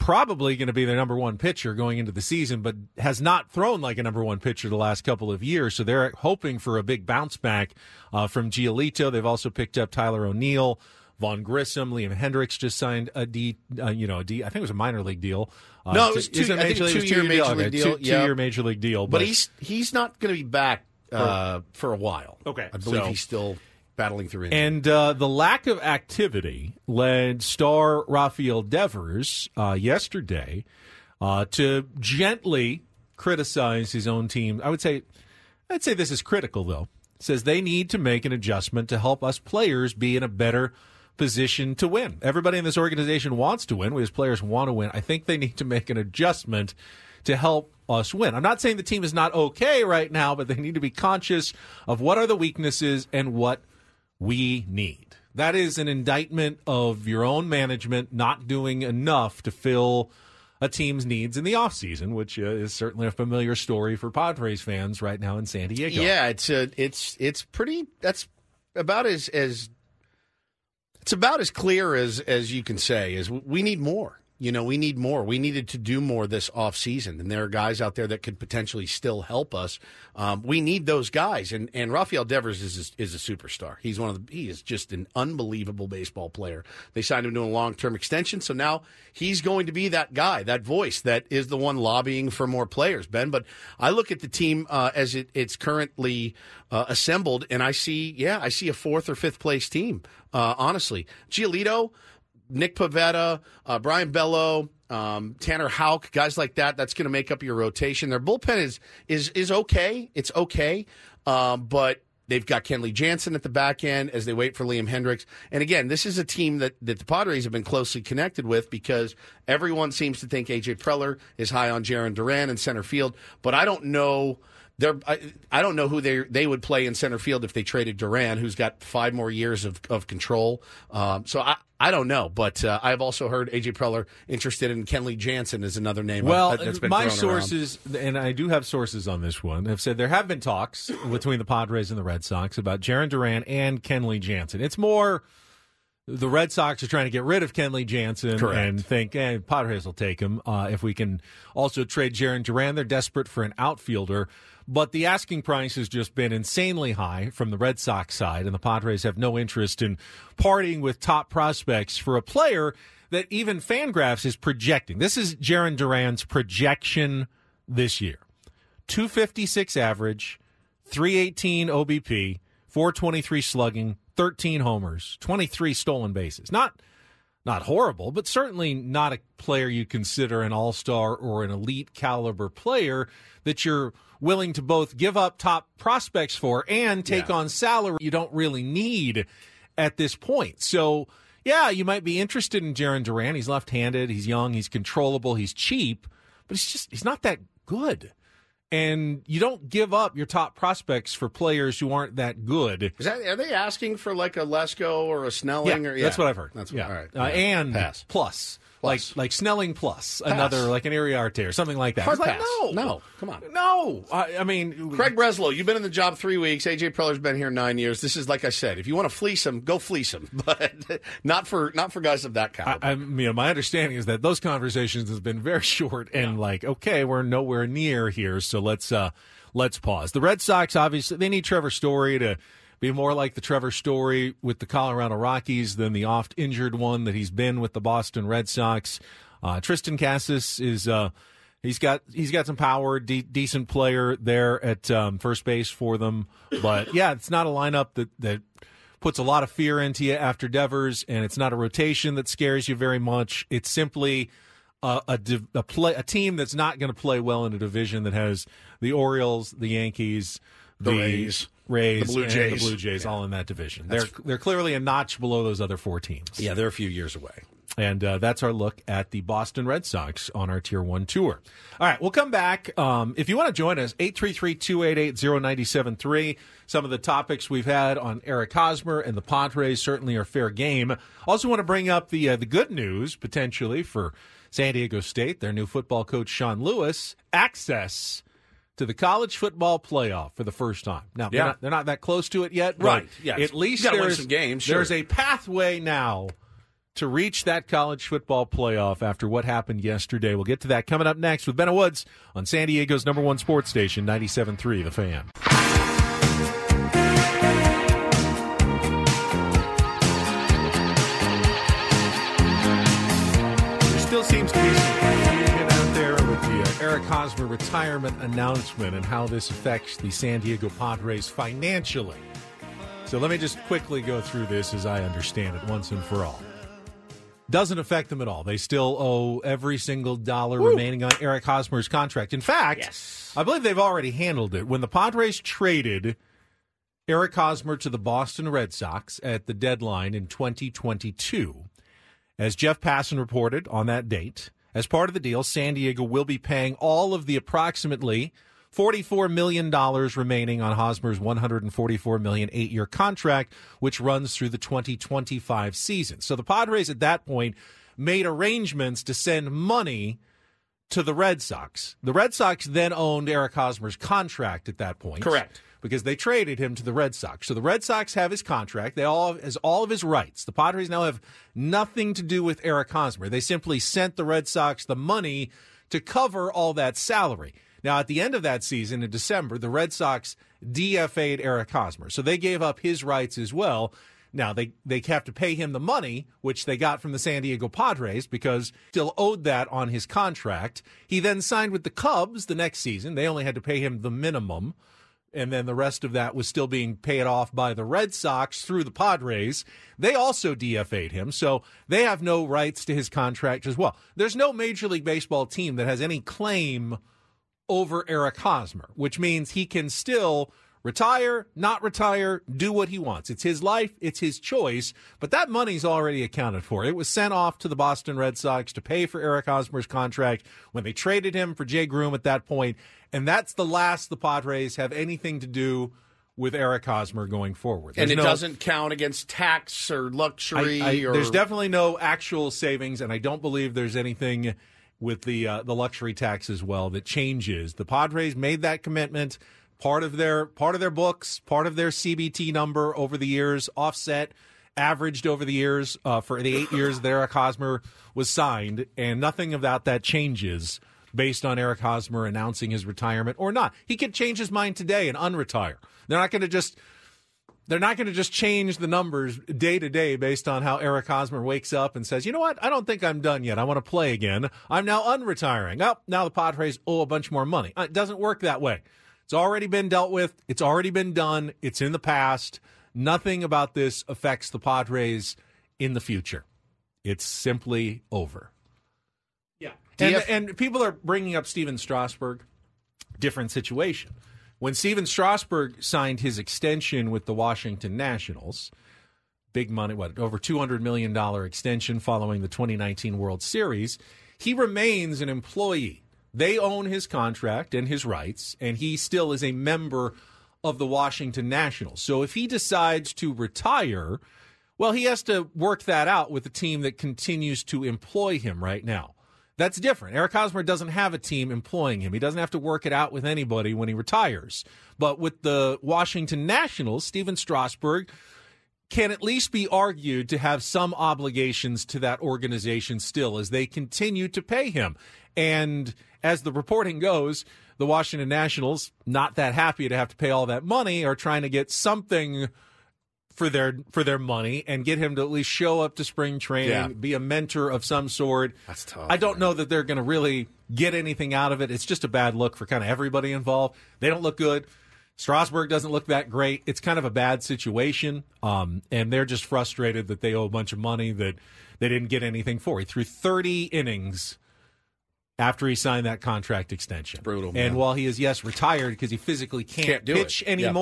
probably going to be the number one pitcher going into the season, but has not thrown like a number one pitcher the last couple of years. So they're hoping for a big bounce back uh, from Giolito. They've also picked up Tyler O'Neill. Vaughn Grissom, Liam Hendriks just signed a D, uh, you know, a D. I think it was a minor league deal. Uh, No, it was two- is I think major league- it was two-year major league deal, Two, yeah. year major league deal, But he's he's not going to be back uh, for a while. Okay, I believe so- he's still battling through injury. And uh, the lack of activity led star Rafael Devers uh, yesterday uh, to gently criticize his own team. I would say, I'd say this is critical though. Says they need to make an adjustment to help us players be in a better position to win. Everybody in this organization wants to win. We as players want to win. I think they need to make an adjustment to help us win. I'm not saying the team is not okay right now, but they need to be conscious of what are the weaknesses and what we need. That is an indictment of your own management not doing enough to fill a team's needs in the offseason, which uh, is certainly a familiar story for Padres fans right now in San Diego. Yeah, it's a, it's it's pretty. That's about as as it's about as clear as as you can say. Is we need more. You know, we need more. We needed to do more this off season, and there are guys out there that could potentially still help us. Um, we need those guys, and and Rafael Devers is is a superstar. He's one of the. He is just an unbelievable baseball player. They signed him to a long term extension, so now he's going to be that guy, that voice that is the one lobbying for more players, Ben. But I look at the team uh, as it, it's currently uh, assembled, and I see, yeah, I see a fourth or fifth place team. Uh, honestly, Giolito, Nick Pivetta, uh, Brayan Bello. Um, Tanner Houck, guys like that, that's going to make up your rotation. Their bullpen is is is okay. It's okay, um, but they've got Kenley Jansen at the back end as they wait for Liam Hendriks. And again, this is a team that, that the Padres have been closely connected with because everyone seems to think AJ Preller is high on Jarren Duran in center field. But I don't know. They're, I, I don't know who they they would play in center field if they traded Duran, who's got five more years of, of control. Um, so I, I don't know, but uh, I've also heard AJ Preller interested in Kenley Jansen is another name. Well, that's been my thrown around. sources, and I do have sources on this one, have said there have been talks between the Padres and the Red Sox about Jarren Duran and Kenley Jansen. It's more the Red Sox are trying to get rid of Kenley Jansen Correct. and think, eh, Padres will take him. Uh, if we can also trade Jarren Duran, they're desperate for an outfielder. But the asking price has just been insanely high from the Red Sox side, and the Padres have no interest in partying with top prospects for a player that even Fangraphs is projecting. This is Jarren Duran's projection this year 256 average, 318 OBP, 423 slugging, 13 homers, 23 stolen bases. Not not horrible, but certainly not a player you consider an all-star or an elite caliber player that you're willing to both give up top prospects for and take on salary you don't really need at this point. So, yeah, you might be interested in Jarren Duran. He's left-handed, he's young, he's controllable, he's cheap, but he's just he's not that good. And you don't give up your top prospects for players who aren't that good. Is that are they asking for like a Lesko or a Snelling? Yeah, or that's what I've heard. That's yeah. all right. Uh, and pass. plus, Plus. like like Snelling plus Pass. another like an Iriarte or something like that. Hard like, no, No, come on. no. I, I mean, Craig Breslow, you've been in the job three weeks. AJ Preller's been here nine years. This is like I said, if you want to fleece him, go fleece him, but not for not for guys of that I, caliber. I you know, my understanding is that those conversations has been very short and like, okay, we're nowhere near here, so let's uh let's pause. The Red Sox obviously they need Trevor Story to be more like the Trevor Story with the Colorado Rockies than the oft injured one that he's been with the Boston Red Sox. Uh, Triston Casas is uh he's got he's got some power, de- decent player there at um, first base for them, but yeah, it's not a lineup that that puts a lot of fear into you after Devers, and it's not a rotation that scares you very much. It's simply a a, a play a team that's not going to play well in a division that has the Orioles, the Yankees, The Rays, Rays, the Blue and Jays. the Blue Jays, all in that division. They're That's- they're clearly a notch below those other four teams. yeah, they're a few years away. And uh, that's our look at the Boston Red Sox on our Tier 1 tour. All right, we'll come back. Um, if you want to join us, 833 288 0973. Some of the topics we've had on Eric Hosmer and the Padres certainly are fair game. Also, want to bring up the, uh, the good news, potentially, for San Diego State, their new football coach, Sean Lewis, access to the college football playoff for the first time. Now, they're, not, they're not that close to it yet, but Right, yeah. at least You gotta win there's, some games, sure. there's a pathway now to reach that college football playoff after what happened yesterday. We'll get to that coming up next with Ben and Woods on San Diego's number one sports station, 97.3 The Fan. Eric Hosmer retirement announcement and how this affects the San Diego Padres financially. So let me just quickly go through this as I understand it once and for all. Doesn't affect them at all. They still owe every single dollar remaining on Eric Hosmer's contract. In fact, I believe they've already handled it. When the Padres traded Eric Hosmer to the Boston Red Sox at the deadline in 2022, as Jeff Passan reported on that date, as part of the deal, San Diego will be paying all of the approximately $44 million remaining on Hosmer's 144 million eight year contract, which runs through the 2025 season. So the Padres at that point made arrangements to send money to the Red Sox. The Red Sox then owned Eric Hosmer's contract at that point. Correct. Because they traded him to the Red Sox. So the Red Sox have his contract. They all has all of his rights. The Padres now have nothing to do with Eric Hosmer. They simply sent the Red Sox the money to cover all that salary. Now, at the end of that season in December, the Red Sox DFA'd Eric Hosmer. So they gave up his rights as well. Now they they have to pay him the money which they got from the San Diego Padres because still owed that on his contract. He then signed with the Cubs the next season. They only had to pay him the minimum and then the rest of that was still being paid off by the Red Sox through the Padres. They also DFA'd him, so they have no rights to his contract as well. There's no Major League Baseball team that has any claim over Eric Hosmer, which means he can still retire, not retire, do what he wants. It's his life, it's his choice, but that money's already accounted for. It was sent off to the Boston Red Sox to pay for Eric Hosmer's contract when they traded him for Jay Groome at that point, and that's the last the Padres have anything to do with Eric Hosmer going forward. and it no- doesn't count against tax or luxury. I- I- or There's definitely no actual savings, and I don't believe there's anything with the uh, the luxury tax as well that changes. The Padres made that commitment. Part of their part of their books, part of their CBT number over the years, offset averaged over the years uh, for the eight years that Eric Hosmer was signed, and nothing about that changes based on Eric Hosmer announcing his retirement or not. He could change his mind today and unretire. They're not going to just they're not going to just change the numbers day to day based on how Eric Hosmer wakes up and says, you know what? I don't think I'm done yet. I want to play again. I'm now unretiring. Oh, now the Padres owe a bunch more money. Uh, It doesn't work that way. It's already been dealt with. It's already been done. It's in the past. Nothing about this affects the Padres in the future. It's simply over. And, and people are bringing up Stephen Strasburg. Different situation. When Stephen Strasburg signed his extension with the Washington Nationals, big money, what, over $200 million extension following the 2019 World Series, he remains an employee. They own his contract and his rights, and he still is a member of the Washington Nationals. So if he decides to retire, well, he has to work that out with the team that continues to employ him right now. That's different. Eric Hosmer doesn't have a team employing him. He doesn't have to work it out with anybody when he retires. But with the Washington Nationals, Stephen Strasburg can at least be argued to have some obligations to that organization still as they continue to pay him. And as the reporting goes, the Washington Nationals, not that happy to have to pay all that money, are trying to get something for their for their money and get him to at least show up to spring training, Yeah. be a mentor of some sort. That's tough. I don't know that they're going to really get anything out of it. It's just a bad look for kind of everybody involved. They don't look good. Strasburg doesn't look that great. It's kind of a bad situation, um, and they're just frustrated that they owe a bunch of money that they didn't get anything for. He threw 30 innings after he signed that contract extension. brutal, And while he is yes retired because he physically can't, Can't do pitch it. Yeah.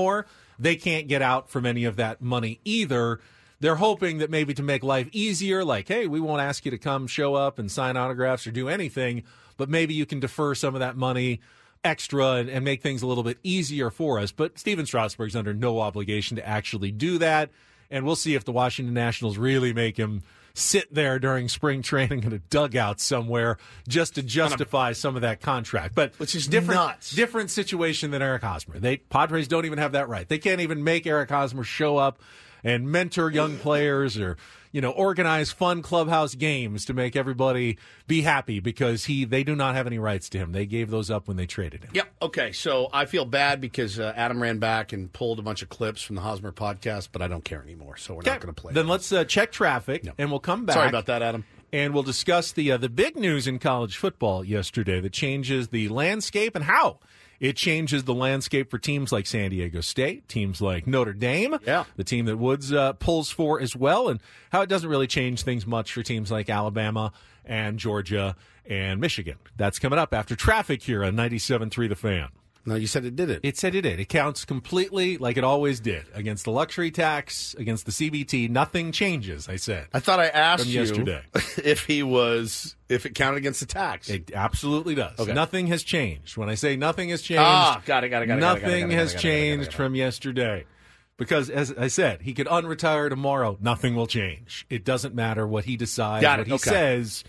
They can't get out from any of that money either. They're hoping that maybe to make life easier, like, hey, we won't ask you to come show up and sign autographs or do anything, but maybe you can defer some of that money extra and, and make things a little bit easier for us. But Stephen Strasburg's under no obligation to actually do that. And we'll see if the Washington Nationals really make him sit there during spring training in a dugout somewhere just to justify some of that contract. But Which is different, nuts. different situation than Eric Hosmer. They Padres don't even have that right. They can't even make Eric Hosmer show up and mentor young players or you know organize fun clubhouse games to make everybody be happy because he they do not have any rights to him. They gave those up when they traded him. Yep. Okay. So I feel bad because uh, Adam ran back and pulled a bunch of clips from the Hosmer podcast, but I don't care anymore. So we're not going to play. Then let's uh, check traffic and we'll come back. Sorry about that, Adam. And we'll discuss the uh, the big news in college football yesterday that changes the landscape and how it changes the landscape for teams like San Diego State, teams like Notre Dame, yeah. the team that Woods uh, pulls for as well, and how it doesn't really change things much for teams like Alabama and Georgia and Michigan. That's coming up after traffic here on 97.3 The Fan. No, you said it did it. It said it did. It counts completely like it always did against the luxury tax, against the CBT. Nothing changes. I said. I thought I asked you yesterday. if he was if it counted against the tax. It absolutely does. Okay. Nothing has changed. When I say nothing has changed, Ah, got it, got it, got it, Nothing has changed from yesterday. Because as I said, he could unretire tomorrow. Nothing will change. It doesn't matter what he decides, what he okay. says.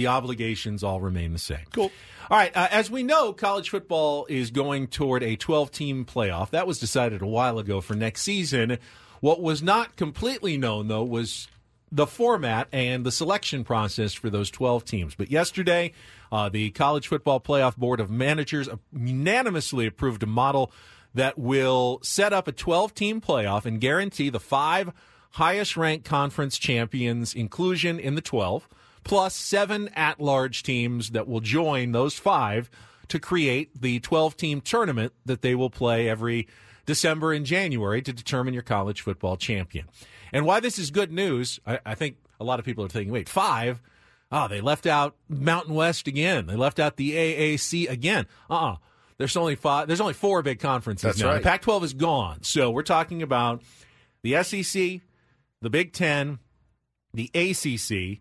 The obligations all remain the same. Cool. All right. Uh, as we know, college football is going toward a 12 team playoff. That was decided a while ago for next season. What was not completely known, though, was the format and the selection process for those 12 teams. But yesterday, uh, the College Football Playoff Board of Managers unanimously approved a model that will set up a 12 team playoff and guarantee the five highest ranked conference champions inclusion in the 12, plus seven at large teams that will join those five to create the 12 team tournament that they will play every December and January to determine your college football champion. And why this is good news, I, I think a lot of people are thinking, wait, five? Oh, they left out Mountain West again. They left out the AAC again. Uh uh There's only five. There's only four big conferences That's now. right. The Pac-12 is gone, so we're talking about the SEC, the Big Ten, the ACC,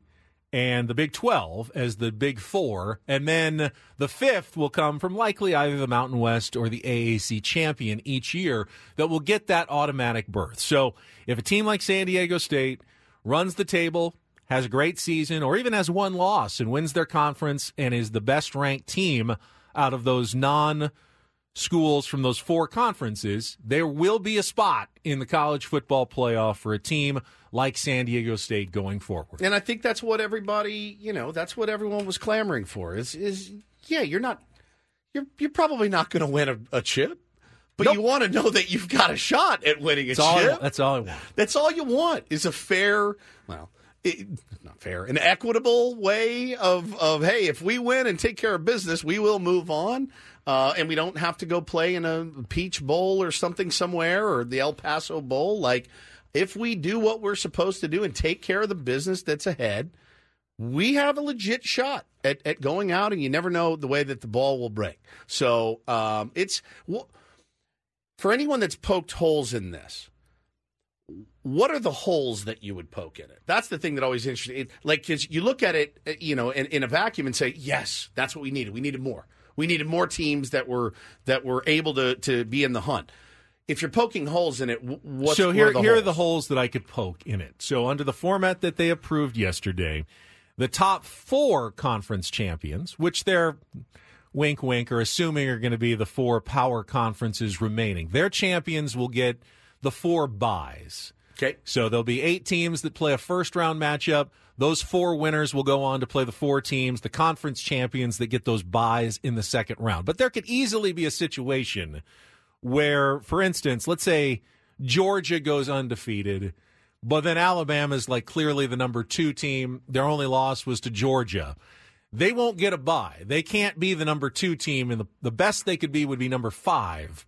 and the Big 12 as the Big Four, and then the fifth will come from likely either the Mountain West or the AAC champion each year that will get that automatic berth. So if a team like San Diego State runs the table, has a great season, or even has one loss and wins their conference and is the best ranked team out of those non schools from those four conferences, there will be a spot in the college football playoff for a team like San Diego State going forward. And I think that's what everybody, you know, that's what everyone was clamoring for. Is is yeah, you're not, you're you're probably not going to win a, a chip, but you want to know that you've got a shot at winning a That's all, chip. that's all I want. That's all you want is a fair, well, it, not fair, an equitable way of of hey, if we win and take care of business, we will move on, uh, and we don't have to go play in a Peach Bowl or something somewhere or the El Paso Bowl. Like, if we do what we're supposed to do and take care of the business that's ahead, we have a legit shot at, at going out, and you never know the way that the ball will break. So um, it's for anyone that's poked holes in this what are the holes that you would poke in it? That's the thing that always interests me. Like, because you look at it, uh, you know, in, in a vacuum and say, yes, that's what we needed. We needed more. We needed more teams that were that were able to to be in the hunt. If you're poking holes in it, what's so here, are the here are holes? the holes that I could poke in it. So under the format that they approved yesterday, the top four conference champions, which they're wink wink are assuming are going to be the four power conferences remaining, their champions will get the four buys. Okay. So there'll be eight teams that play a first round matchup. Those four winners will go on to play the four teams, the conference champions that get those buys in the second round. But there could easily be a situation where, for instance, let's say Georgia goes undefeated, but then Alabama is like clearly the number two team. Their only loss was to Georgia. They won't get a bye. They can't be the number two team, and the, the best they could be would be number five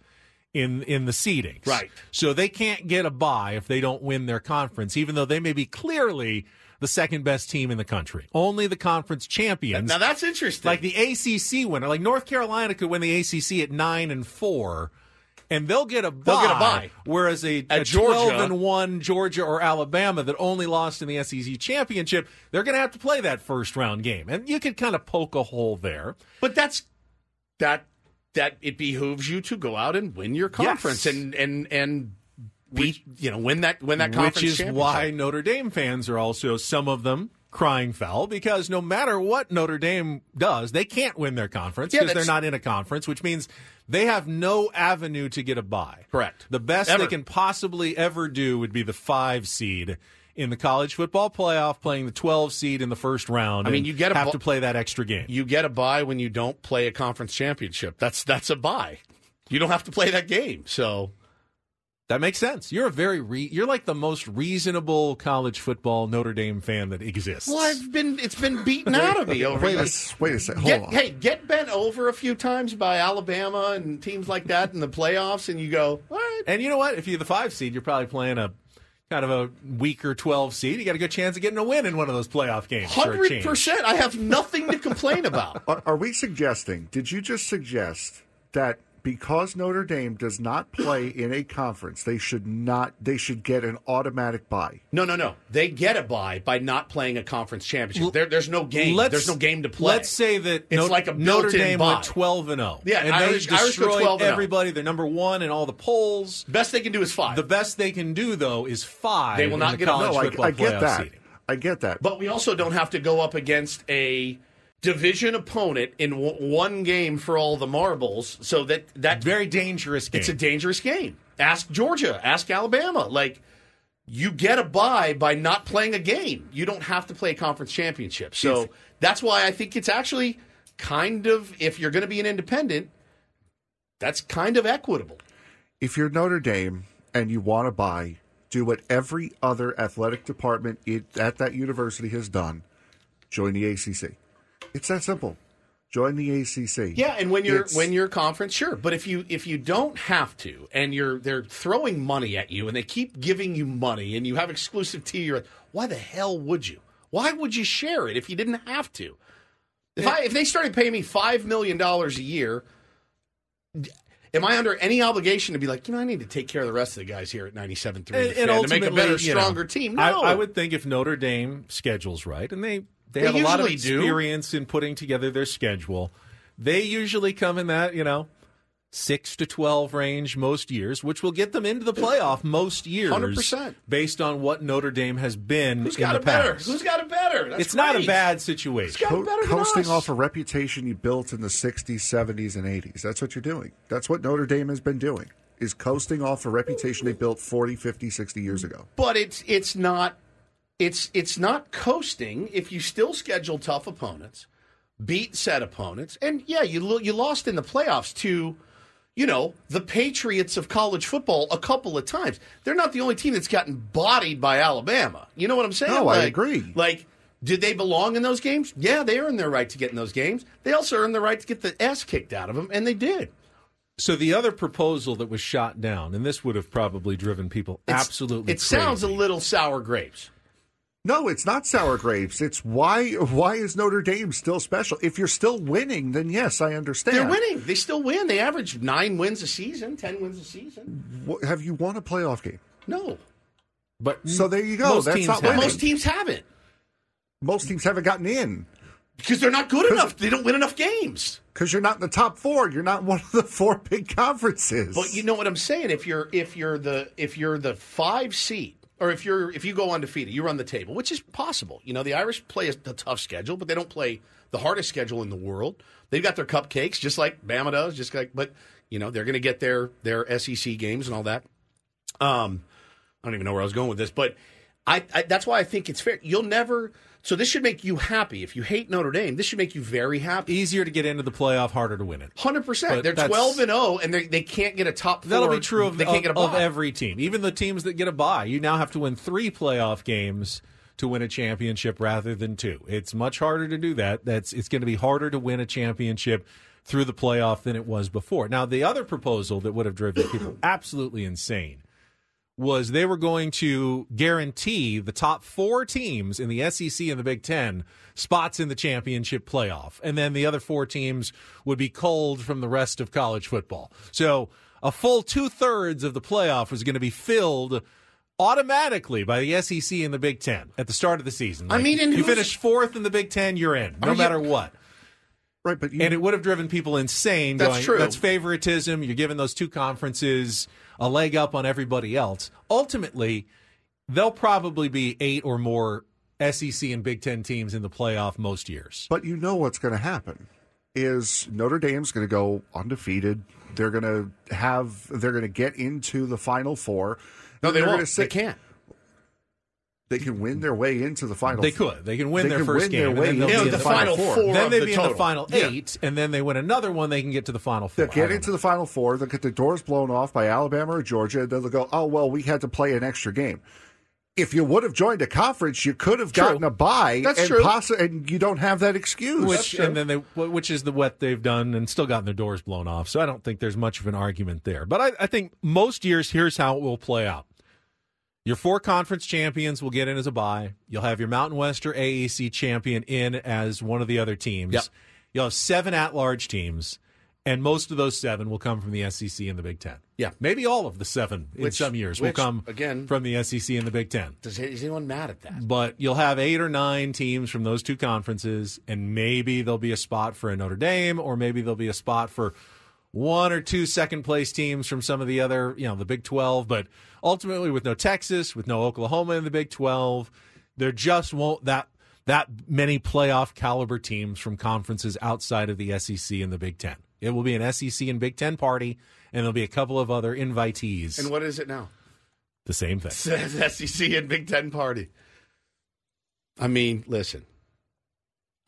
in in the seedings. Right. So they can't get a bye if they don't win their conference, even though they may be clearly the second best team in the country. Only the conference champions. Now that's interesting. Like the ACC winner, like North Carolina could win the ACC at nine and four, and they'll get a bye. They'll get a bye. Whereas a, a Georgia- twelve and one Georgia or Alabama that only lost in the SEC championship, they're going to have to play that first round game, and you could kind of poke a hole there. But that's that that it behooves you to go out and win your conference Yes. and and and beat you know win that win that conference Which is why Notre Dame fans are also some of them crying foul because no matter what Notre Dame does, they can't win their conference Yeah, because they're not in a conference, which means they have no avenue to get a bye. Correct. The best Ever. they can possibly ever do would be the five seed in the college football playoff, playing the 12 seed in the first round. I mean, you get a have bu- to play that extra game. you get a bye when you don't play a conference championship. That's that's a bye. You don't have to play that game. So That makes sense. You're a very re- you're like the most reasonable college football Notre Dame fan that exists. well, I've been it's been beaten out of me over Wait a, wait a second. Hold Get, on. hey, get bent over a few times by Alabama and teams like that in the playoffs, and you go, all right. And you know what? If you're the five seed, you're probably playing a kind of a weaker 12 seed. You got a good chance of getting a win in one of those playoff games. Hundred percent. I have nothing to complain about. Are, are we suggesting? Did you just suggest that because Notre Dame does not play in a conference, they should not? They should get an automatic bye. No, no, no. They get a bye by not playing a conference championship. There, there's no game. Let's- there's no game to play. Let's say that it's No- like a Notre Dame bye. went 12 and 0. Yeah, and Irish- they Irish destroyed 12 everybody. They're number one in all the polls. Best they can do is five. The best they can do though is five. They will not in the get a- college no, I- football I get playoff that. seeding. I get that. But we also don't have to go up against a division opponent in w- one game for all the marbles. So that that very dangerous game. It's a dangerous game. Ask Georgia. Ask Alabama. Like you get a bye by not playing a game. You don't have to play a conference championship. So that's why I think it's actually kind of if you're going to be an independent, that's kind of equitable. if you're Notre Dame and you want to buy, do what every other athletic department at that university has done. Join the ACC. It's that simple. Join the ACC. Yeah, and when you're It's- when you're conference, sure. But if you if you don't have to, and you're they're throwing money at you, and they keep giving you money, and you have exclusive tea, you're like, why the hell would you? Why would you share it if you didn't have to? If I if they started paying me five million dollars a year, Am I under any obligation to be like, you know, I need to take care of the rest of the guys here at 97.3 And, The and Fan to make a ultimately, better, you know, stronger team? I, No. I would think if Notre Dame schedules right, and they they, They have a lot of usually do. experience in putting together their schedule, they usually come in that you know six to twelve range most years, which will get them into the playoff most years. 100%. based on what Notre Dame has been Who's in got the it better? Who's got it better? That's it's not a bad situation. Co- better than coasting us. off a reputation you built in the 60s, 70s, and 80s. That's what you're doing. That's what Notre Dame has been doing, is coasting off a reputation they built 40, 50, 60 years ago. But it's it's not it's it's not coasting if you still schedule tough opponents, beat set opponents, and yeah, you lo- you lost in the playoffs to, you know, the Patriots of college football a couple of times. They're not the only team that's gotten bodied by Alabama. You know what I'm saying? No, I agree. Like. Did they belong in those games? Yeah, they earned their right to get in those games. They also earned the right to get the ass kicked out of them, and they did. So the other proposal that was shot down, and this would have probably driven people It's- absolutely. It sounds a little sour grapes. No, it's not sour grapes. It's why why is Notre Dame still special? If you're still winning, then yes, I understand. They're winning. They still win. They average nine wins a season, ten wins a season. Wh- Have you won a playoff game? No. But So there you go. most That's teams not have. winning. Most teams haven't Most teams haven't gotten in because they're not good enough. They don't win enough games. because you're not in the top four. You're not one of the four big conferences. But you know what I'm saying? If you're if you're the if you're the five seed, or if you're if you go undefeated, you run the table, which is possible. You know, the Irish play a, a tough schedule, but they don't play the hardest schedule in the world. They've got their cupcakes, just like Bama does. Just like, but you know, they're going to get their their SEC games and all that. Um, I don't even know where I was going with this, but I, I that's why I think it's fair. You'll never. So this should make you happy. If you hate Notre Dame, this should make you very happy. Easier to get into the playoff, harder to win it. Hundred percent. They're that's- twelve and zero, and they they can't get a top. 4 That'll be true of, of, of every team. Even the teams that get a bye, you now have to win three playoff games to win a championship rather than two. It's much harder to do that. That's it's going to be harder to win a championship through the playoff than it was before. Now, the other proposal that would have driven people absolutely insane was they were going to guarantee the top four teams in the SEC and the Big Ten spots in the championship playoff. And then the other four teams would be culled from the rest of college football. So a full two thirds of the playoff was going to be filled automatically by the SEC and the Big Ten at the start of the season. I mean, you finish fourth in the Big Ten, you're in, no Are you- matter what. right, but you, And it would have driven people insane. That's going, true. That's favoritism. You're giving those two conferences a leg up on everybody else. Ultimately, there'll probably be eight or more SEC and Big Ten teams in the playoff most years. But you know what's going to happen is Notre Dame's going to go undefeated. They're going to have they're going to get into the final four. No, they won't. gonna sit- they can't. They can win their way into the final. They four. could. They can win They their can first win game. their and way then they'll into be the in final four. Then they'd the be in the total. final Yeah. eight, and then they win another one. They can get to the final four. They'll get into know. the final four. They'll get the doors blown off by Alabama or Georgia. Then they'll go, oh, well, we had to play an extra game. If you would have joined a conference, you could have True. gotten a bye. That's and true. possi- and you don't have that excuse. which and then they which is the what they've done and still gotten their doors blown off. So I don't think there's much of an argument there. But I, I think most years here's how it will play out. Your four conference champions will get in as a bye. You'll have your Mountain West or AAC champion in as one of the other teams. Yep. You'll have seven at-large teams, and most of those seven will come from the SEC and the Big Ten. Yeah. maybe all of the seven in some years will come again- from the SEC and the Big Ten Does is anyone mad at that? but you'll have eight or nine teams from those two conferences, and maybe there'll be a spot for a Notre Dame, or maybe there'll be a spot for one or two second place teams from some of the other, you know, the Big 12. But ultimately, with no Texas, with no Oklahoma in the Big 12, there just won't that that many playoff caliber teams from conferences outside of the SEC and the Big Ten. It will be an SEC and Big Ten party, and there'll be a couple of other invitees. And what is it now? the same thing. SEC and Big Ten party. I mean, listen,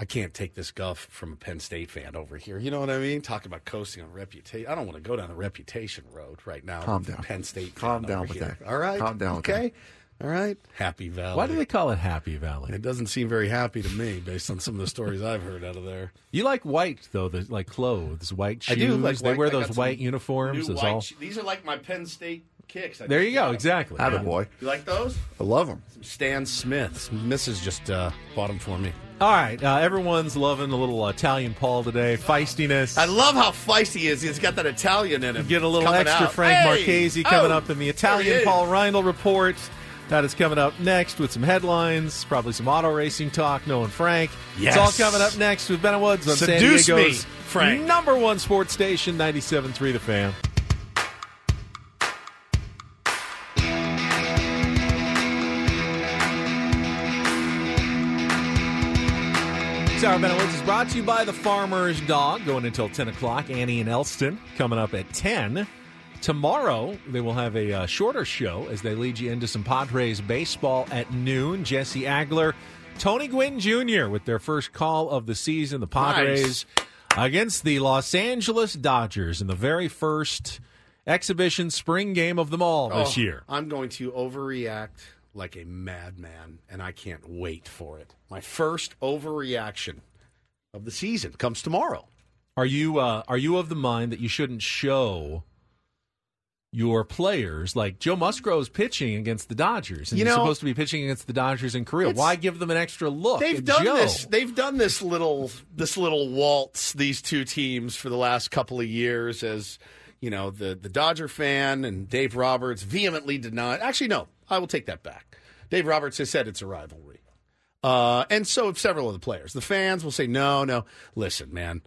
I can't take this guff from a Penn State fan over here. You know what I mean? Talking about coasting on reputation. I don't want to go down the reputation road right now. Calm down. Penn State. Calm down with here. that. All right. Calm down with Okay. All right. Happy Valley. Why do they call it Happy Valley? It doesn't seem very happy to me, based on some of the stories I've heard out of there. You like white though, the like clothes, white shoes. I do like they white. wear those white uniforms. White all. sh- These are like my Penn State kicks. I There you go. got 'em. Exactly. Attaboy. You like those? I love them. Stan Smith. Mrs. just uh, bought them for me. All right. Uh, everyone's loving a little Italian Paul today. Feistiness. I love how feisty he is. He's got that Italian in him. Get a little extra out. Frank Hey! Marchese coming Oh, up in the Italian. Paul Reindl report. That is coming up next with some headlines, probably some auto racing talk, knowing Frank. Yes. It's all coming up next with Ben Woods on Seduce San me, Diego's Frank. number one sports station, 97.3 The Fan. Sarah Ben Woods is brought to you by the Farmer's Dog, going until 10 o'clock. Annie and Elston coming up at 10. Tomorrow, they will have a uh, shorter show as they lead you into some Padres baseball at noon. Jesse Agler, Tony Gwynn Jr. with their first call of the season. The Padres against the Los Angeles Dodgers in the very first exhibition spring game of them all this Oh, year. I'm going to overreact like a madman, and I can't wait for it. My first overreaction of the season comes tomorrow. Are you uh, are you of the mind that you shouldn't show your players like Joe Musgrove's pitching against the Dodgers and You he's know, supposed to be pitching against the Dodgers in Korea? Why give them an extra look? They've done Joe? this. They've done this little this little waltz. These two teams for the last couple of years, as you know, the the Dodger fan and Dave Roberts vehemently denied. Actually, no, I will take that back. Dave Roberts has said it's a rivalry, uh, and so have several of the players. The fans will say, "No, no, listen, man."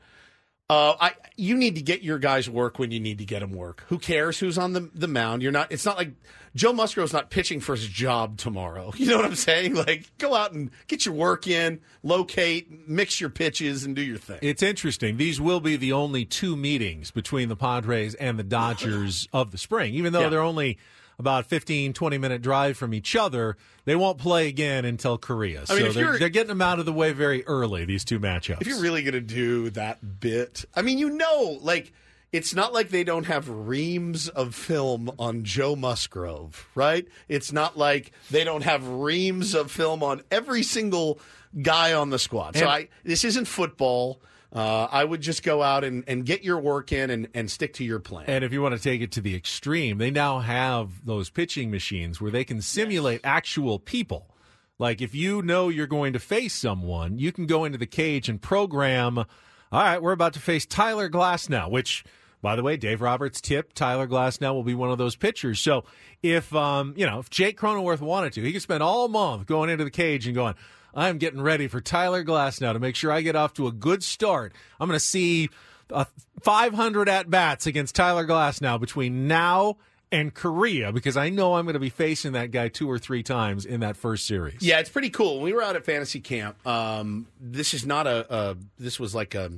Uh, I you need to get your guys work when you need to get them work. Who cares who's on the the mound? You're not. It's not like Joe Musgrove's not pitching for his job tomorrow. You know what I'm saying? Like go out and get your work in, locate, mix your pitches, and do your thing. It's interesting. These will be the only two meetings between the Padres and the Dodgers of the spring. Even though Yeah. they're only about 15, 20 minute drive from each other, they won't play again until Korea. I mean, so they're, they're getting them out of the way very early, these two matchups. If you're really going to do that bit, I mean, you know, like it's not like they don't have reams of film on Joe Musgrove, right? It's not like they don't have reams of film on every single guy on the squad. so I this isn't football. Uh, I would just go out and, and get your work in and, and stick to your plan. And if you want to take it to the extreme, they now have those pitching machines where they can simulate actual people. Like if you know you're going to face someone, you can go into the cage and program, all right, we're about to face Tyler Glasnow, which by the way, Dave Roberts tipped Tyler Glasnow will be one of those pitchers. So if um, you know, if Jake Cronenworth wanted to, he could spend all month going into the cage and going, I'm getting ready for Tyler Glasnow to make sure I get off to a good start. I'm going to see uh, 500 at bats against Tyler Glasnow between now and Korea because I know I'm going to be facing that guy two or three times in that first series. Yeah, it's pretty cool. When we were out at fantasy camp, um, this is not a, a. This was like a.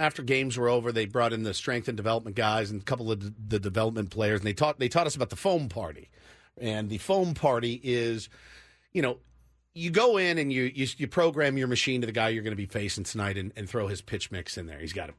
After games were over, they brought in the strength and development guys and a couple of the, the development players, and they taught they taught us about the foam party. And the foam party is, you know, you go in and you you, you program your machine to the guy you're going to be facing tonight, and, and throw his pitch mix in there. He's got a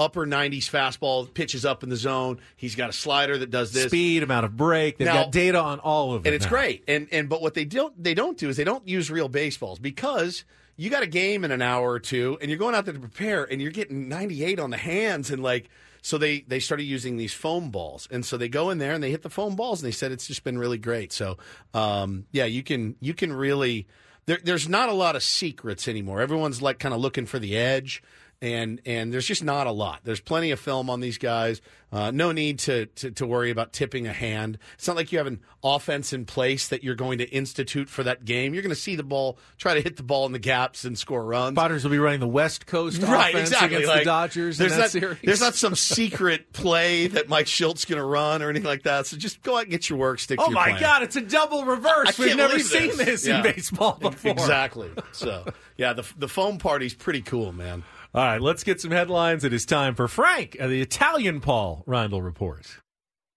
upper 90s fastball, pitches up in the zone. He's got a slider that does this. Speed, amount of break. They've Now- got data on all of it. and it's now. great. And and but what they don't they don't do is they don't use real baseballs because you got a game in an hour or two, and you're going out there to prepare, and you're getting 98 on the hands, and like so they they started using these foam balls, and so they go in there and they hit the foam balls, and they said it's just been really great. So um, yeah, you can you can really there, there's not a lot of secrets anymore. Everyone's like kind of looking for the edge. And and there's just not a lot. There's plenty of film on these guys. Uh, no need to, to to worry about tipping a hand. It's not like you have an offense in place that you're going to institute for that game. You're going to see the ball, try to hit the ball in the gaps and score runs. Padres will be running the West Coast Right, offense exactly. against Like, the Dodgers there's in not, series. There's not some secret play that Mike Shildt's going to run or anything like that. So just go out and get your work. Stick Oh to your. Oh my plan. God! It's a double I reverse. We've never seen this, in Yeah. baseball before. Exactly. So yeah, the the foam party's pretty cool, man. All right, let's get some headlines. It is time for Frank, the Italian Paul Reindl report.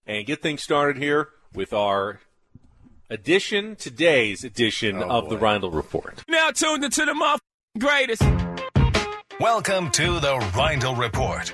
and get things started here with our edition, today's edition Oh, of the Reindl Report. Now tuned into the motherfucking greatest. Welcome to the Reindl Report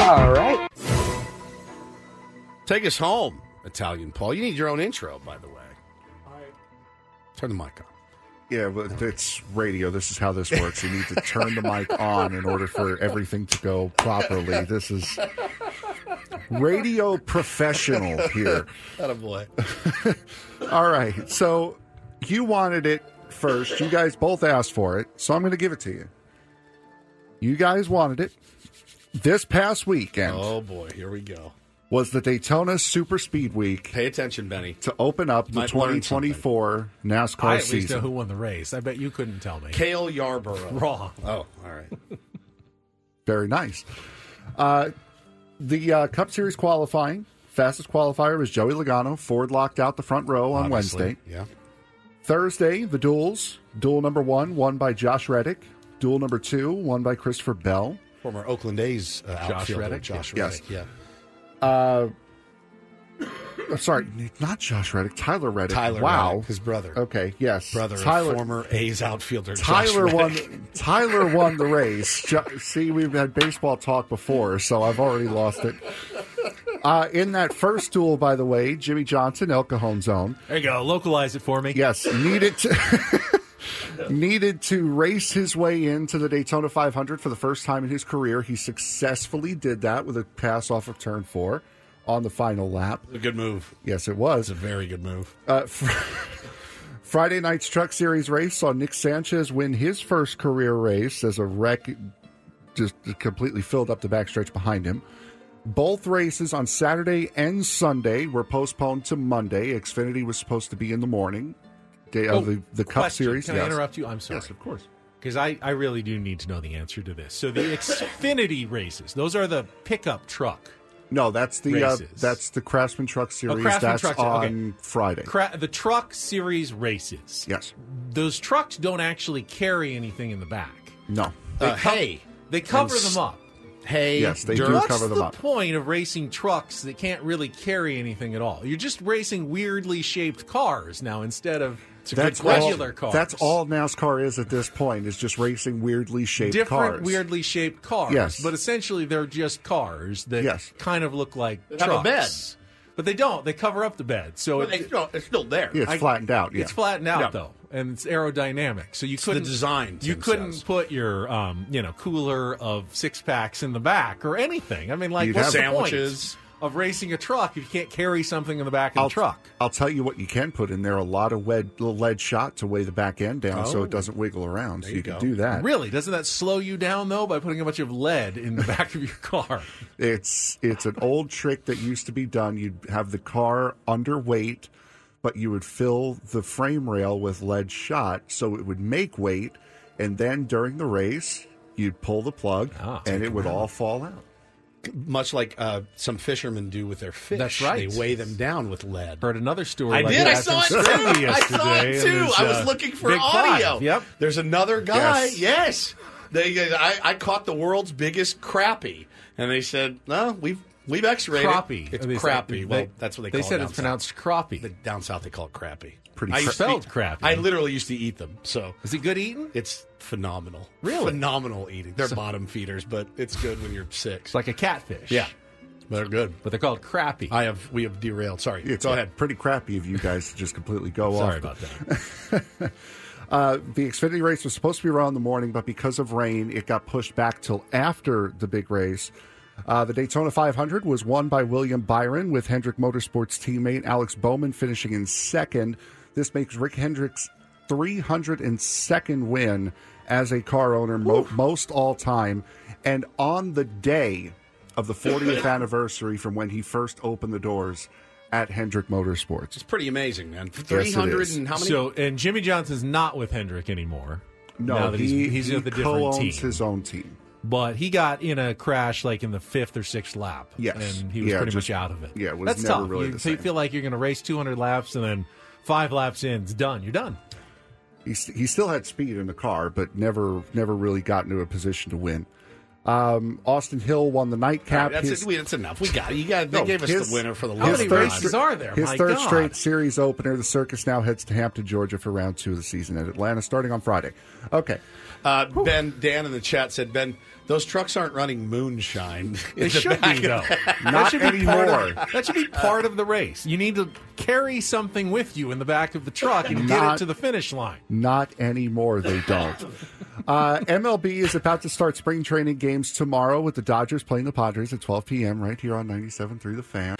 All right. Take us home, Italian Paul. You need your own intro, by the way. Turn the mic on. Yeah, but it's radio. This is how this works. You need to turn the mic on in order for everything to go properly. This is radio professional here. That a boy. All right. So you wanted it first. You guys both asked for it. So I'm going to give it to you. You guys wanted it. This past weekend Oh boy, here we go. was the Daytona Super Speed Week Pay attention, Benny. to open up the Might 2024 NASCAR I at least know who won the race. I bet you couldn't tell me. Cale Yarborough. Wrong. Oh, all right. Very nice. Uh, the uh, Cup Series qualifying, fastest qualifier was Joey Logano. Ford locked out the front row on Obviously, Wednesday. Yeah. Thursday, the duels. Duel number one, won by Josh Reddick. Duel number two, won by Christopher Bell. Former Oakland A's uh, Josh outfielder, Reddick? Josh Yes. Reddick. Yeah. Uh, sorry, not Josh Reddick. Tyler Reddick. Tyler Wow. Reddick, his brother. Okay. Yes. Brother Tyler. of former A's outfielder. Josh Tyler won. Reddick. Tyler won the race. Jo- See, we've had baseball talk before, so I've already lost it. Uh, in that first duel, by the way, Jimmie Johnson, El Cajon Zone, There you go. Localize it for me. yes, needed to needed to race his way into the Daytona 500 for the first time in his career. He successfully did that with a pass off of turn four on the final lap. A good move. Yes, it was. It's a very good move. Uh, fr- Friday night's Truck Series race saw Nick Sanchez win his first career race as a wreck just completely filled up the backstretch behind him. Both races on Saturday and Sunday were postponed to Monday. Xfinity was supposed to be in the morning. Day of the, the Cup Oh, question. Series. Can I interrupt you? I'm sorry. Yes, of course. Because I, I really do need to know the answer to this. So the Xfinity races, those are the pickup truck. No, that's the uh, that's the Craftsman Truck Series. Craftsman that's Truck Series, okay. on Friday. Cra- the truck series races. Yes. Those trucks don't actually carry anything in the back. No. They Uh, co- hay. They cover them up. Hay. Yes, they dirt. do What's cover them the up. point of racing trucks that can't really carry anything at all? You're just racing weirdly shaped cars now instead of That's regular all, cars. That's all NASCAR is at this point. Is just racing weirdly shaped different cars. weirdly shaped cars. Yes. But essentially they're just cars that Yes. kind of look like They have a trucks. But they don't. They cover up the bed. So But it- it's, still, it's still there. Yeah, it's I- flattened out. Yeah. It's flattened out Yeah. though, and it's aerodynamic. So you the couldn't design, You Tim couldn't says. put your um, you know cooler of six packs in the back or anything. I mean, like You'd what's have- the point Sandwiches. Of racing a truck if you can't carry something in the back of I'll, the truck? I'll tell you what you can put in there: a lot of lead, lead shot to weigh the back end down, so Oh. it doesn't wiggle around. So you, you can do that. Really, doesn't that slow you down though by putting a bunch of lead in the back of your car? It's it's an old trick that used to be done. You'd have the car underweight, but you would fill the frame rail with lead shot, so it would make weight, and then during the race, you'd pull the plug, Ah, and it would out. all fall out. Much like uh, some fishermen do with their fish. That's right. They weigh them down with lead. Heard another story. I like did. I saw it too. I saw it too. I was uh, looking for audio. Five. Yep. There's another guy. Yes. Yes. They, I, I caught the world's biggest crappie, and they said, "No, we've we've X-rayed Crappie. it. It's They said- crappie. well, they- that's what they. they call it. They said it's pronounced south. crappie. The- Down south, they call it crappie. Pretty I spelled eat- crappie. I literally used to eat them. So Is it good eating? it's phenomenal. Really? phenomenal eating. They're bottom feeders, but it's good when you're six. It's like a catfish. yeah, they're good. but they're called crappie. I have we have derailed. Sorry, It's go ahead. Pretty crappy of you guys to just completely go Sorry off. about that. Uh, the Xfinity race was supposed to be around in the morning, but because of rain, it got pushed back till after the big race. Uh, the Daytona 500 was won by William Byron, with Hendrick Motorsports teammate Alex Bowman finishing in second. This makes Rick Hendrick's 302nd win as a car owner, mo- most all time. And on the day of the 40th anniversary from when he first opened the doors at Hendrick Motorsports. It's pretty amazing, man. it Three hundred is. and how many? So, and Jimmie Johnson's not with Hendrick anymore. No, he, he's, he's he with a different co-owns team. his own team. But he got in a crash like in the fifth or sixth lap. Yes. and he was Yeah, pretty just- much out of it. yeah, it was That's never tough. really you, the so you feel like you're going to race 200 laps and then five laps in, it's done. You're done. He, he still had speed in the car, but never never really got into a position to win. Um, Austin Hill won the nightcap. Right, that's, His- it. We- that's enough. We got it. You got. They No, gave us his- the winner for the his last third time. stra- His My third God. straight series opener. The circus now heads to Hampton, Georgia for round two of the season at Atlanta, starting on Friday. Okay. Uh, ben Dan in the chat said, Ben, those trucks aren't running moonshine. They the should back be though. Not that should be part anymore. of, that should be part of the race. You need to carry something with you in the back of the truck and get it to the finish line. Not anymore. They don't. Uh, MLB is about to start spring training games tomorrow with the Dodgers playing the Padres at 12 p.m. right here on 97.3 The Fan.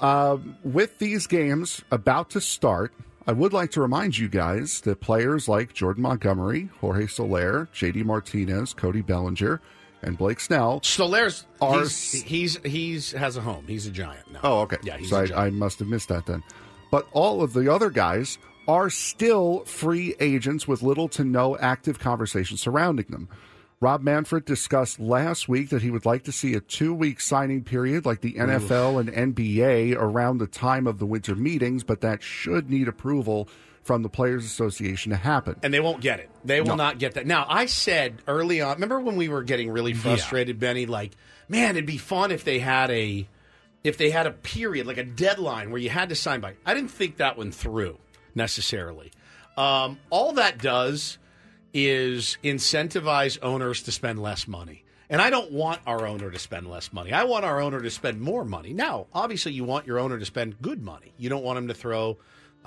Um, with these games about to start, I would like to remind you guys that players like Jordan Montgomery, Jorge Soler, J.D. Martinez, Cody Bellinger, and Blake Snell. Soler's Are- he's, he's he's has a home. He's a giant now. Oh, okay. Yeah, he's so a I, giant. I must have missed that then. But all of the other guys are still free agents with little to no active conversation surrounding them. Rob Manfred discussed last week that he would like to see a two week signing period like the NFL and NBA around the time of the winter meetings, but that should need approval from the Players Association to happen. and they won't get it. They will No. not get that. Now, I said early on. Remember when we were getting really frustrated, Benny? Like, man, it'd be fun if they had a if they had a period, like a deadline where you had to sign by. I didn't think that one through necessarily. Um, all that does is incentivize owners to spend less money. And I don't want our owner to spend less money. I want our owner to spend more money. Now, obviously, you want your owner to spend good money. You don't want him to throw,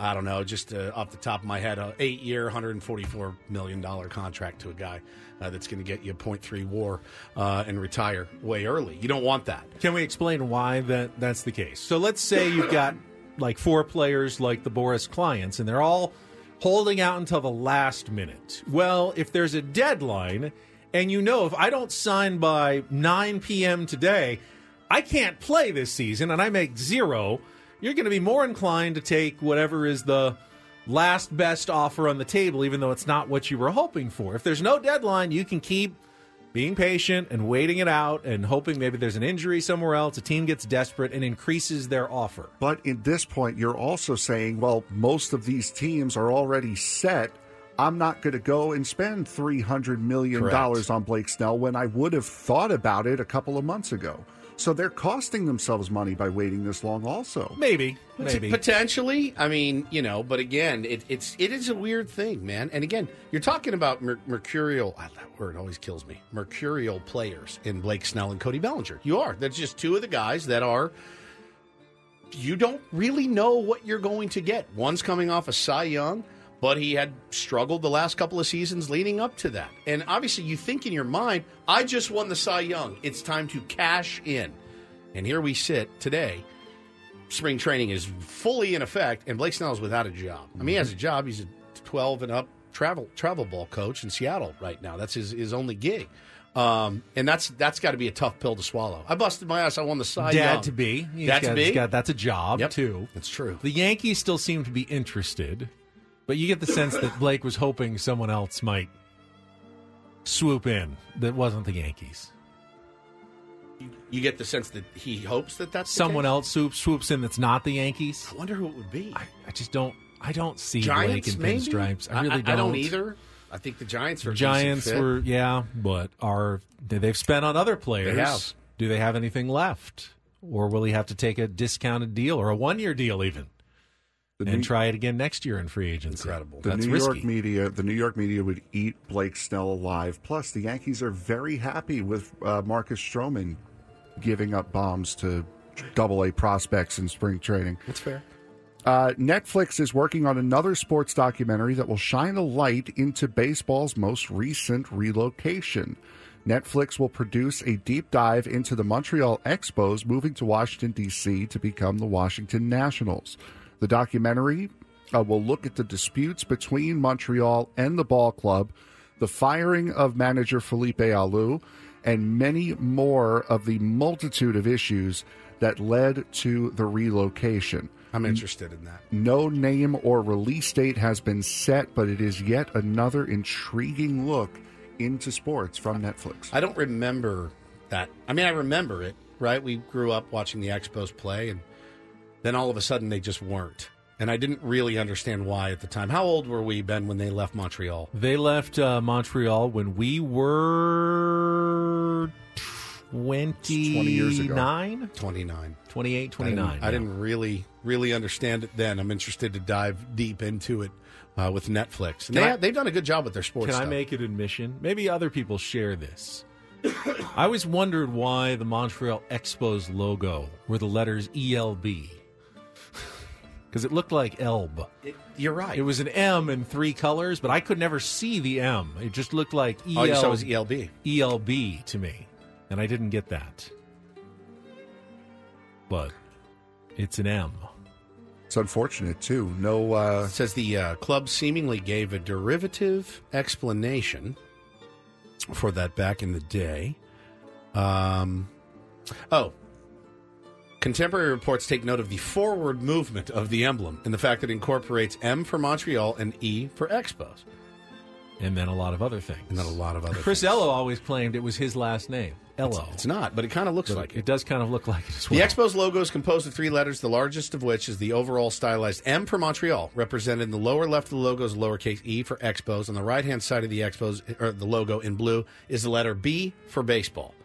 I don't know, just uh, off the top of my head, a eight-year, $144 million contract to a guy uh, that's going to get you a .3 WAR uh, and retire way early. You don't want that. Can we explain why that that's the case? So let's say you've got like four players like the Boras clients, and they're all holding out until the last minute. Well, if there's a deadline, and you know if I don't sign by 9 p.m. today, I can't play this season, and I make zero. You're going to be more inclined to take whatever is the last best offer on the table, even though it's not what you were hoping for. If there's no deadline, you can keep being patient and waiting it out and hoping maybe there's an injury somewhere else, a team gets desperate and increases their offer. But at this point, you're also saying, well, most of these teams are already set. I'm not going to go and spend $300 million Correct. on Blake Snell when I would have thought about it a couple of months ago. So they're costing themselves money by waiting this long, also. Maybe, maybe. Potentially, I mean, you know, but again, it, it's it is a weird thing, man. And again, you're talking about mer- mercurial. ah, that word always kills me. Mercurial players in Blake Snell and Cody Bellinger. You are. That's just two of the guys that are. You don't really know what you're going to get. One's coming off a Cy Young, but he had struggled the last couple of seasons leading up to that. And obviously, you think in your mind, I just won the Cy Young. It's time to cash in. And here we sit today spring training is fully in effect, and Blake Snell is without a job. I mean, he has a job. He's a 12 and up travel travel ball coach in Seattle right now. That's his, his only gig. Um, and that's that's got to be a tough pill to swallow. I busted my ass. I won the Cy Dad Young. to be. He's Dad got- to be. he's got- that's a job, Yep. too. That's true. The Yankees still seem to be interested, but you get the sense that Blake was hoping someone else might swoop in that wasn't the Yankees. You get the sense that he hopes that that's Someone else swoops, swoops in that's not the Yankees. I wonder who it would be. I, I just don't. I don't see Giants, Blake in maybe? pinstripes. I really I, don't either. I think the Giants are Giants were yeah, but are they- they've spent on other players? They. Do they have anything left, or will he have to take a discounted deal or a one year deal even, The and New- try it again next year in free agency? Incredible. The That's New risky. York media, the New York media would eat Blake Snell alive. Plus, the Yankees are very happy with uh, Marcus Stroman giving up bombs to Double A prospects in spring training. That's fair. Uh, Netflix is working on another sports documentary that will shine a light into baseball's most recent relocation. Netflix will produce a deep dive into the Montreal Expos moving to Washington, D.C. to become the Washington Nationals. The documentary uh, will look at the disputes between Montreal and the ball club, the firing of manager Felipe Alou, and many more of the multitude of issues that led to the relocation. I'm interested in that. No name or release date has been set, but it is yet another intriguing look into sports from Netflix. I don't remember that. I mean, I remember it, right? We grew up watching the Expos play, and then all of a sudden they just weren't. And I didn't really understand why at the time. How old were we, Ben, when they left Montreal? They left uh, Montreal when we were 20 years ago. 29. 28, 29. I didn't, I didn't really, really understand it then. I'm interested to dive deep into it uh, with Netflix. And they, I- they've done a good job with their sports Can I make an admission? Maybe other people share this. I always wondered why the Montreal Expos logo were the letters ELB. Because it looked like Elb. It- you're right. It was an M in three colors, but I could never see the M. It just looked like EL, All you saw was ELB. ELB to me. And I didn't get that. But it's an M. It's unfortunate too. No, uh, It says the uh, club seemingly gave a derivative explanation for that back in the day. Um, oh, contemporary reports take note of the forward movement of the emblem and the fact that it incorporates M for Montreal and E for Expos. And then a lot of other things. And then a lot of other Chris things. Ello always claimed it was his last name. Ello. It's not, but it kind of looks But like it. It does kind of look like it as The. Expos logo is composed of three letters, the largest of which is the overall stylized M for Montreal, represented in the lower left of the logo is lowercase e for Expos. On the right hand side of the Expos, or the logo in blue, is the letter B for baseball.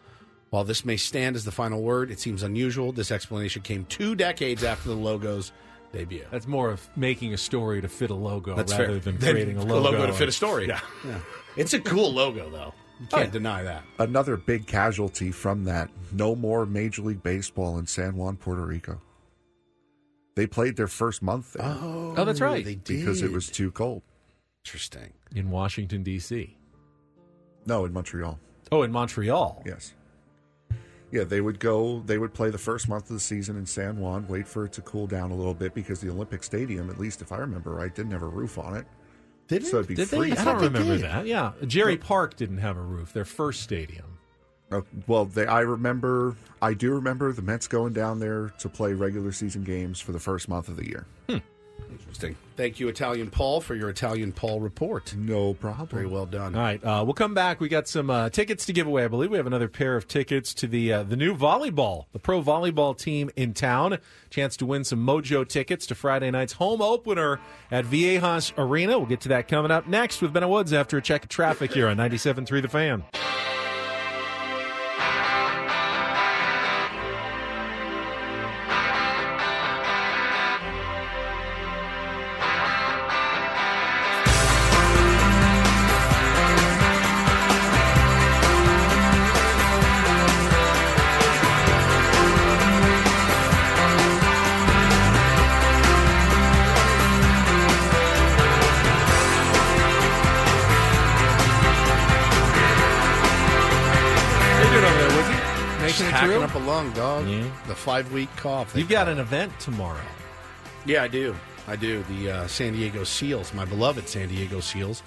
While this may stand as the final word, it seems unusual. This explanation came two decades after the logo's debut. That's more of making a story to fit a logo That's rather fair. than Than creating a a logo. logo to fit a story. Yeah. Yeah. It's a cool logo, though. You can't deny that. another big casualty from that. No more Major League Baseball in San Juan, Puerto Rico. They played their first month there Oh, Oh, that's right. They because it was too cold. interesting. In Washington, D.C. No, in Montreal. Oh, in Montreal. Yes. Yeah, they would go. They would play the first month of the season in San Juan. Wait for it to cool down a little bit because the Olympic Stadium, at least if I remember right, didn't have a roof on it. Did So it'd be Did free. they? I don't remember that. Yeah. Jarry Park didn't have a roof, their first stadium. Uh, well, they, I remember. I do remember the Mets going down there to play regular season games for the first month of the year. Interesting. Thank you, Italian Paul, for your Italian Paul report. No problem. Very well done. All right, uh, we'll come back. We got some uh, tickets to give away. I believe we have another pair of tickets to the uh, the new volleyball, the pro volleyball team in town. Chance to win some Mojo tickets to Friday night's home opener at Viejas Arena. We'll get to that coming up next with Ben Woods after a check of traffic here on 97.3 The Fan. Five week cough. they You've got an event tomorrow. Yeah, I do. I do. The uh, San Diego Seals, my beloved San Diego Seals,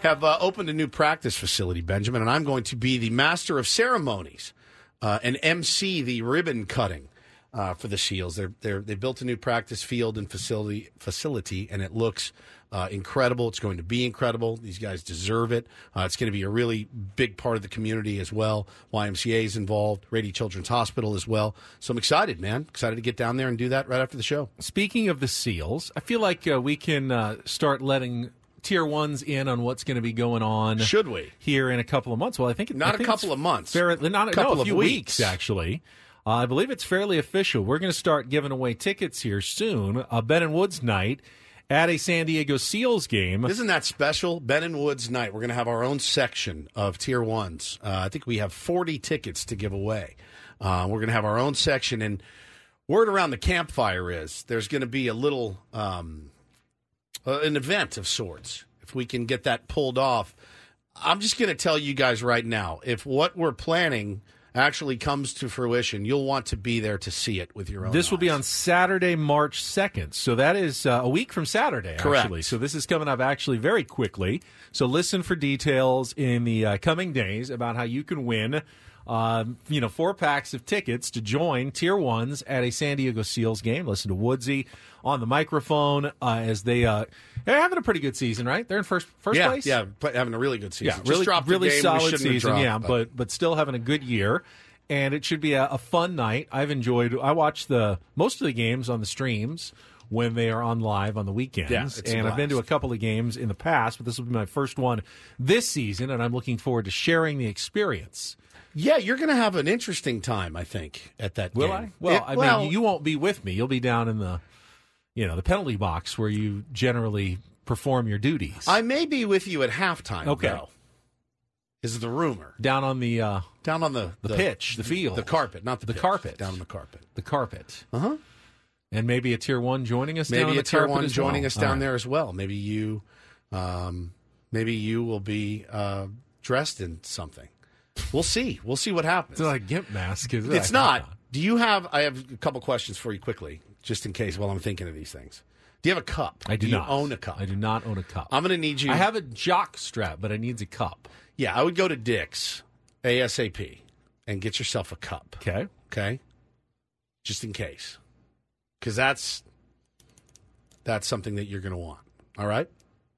have uh, opened a new practice facility, Benjamin, and I'm going to be the master of ceremonies uh, and MC the ribbon cutting uh, for the Seals. They're, they're, they built a new practice field and facility, facility and it looks uh, incredible. It's going to be incredible. These guys deserve it. Uh, it's going to be a really big part of the community as well. YMCA is involved, Rady Children's Hospital as well. So I'm excited, man. Excited to get down there and do that right after the show. Speaking of the Seals, I feel like uh, we can uh, start letting tier ones in on what's going to be going on. Should we? here in a couple of months? Well, I think Not I a think couple of months. fairly- not a Couple no, a of weeks. weeks, actually. Uh, I believe it's fairly official. We're going to start giving away tickets here soon. Uh, ben and Woods night at a San Diego Seals game. Isn't that special? Ben and Woods night. We're going to have our own section of tier ones. Uh, I think we have 40 tickets to give away. Uh, we're going to have our own section. And word around the campfire is there's going to be a little, um, uh, an event of sorts. If we can get that pulled off, I'm just going to tell you guys right now if what we're planning actually comes to fruition, you'll want to be there to see it with your own This will be on Saturday, March 2nd. So that is uh, a week from Saturday, Correct. actually. So this is coming up actually very quickly. So listen for details in the uh, coming days about how you can win Um, you know, four packs of tickets to join Tier Ones at a San Diego Seals game. Listen to Woodsy on the microphone uh, as they uh, they're having a pretty good season, right? They're in first first yeah, place. Yeah, play- having a really good season. Yeah, Just really, really solid season. dropped, yeah, but but still having a good year, and it should be a, a fun night. I've enjoyed. I watch the most of the games on the streams when they are on live on the weekends. Yeah, and I've been to a couple of games in the past, but this will be my first one this season, and I'm looking forward to sharing the experience. Yeah, you're going to have an interesting time, I think, at that game. Will game. I? Well, It- I well, mean, you won't be with me. You'll be down in the, you know, the penalty box where you generally perform your duties. I may be with you at halftime. Okay. though, is the rumor down on the uh, down on the the, pitch, the field, the carpet, not the, the pitch, carpet, down on the carpet. the carpet. Uh huh. And maybe a tier one joining us. Maybe the a tier one joining well. us down right. there as well. Maybe you, um, maybe you will be uh, dressed in something. We'll see. We'll see what happens. It's not a gimp mask, is it? It's not. Do you have? I have a couple questions for you quickly, just in case while I'm thinking of these things. Do you have a cup? I do, you not own a cup. I do not own a cup. I'm going to need you. I have a jock strap, but I need a cup. Yeah, I would go to Dick's ASAP and get yourself a cup. Okay. Okay. Just in case, because that's that's something that you're going to want. All right.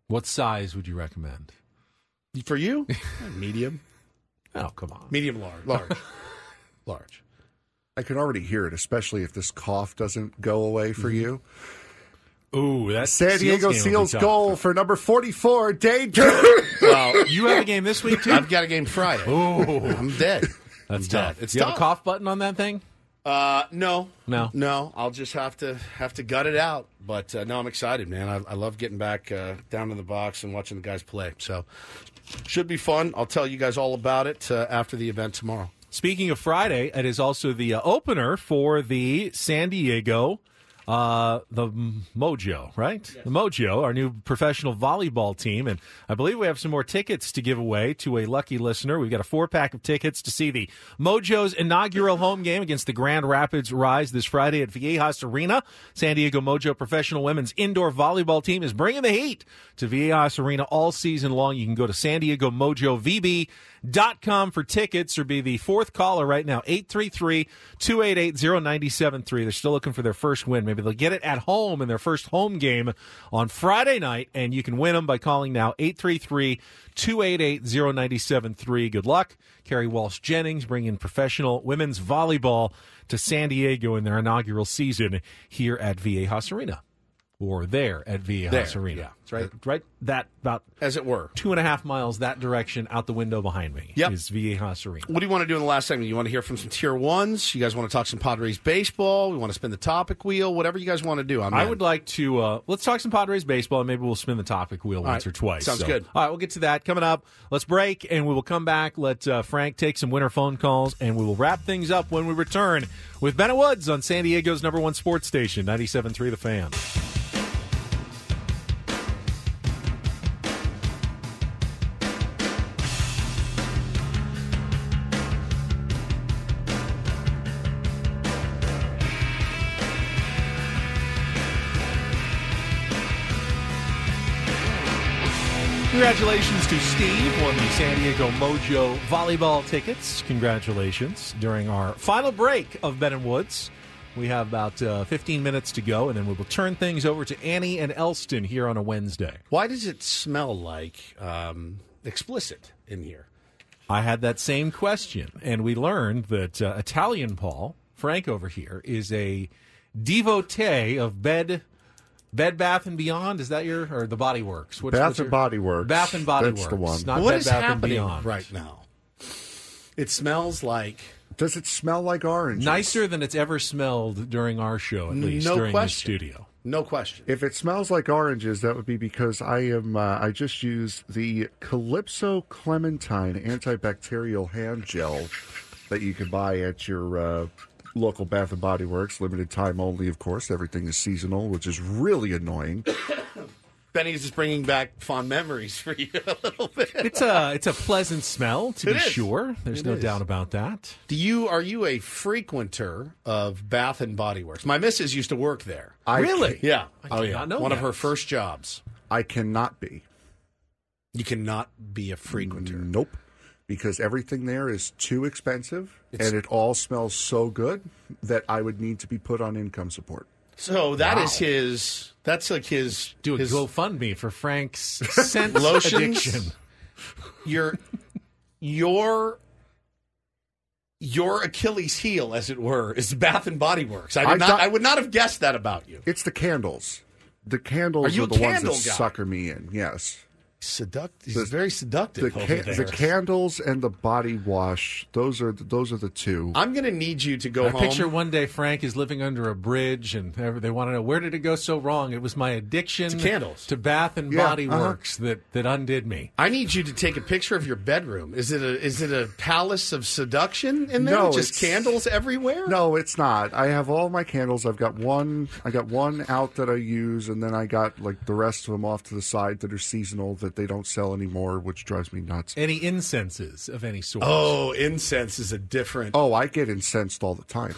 What size would you recommend? For you, medium. Oh, come on. Medium, large, large, large. I can already hear it, especially if this cough doesn't go away for mm-hmm. you. Ooh, that San Diego Seals goal for number 44, Dade Drew. Well, You have a game this week too. I've got a game Friday. Ooh, I'm dead. that's I'm tough. dead. It's you have a cough button on that thing? Uh, no, No. no. I'll just have to have to gut it out. But uh, no, I'm excited, man. I, I love getting back uh, down to the box and watching the guys play. So should be fun. I'll tell you guys all about it uh, after the event tomorrow. Speaking of Friday, it is also the uh, opener for the San Diego, uh, the Mojo, right? The Mojo, our new professional volleyball team. And I believe we have some more tickets to give away to a lucky listener. We've got a four pack of tickets to see the Mojo's inaugural home game against the Grand Rapids Rise this Friday at Viejas Arena. San Diego Mojo professional women's indoor volleyball team is bringing the heat to Viejas Arena all season long. You can go to San Diego Mojo VB com for tickets or be the fourth caller right now. 833-288-0973 they're still looking for their first win. Maybe they'll get it at home in their first home game on friday night and you can win them by calling now. 833-288-0973 good luck. Kerri walsh jennings bringing professional women's volleyball to san diego in their inaugural season here at viejas arena or there at viejas arena yeah. it's right right that about As it were. two and a half miles that direction out the window behind me Yep. is Viejas Arena. What do you want to do in the last segment? You want to hear from some tier ones? You guys want to talk some Padres baseball? We want to spin the topic wheel? Whatever you guys want to do. I'm I in. would like to uh, let's talk some Padres baseball and maybe we'll spin the topic wheel once right. or twice. Sounds So- good. All right, we'll get to that coming up. Let's break and we will come back. Let uh, Frank take some winter phone calls and we will wrap things up when we return with Ben and Woods on San Diego's number one sports station, 97.3 The Fan. Congratulations to Steve won the San Diego Mojo volleyball tickets. Congratulations. During our final break of Ben and Woods, we have about uh, 15 minutes to go, and then we will turn things over to Annie and Elston here on a Wednesday. Why does it smell like um, explicit in here? I had that same question, and we learned that uh, Italian Paul, Frank over here, is a devotee of bed. Bed Bath and Beyond is that your or the Body Works? What's, Bath what's and Body Works. Bath and Body That's Works. the one. Not What Bed is Bath happening Beyond. right now? It smells like Does it smell like orange? Nicer than it's ever smelled during our show, at least No during question. the studio. no question. If it smells like oranges, that would be because I am. Uh, I just used the Calypso Clementine antibacterial hand gel that you can buy at your uh, local Bath and Body Works. Limited time only, of course. Everything is seasonal, which is really annoying. Benny's just bringing back fond memories for you a little bit. It's a it's a pleasant smell to It be is. sure. There's It no is. doubt about that. Do you are you a frequenter of Bath and Body Works? My missus used to work there. I Really? Yeah. I oh yeah. not know One of her first jobs. I cannot be. You cannot be a frequenter. Nope. Because everything there is too expensive and it all smells so good that I would need to be put on income support. So that is Wow. his. That's like his. Do a his GoFundMe for Frank's scent lotions. addiction. Your your your Achilles heel, as it were, is Bath and Body Works. I did I not. thought- I would not have guessed that about you. It's the candles. The candles Are you are a the ones that guy? sucker me in. Yes. Seduct. He's The- very The, seductive. over ca- there. the candles and the body wash. Those are the, those are the two. I'm going to need you to go I home. picture one day Frank is living under a bridge, and they want to know where did it go so wrong. It was my addiction To candles. to Bath and Yeah, Body uh-huh. Works that that undid me. I need you to take a picture of your bedroom. Is it a is it a palace of seduction in there? No, Just candles everywhere? No, it's not. I have all my candles. I've got one. I got one out that I use, and then I got like the rest of them off to the side that are seasonal that they don't sell anymore, which drives me nuts. Any incenses of any sort? Oh, incense is a different. Oh, I get incensed all the time.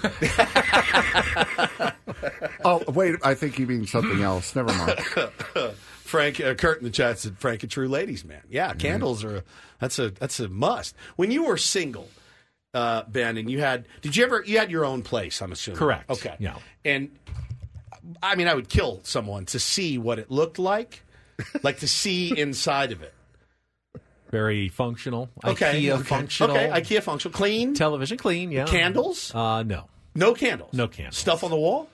oh, wait. I think you mean something else. Never mind. Frank uh, Kurt in the chat said Frank a true ladies man. Yeah, Mm-hmm. candles are a, that's a that's a must. When you were single, uh, Ben, and you had did you ever you had your own place? I'm assuming Correct. Okay, Yeah. And I mean, I would kill someone to see what it looked like, like to see inside of it. Very functional. Okay, IKEA okay. functional. Okay, IKEA functional, clean television, clean. Yeah. Candles? Uh, no. No candles. No candles. Stuff on the wall.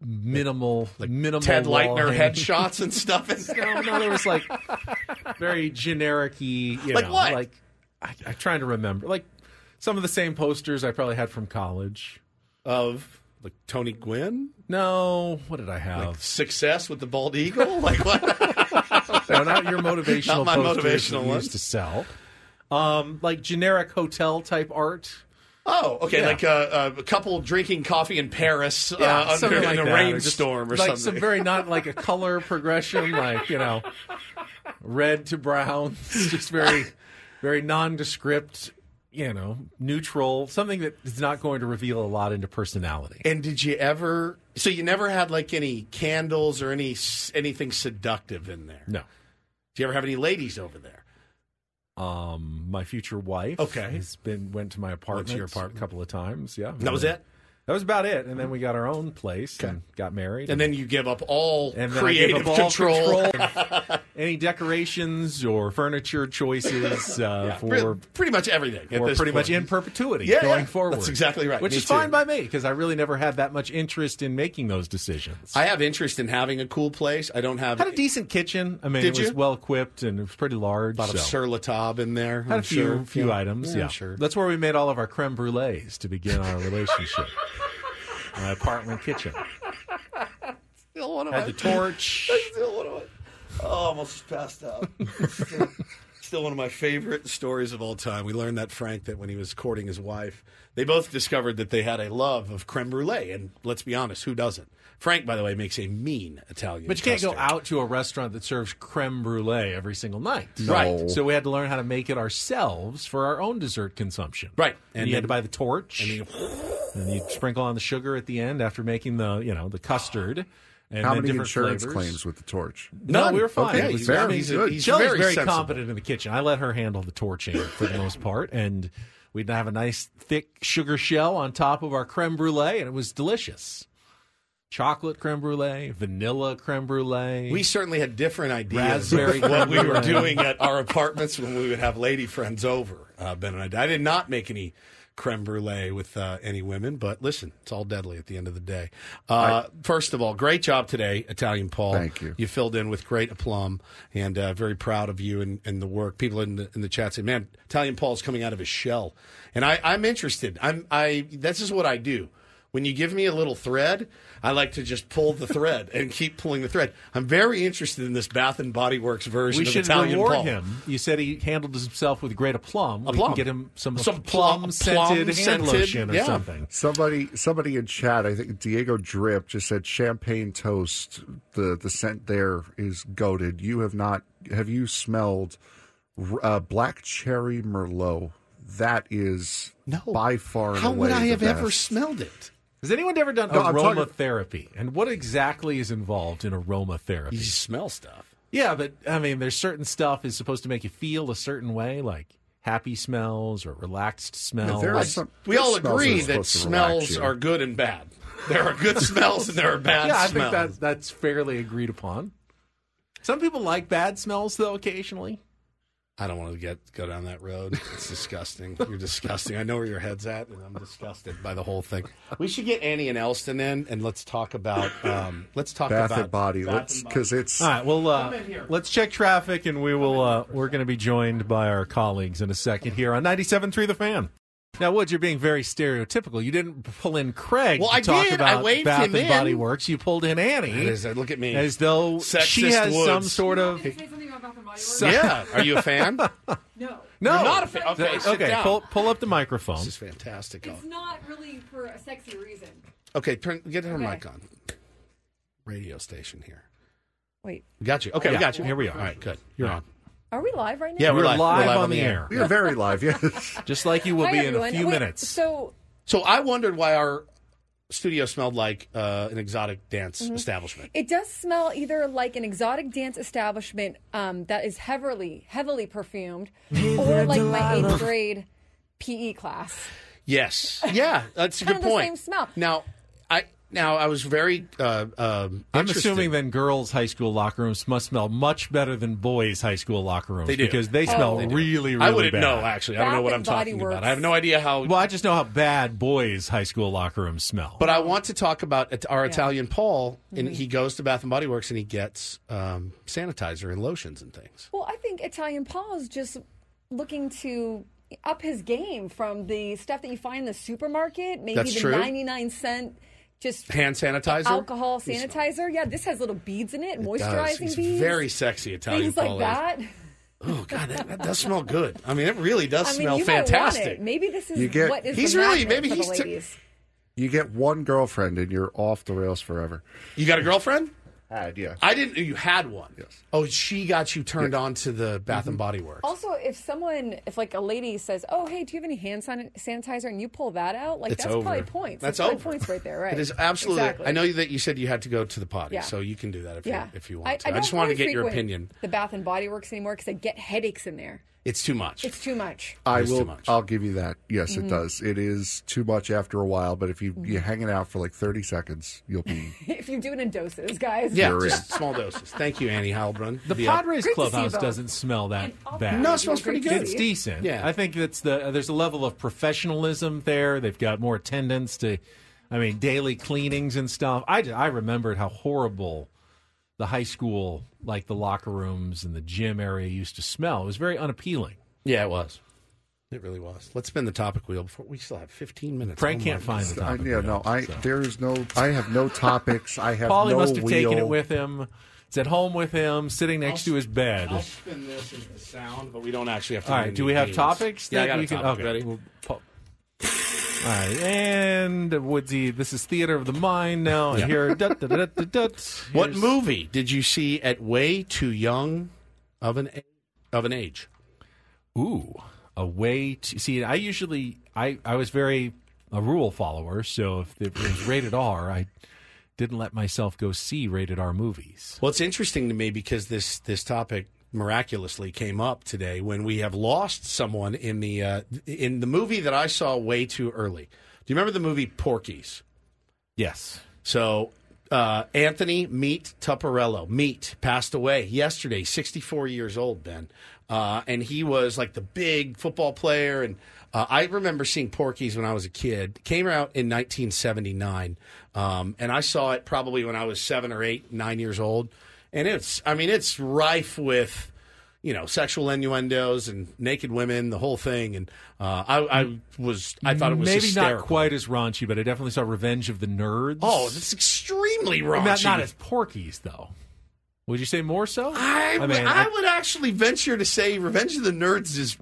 Minimal, like minimal. Ted Leitner headshots and stuff. In no, no, there was like very generic-y. You Like know, what? Like I, I'm trying to remember. Like some of the same posters I probably had from college. of like Tony Gwynn. No, what did I have? Like success with the bald eagle. Like what? no, not your motivational. Not my motivational ones. used to sell. Um, like generic hotel type art. Oh, okay. Yeah. Like uh, a couple drinking coffee in Paris uh, under, like in a that, or rainstorm or like something. some very not like a color progression, like you know, red to brown, just very, very nondescript. You know, neutral, something that is not going to reveal a lot into personality. and did you ever? So you never had like any candles or any anything seductive in there? No. Do you ever have any ladies over there? Um, my future wife, Okay. has been went to my apartment, your apartment? a couple of times. Yeah, That was it? That was about it. And then we got our own place and got married. And then you give up all and then I gave creative up all control. control. any decorations or furniture choices uh, Pre- for pretty much everything. at or this pretty much in perpetuity Yeah, going yeah. forward. That's exactly right. Which Me is too. fine by me because I really never had that much interest in making those decisions. I have interest in having a cool place. I don't have had a decent kitchen. I mean, Did it was you? well equipped and it was pretty large. a lot of so. Sur La Table in there. Had I'm a few sure. few Yeah. items. Yeah, Yeah, I'm sure. That's where we made all of our creme brulees to begin our relationship. My apartment kitchen Still one of had my the torch. That's still one of my. Oh, almost passed out. still, still one of my favorite stories of all time. We learned that Frank that when he was courting his wife, they both discovered that they had a love of creme brulee. And let's be honest, who doesn't? Frank, by the way, makes a mean Italian. But you can't go out to a restaurant that serves creme brulee every single night. No. Right. So we had to learn how to make it ourselves for our own dessert consumption. Right. And, And you had to buy the torch. And you, and you sprinkle on the sugar at the end after making the, you know, the custard. And How many different insurance flavors. claims with the torch? No, None. we were fine. Okay, It he's very very- he's a- good. he's very very, competent in the kitchen. I let her handle the torching for the most part, and we'd have a nice thick sugar shell on top of our creme brulee, and it was delicious. Chocolate creme brulee, vanilla creme brulee. We certainly had different ideas of what we were doing at our apartments when we would have lady friends over. Uh, ben and I. I did not make any creme brulee with uh, any women, but listen, it's all deadly at the end of the day. Uh, first of all, great job today, Italian Paul. Thank you. You filled in with great aplomb, and uh, very proud of you and, and the work. People in the in the chat say, "Man, Italian Paul's coming out of his shell," and I, I'm interested. I'm I. This is what I do. When you give me a little thread, I like to just pull the thread and keep pulling the thread. I'm very interested in this Bath and Body Works version we of should Italian reward Paul. him. You said he handled himself with great aplomb. We Aplomb. can get him some, Some plum, plum- scented hand plum-scented, lotion or yeah. something. Somebody, somebody in chat, I think Diego Drip just said champagne toast. The the scent there is goaded. You have not. Have you smelled uh, black cherry merlot? That is No. by far. and How would I the have ever smelled it? Has anyone ever done oh, No, talking- aromatherapy? And what exactly is involved in aromatherapy? You smell stuff. Yeah, but I mean, there's certain stuff is supposed to make you feel a certain way, like happy smells or relaxed smells. there some- We all Smells agree that supposed to relax smells are good and bad. There are good smells and there are bad smells. yeah, I smells. think that, that's fairly agreed upon. Some people like bad smells, though, occasionally. I don't want to get go down that road. It's disgusting. You're disgusting. I know where your head's at, and I'm disgusted by the whole thing. We should get Annie and Elston in, and let's talk about um, let's talk Bath about and Body. Bath Let's because it's All right, well, uh, Come in here. let's check traffic, and we will. Uh, we're going to be joined by our colleagues in a second here on 97.3 The Fan. Now, Woods, you're being very stereotypical. You didn't pull in Craig Well, to I talk did. I about waved Bath him and in. Body Works. You pulled in Annie. That is- uh, look at me. As though Sexist she has some sort of. Yeah. Are you a fan? No. No. You're not a fan. Okay, sit okay. down. Pull, pull up the microphone. This is fantastic. It's not really for a sexy reason. Okay, turn get her Okay. mic on. Radio station here. Wait, We got you. Okay, we got you. here we are. All right, good. You're on. Are we live right now? Yeah, we're We're live. live, We're live on, the air. we are very live. Yes. Just like you will Hi, be everyone. in a few Wait, minutes. So, So I wondered why our studio smelled like uh, an exotic dance Mm-hmm. establishment. it does smell either like an exotic dance establishment um, that is heavily, heavily perfumed, or like my eighth grade PE class. Yes. Yeah, that's a Kind good of the point. same smell. Now, I now I was very. Uh, um, I'm assuming then girls' high school locker rooms must smell much better than boys' high school locker rooms They do. because they Oh. smell They do. really, really I wouldn't bad. know actually. I don't know what I'm and Body talking about. I have no idea how. Well, I just know how bad boys' high school locker rooms smell. But I want to talk about our Yeah. Italian Paul, and Mhm. he goes to Bath and Body Works and he gets um, sanitizer and lotions and things. Well, I think Italian Paul is just looking to up his game from the stuff that you find in the supermarket, maybe That's the true. 99 cent just Hand sanitizer, alcohol sanitizer. Yeah, this has little beads in it, It does. moisturizing He's beads. very sexy Italian things like Paul that. Oh God, that, that does smell good. I mean, it really does I mean, smell you might want fantastic. it. Maybe this is You get- what is He's the really- maybe the he's t- ladies. You get one girlfriend and you're off the rails forever. You got a girlfriend? Had yeah. I didn't. Know you had one. Yes. Oh, she got you turned on to the Bath Mm-hmm. and Body Works. Also, if someone, if like a lady says, "Oh, hey, do you have any hand san- sanitizer?" and you pull that out, like It's that's over. probably points. That's probably over. points right there, right? It is absolutely. Exactly. I know that you said you had to go to the potty, Yeah. so you can do that if Yeah, you if you want I, to. I, I, just wanted to get your opinion. The Bath and Body Works anymore because I get headaches in there. It's too much. It's too much. I It's too will. much. I'll give you that. Yes, Mhm. it does. It is too much after a while. But if you Mm-hmm. you hang it out for like thirty seconds, you'll be. if you do it in doses, guys. yeah, You're just small doses. Thank you, Annie Heilbrunn. The Be. Padres Great to see you clubhouse doesn't smell that bad. No, it smells pretty good. It's decent. Yeah. I think that's the there's a level of professionalism there. They've got more attendance to, I mean, daily cleanings and stuff. I I remembered how horrible the high school, like the locker rooms and the gym area, used to smell. It was very unappealing. Yeah, it was. It really was. Let's spin the topic wheel before we still have 15 minutes. Frank Oh, can't my find the God. I, topic. yeah, no. I there is no. I have no topics. I have Paulie no must have wheel. taken it with him. It's at home with him, sitting next to his bed. I'll spin this as the sound, but we don't actually have to. All do right. any Do we have games. topics? Yeah, I that got we a can- topic. okay. Ready? We'll po- All right, and Woodsy, this is theater of the mind now, and Yeah. here. dut, dut, dut, dut, dut. What movie did you see at way too young of an of an age? Ooh, a way to see. I usually, I, I was very a rule follower, so if it was rated R, I didn't let myself go see rated R movies. Well, it's interesting to me because this this topic miraculously came up today when we have lost someone in the uh, in the movie that I saw way too early. Do you remember the movie Porky's? Yes. So uh, Anthony Meat Tuperello Meat passed away yesterday, 64 years old, Ben, uh, and he was like the big football player. And uh, I remember seeing Porky's when I was a kid. Came out in 1979, um, and I saw it probably when I was seven or eight, nine years old. And it's, I mean, it's rife with you know, sexual innuendos and naked women, the whole thing. And uh, I, I was, I thought it was maybe hysterical. not quite as raunchy, but I definitely saw Revenge of the Nerds. Oh, it's extremely raunchy. Not, not as Porky's though. Would you say more so? I, would- mean, I, I would actually venture to say Revenge of the Nerds is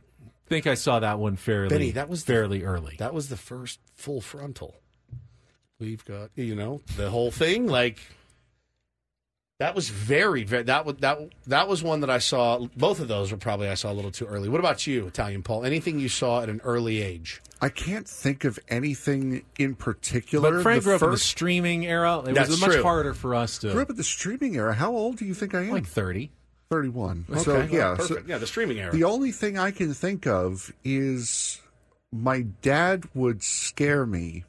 think I saw that one fairly. Benny, that was the- fairly early. that was the first full frontal. We've got you know the whole thing like that was very very that was that that was one that I saw. Both of those were probably I saw a little too early. What about you, Italian Paul? Anything you saw at an early age? I can't think of anything in particular. But Frank The grew up in the streaming era. It That's was much true. harder for us to grew up at the streaming era. How old do you think I am? like thirty. 31. Okay, so yeah, perfect. so Yeah, the streaming era. The only thing I can think of is my dad would scare me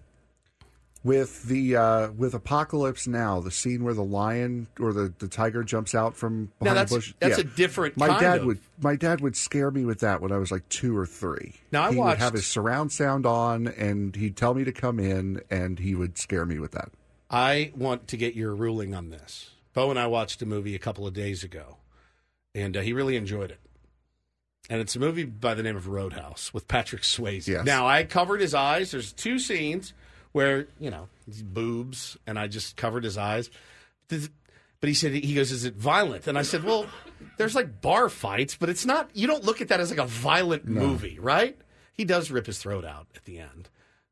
with the uh, with Apocalypse Now, the scene where the lion or the, the tiger jumps out from Now, behind that's- the bush. that's a different My dad of- would my dad would scare me with that when I was like two or three. Now, I he would have his surround sound on, and he'd tell me to come in, and he would scare me with that. I want to get your ruling on this. Bo and I watched a movie a couple of days ago, and uh, he really enjoyed it. And it's a movie by the name of Roadhouse with Patrick Swayze. Yes. Now, I covered his eyes. There's two scenes where, you know, boobs, and I just covered his eyes. But he said, he goes, is it violent? And I said, well, there's like bar fights, but it's not, you don't look at that as like a violent No. movie, right? He does rip his throat out at the end.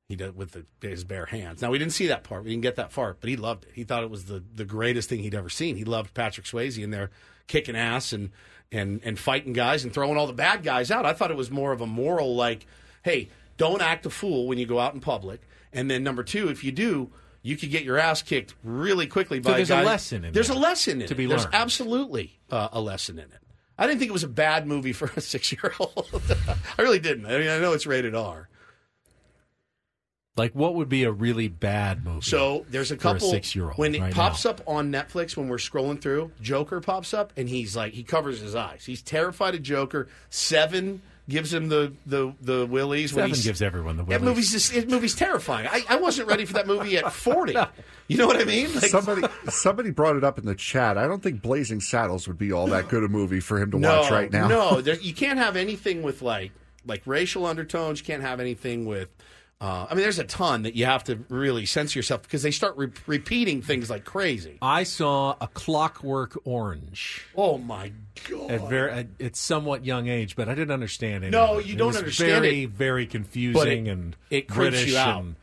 He did with the, his bare hands. Now we didn't see that part. We didn't get that far, but he loved it. He thought it was the, the greatest thing he'd ever seen. He loved Patrick Swayze in there kicking ass and and and fighting guys and throwing all the bad guys out. I thought it was more of a moral like, hey, don't act a fool when you go out in public. And then number two, if you do, you could get your ass kicked really quickly So by there's a guy- lesson in There's there a lesson in to it. be There's absolutely uh, a lesson in it. I didn't think it was a bad movie for a six year old. I really didn't. I mean, I know it's rated R. Like, what would be a really bad movie? So there's a couple six year old when it right pops now? up on Netflix when we're scrolling through. Joker pops up and he's like he covers his eyes. He's terrified of Joker. Seven gives him the the the willies. when Seven he's- gives everyone the willies. That willies. movie's just, that movie's terrifying. I, I wasn't ready for that movie at forty. You know what I mean? Like- somebody somebody brought it up in the chat. I don't think Blazing Saddles would be all that good a movie for him to no, watch right now. No, there, you can't have anything with like like racial undertones. You can't have anything with. Uh, I mean, there's a ton that you have to really censor yourself because they start re- repeating things like crazy. I saw a Clockwork Orange. Oh my god! At very, at, at somewhat young age, but I didn't understand it. No, you don't was understand very, it. Very confusing it- and it creeps British you out. and-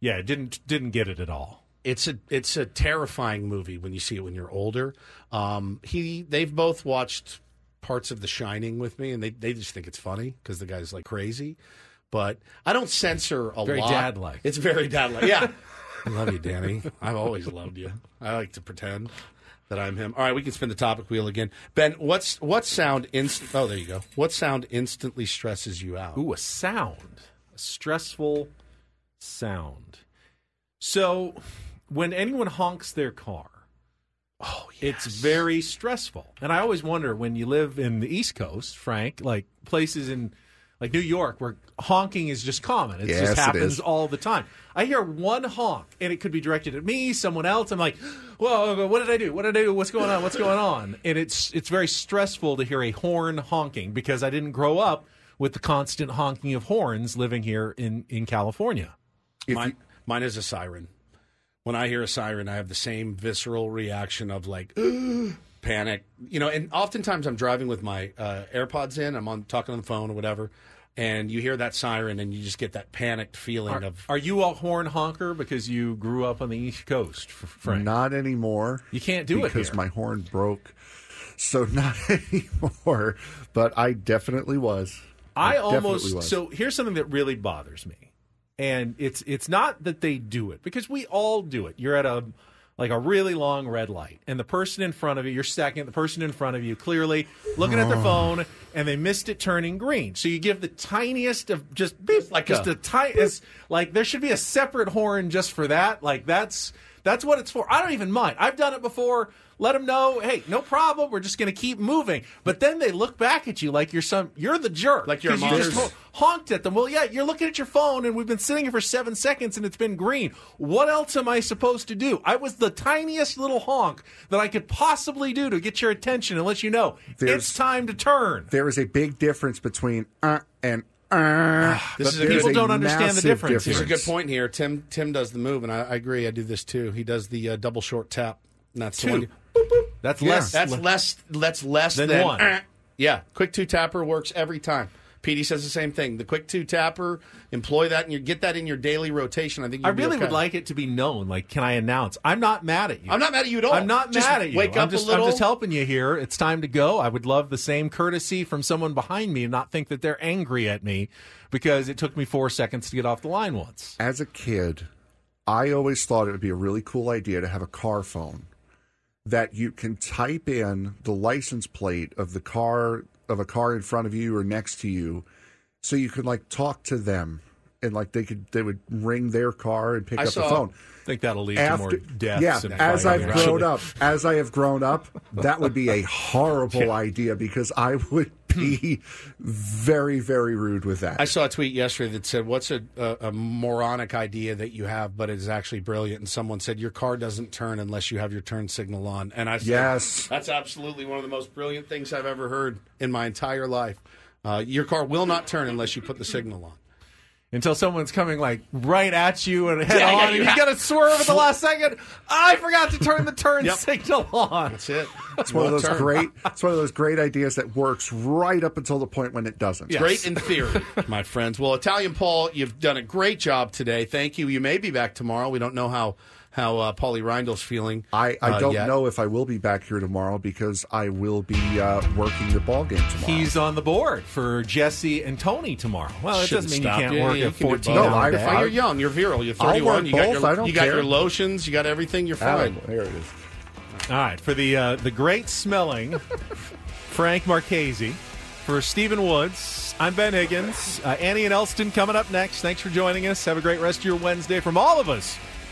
yeah, didn't didn't get it at all. It's a it's a terrifying movie when you see it when you're older. Um, he they've both watched parts of The Shining with me, and they they just think it's funny because the guy's like crazy. But I don't censor a Very lot. dad-like. It's very dad like. Yeah, I love you, Danny. I've always loved you. I like to pretend that I'm him. All right, we can spin the topic wheel again. Ben, what's what sound inst? Oh, there you go. What sound instantly stresses you out? Ooh, a sound, a stressful sound. So, when anyone honks their car, oh, it's very stressful. And I always wonder when you live in the East Coast, Frank, like places in like New York where honking is just common. It Yes, just happens is. all the time. I hear one honk and it could be directed at me, someone else. I'm like, whoa, what did I do? What did I do? What's going on? What's going on? And it's it's very stressful to hear a horn honking because I didn't grow up with the constant honking of horns living here in, in California. Mine, mine is a siren. When I hear a siren, I have the same visceral reaction of like panic. You know, and oftentimes I'm driving with my uh, AirPods in. I'm on talking on the phone or whatever, and you hear that siren, and you just get that panicked feeling Are, of. are you a horn honker because you grew up on the East Coast, Frank? Not anymore. You can't do it because my horn broke. So not anymore. But I definitely was. I definitely almost was. so here's something that really bothers me, and it's it's not that they do it because we all do it. You're at a like a really long red light, and the person in front of you, you're second. The person in front of you clearly looking at their oh. phone, and they missed it turning green. So you give the tiniest of just beep, like just a- tiniest. Like there should be a separate horn just for that. Like that's that's what it's for. I don't even mind. I've done it before. Let them know, hey, no problem. We're just going to keep moving. But then they look back at you like you're some, you're the jerk. Like you're a you just ho- honked at them. Well, yeah, you're looking at your phone and we've been sitting here for seven seconds and it's been green. What else am I supposed to do? I was the tiniest little honk that I could possibly do to get your attention and let you know There's- it's time to turn. There is a big difference between uh and uh. This but is a good- People don't understand the massive difference. There's a good point here. Tim Tim does the move, and I, I agree. I do this too. He does the uh, double short tap. And that's the Two. one. you- That's Yeah, less. That's less. That's less Than than, one. "Eh." Yeah, quick two tapper works every time. Petey says the same thing. The quick two tapper, employ that and you get that in your daily rotation. I think I you'll be really okay. would like it to be known. Like, can I announce? I'm not mad at you. I'm not mad at you at all. I'm not Just mad at you. wake I'm up a little. I'm just helping you here. It's time to go. I would love the same courtesy from someone behind me and not think that they're angry at me because it took me four seconds to get off the line once. As a kid, I always thought it would be a really cool idea to have a car phone that you can type in the license plate of the car of a car in front of you or next to you, so you could like talk to them and like they could they would ring their car and pick I up saw- the phone. I think that'll lead to more deaths Yeah, and as I've grown actually. up, as I have grown up, that would be a horrible idea because I would be very, very rude with that. I saw a tweet yesterday that said, "What's a, a, a moronic idea that you have, but it is actually brilliant?" And someone said, "Your car doesn't turn unless you have your turn signal on." And I said, Yes. that's absolutely one of the most brilliant things I've ever heard in my entire life. Uh, your car will not turn unless you put the signal on. Until someone's coming like right at you and head Yeah, yeah, on, you and you got to swerve at the last second. I forgot to turn the turn Yep. signal on. That's it. It's one of those turn. great. It's one of those great ideas that works right up until the point when it doesn't. Great in theory, my friends. Well, Italian Paul, you've done a great job today. Thank you. You may be back tomorrow. We don't know how how uh, Paulie Reindl's feeling. I, I uh, don't yet. know if I will be back here tomorrow because I will be uh, working the ball game tomorrow. He's on the board for Jesse and Tony tomorrow. Well, it Shouldn't doesn't mean stop you can't you. work You a can 14 No, day. I- you're young. You're virile. You're I'll 31. work You got both. your I don't you got care. your lotions. You got everything. You're fine. Ah, There it is. All right, for the uh, the great smelling Frank Marchese, for Stephen Woods, I'm Ben Higgins. Uh, Annie and Elston coming up next. Thanks for joining us. Have a great rest of your Wednesday from all of us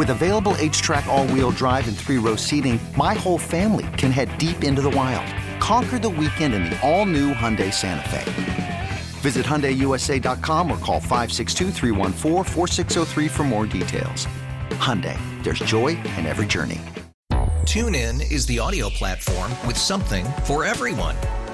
With available HTRAC, all wheel drive, and three row seating, my whole family can head deep into the wild. Conquer the weekend in the all new Hyundai Santa Fe. Visit HyundaiUSA.com or call 562-314-4603 for more details. Hyundai, there's joy in every journey. TuneIn is the audio platform with something for everyone.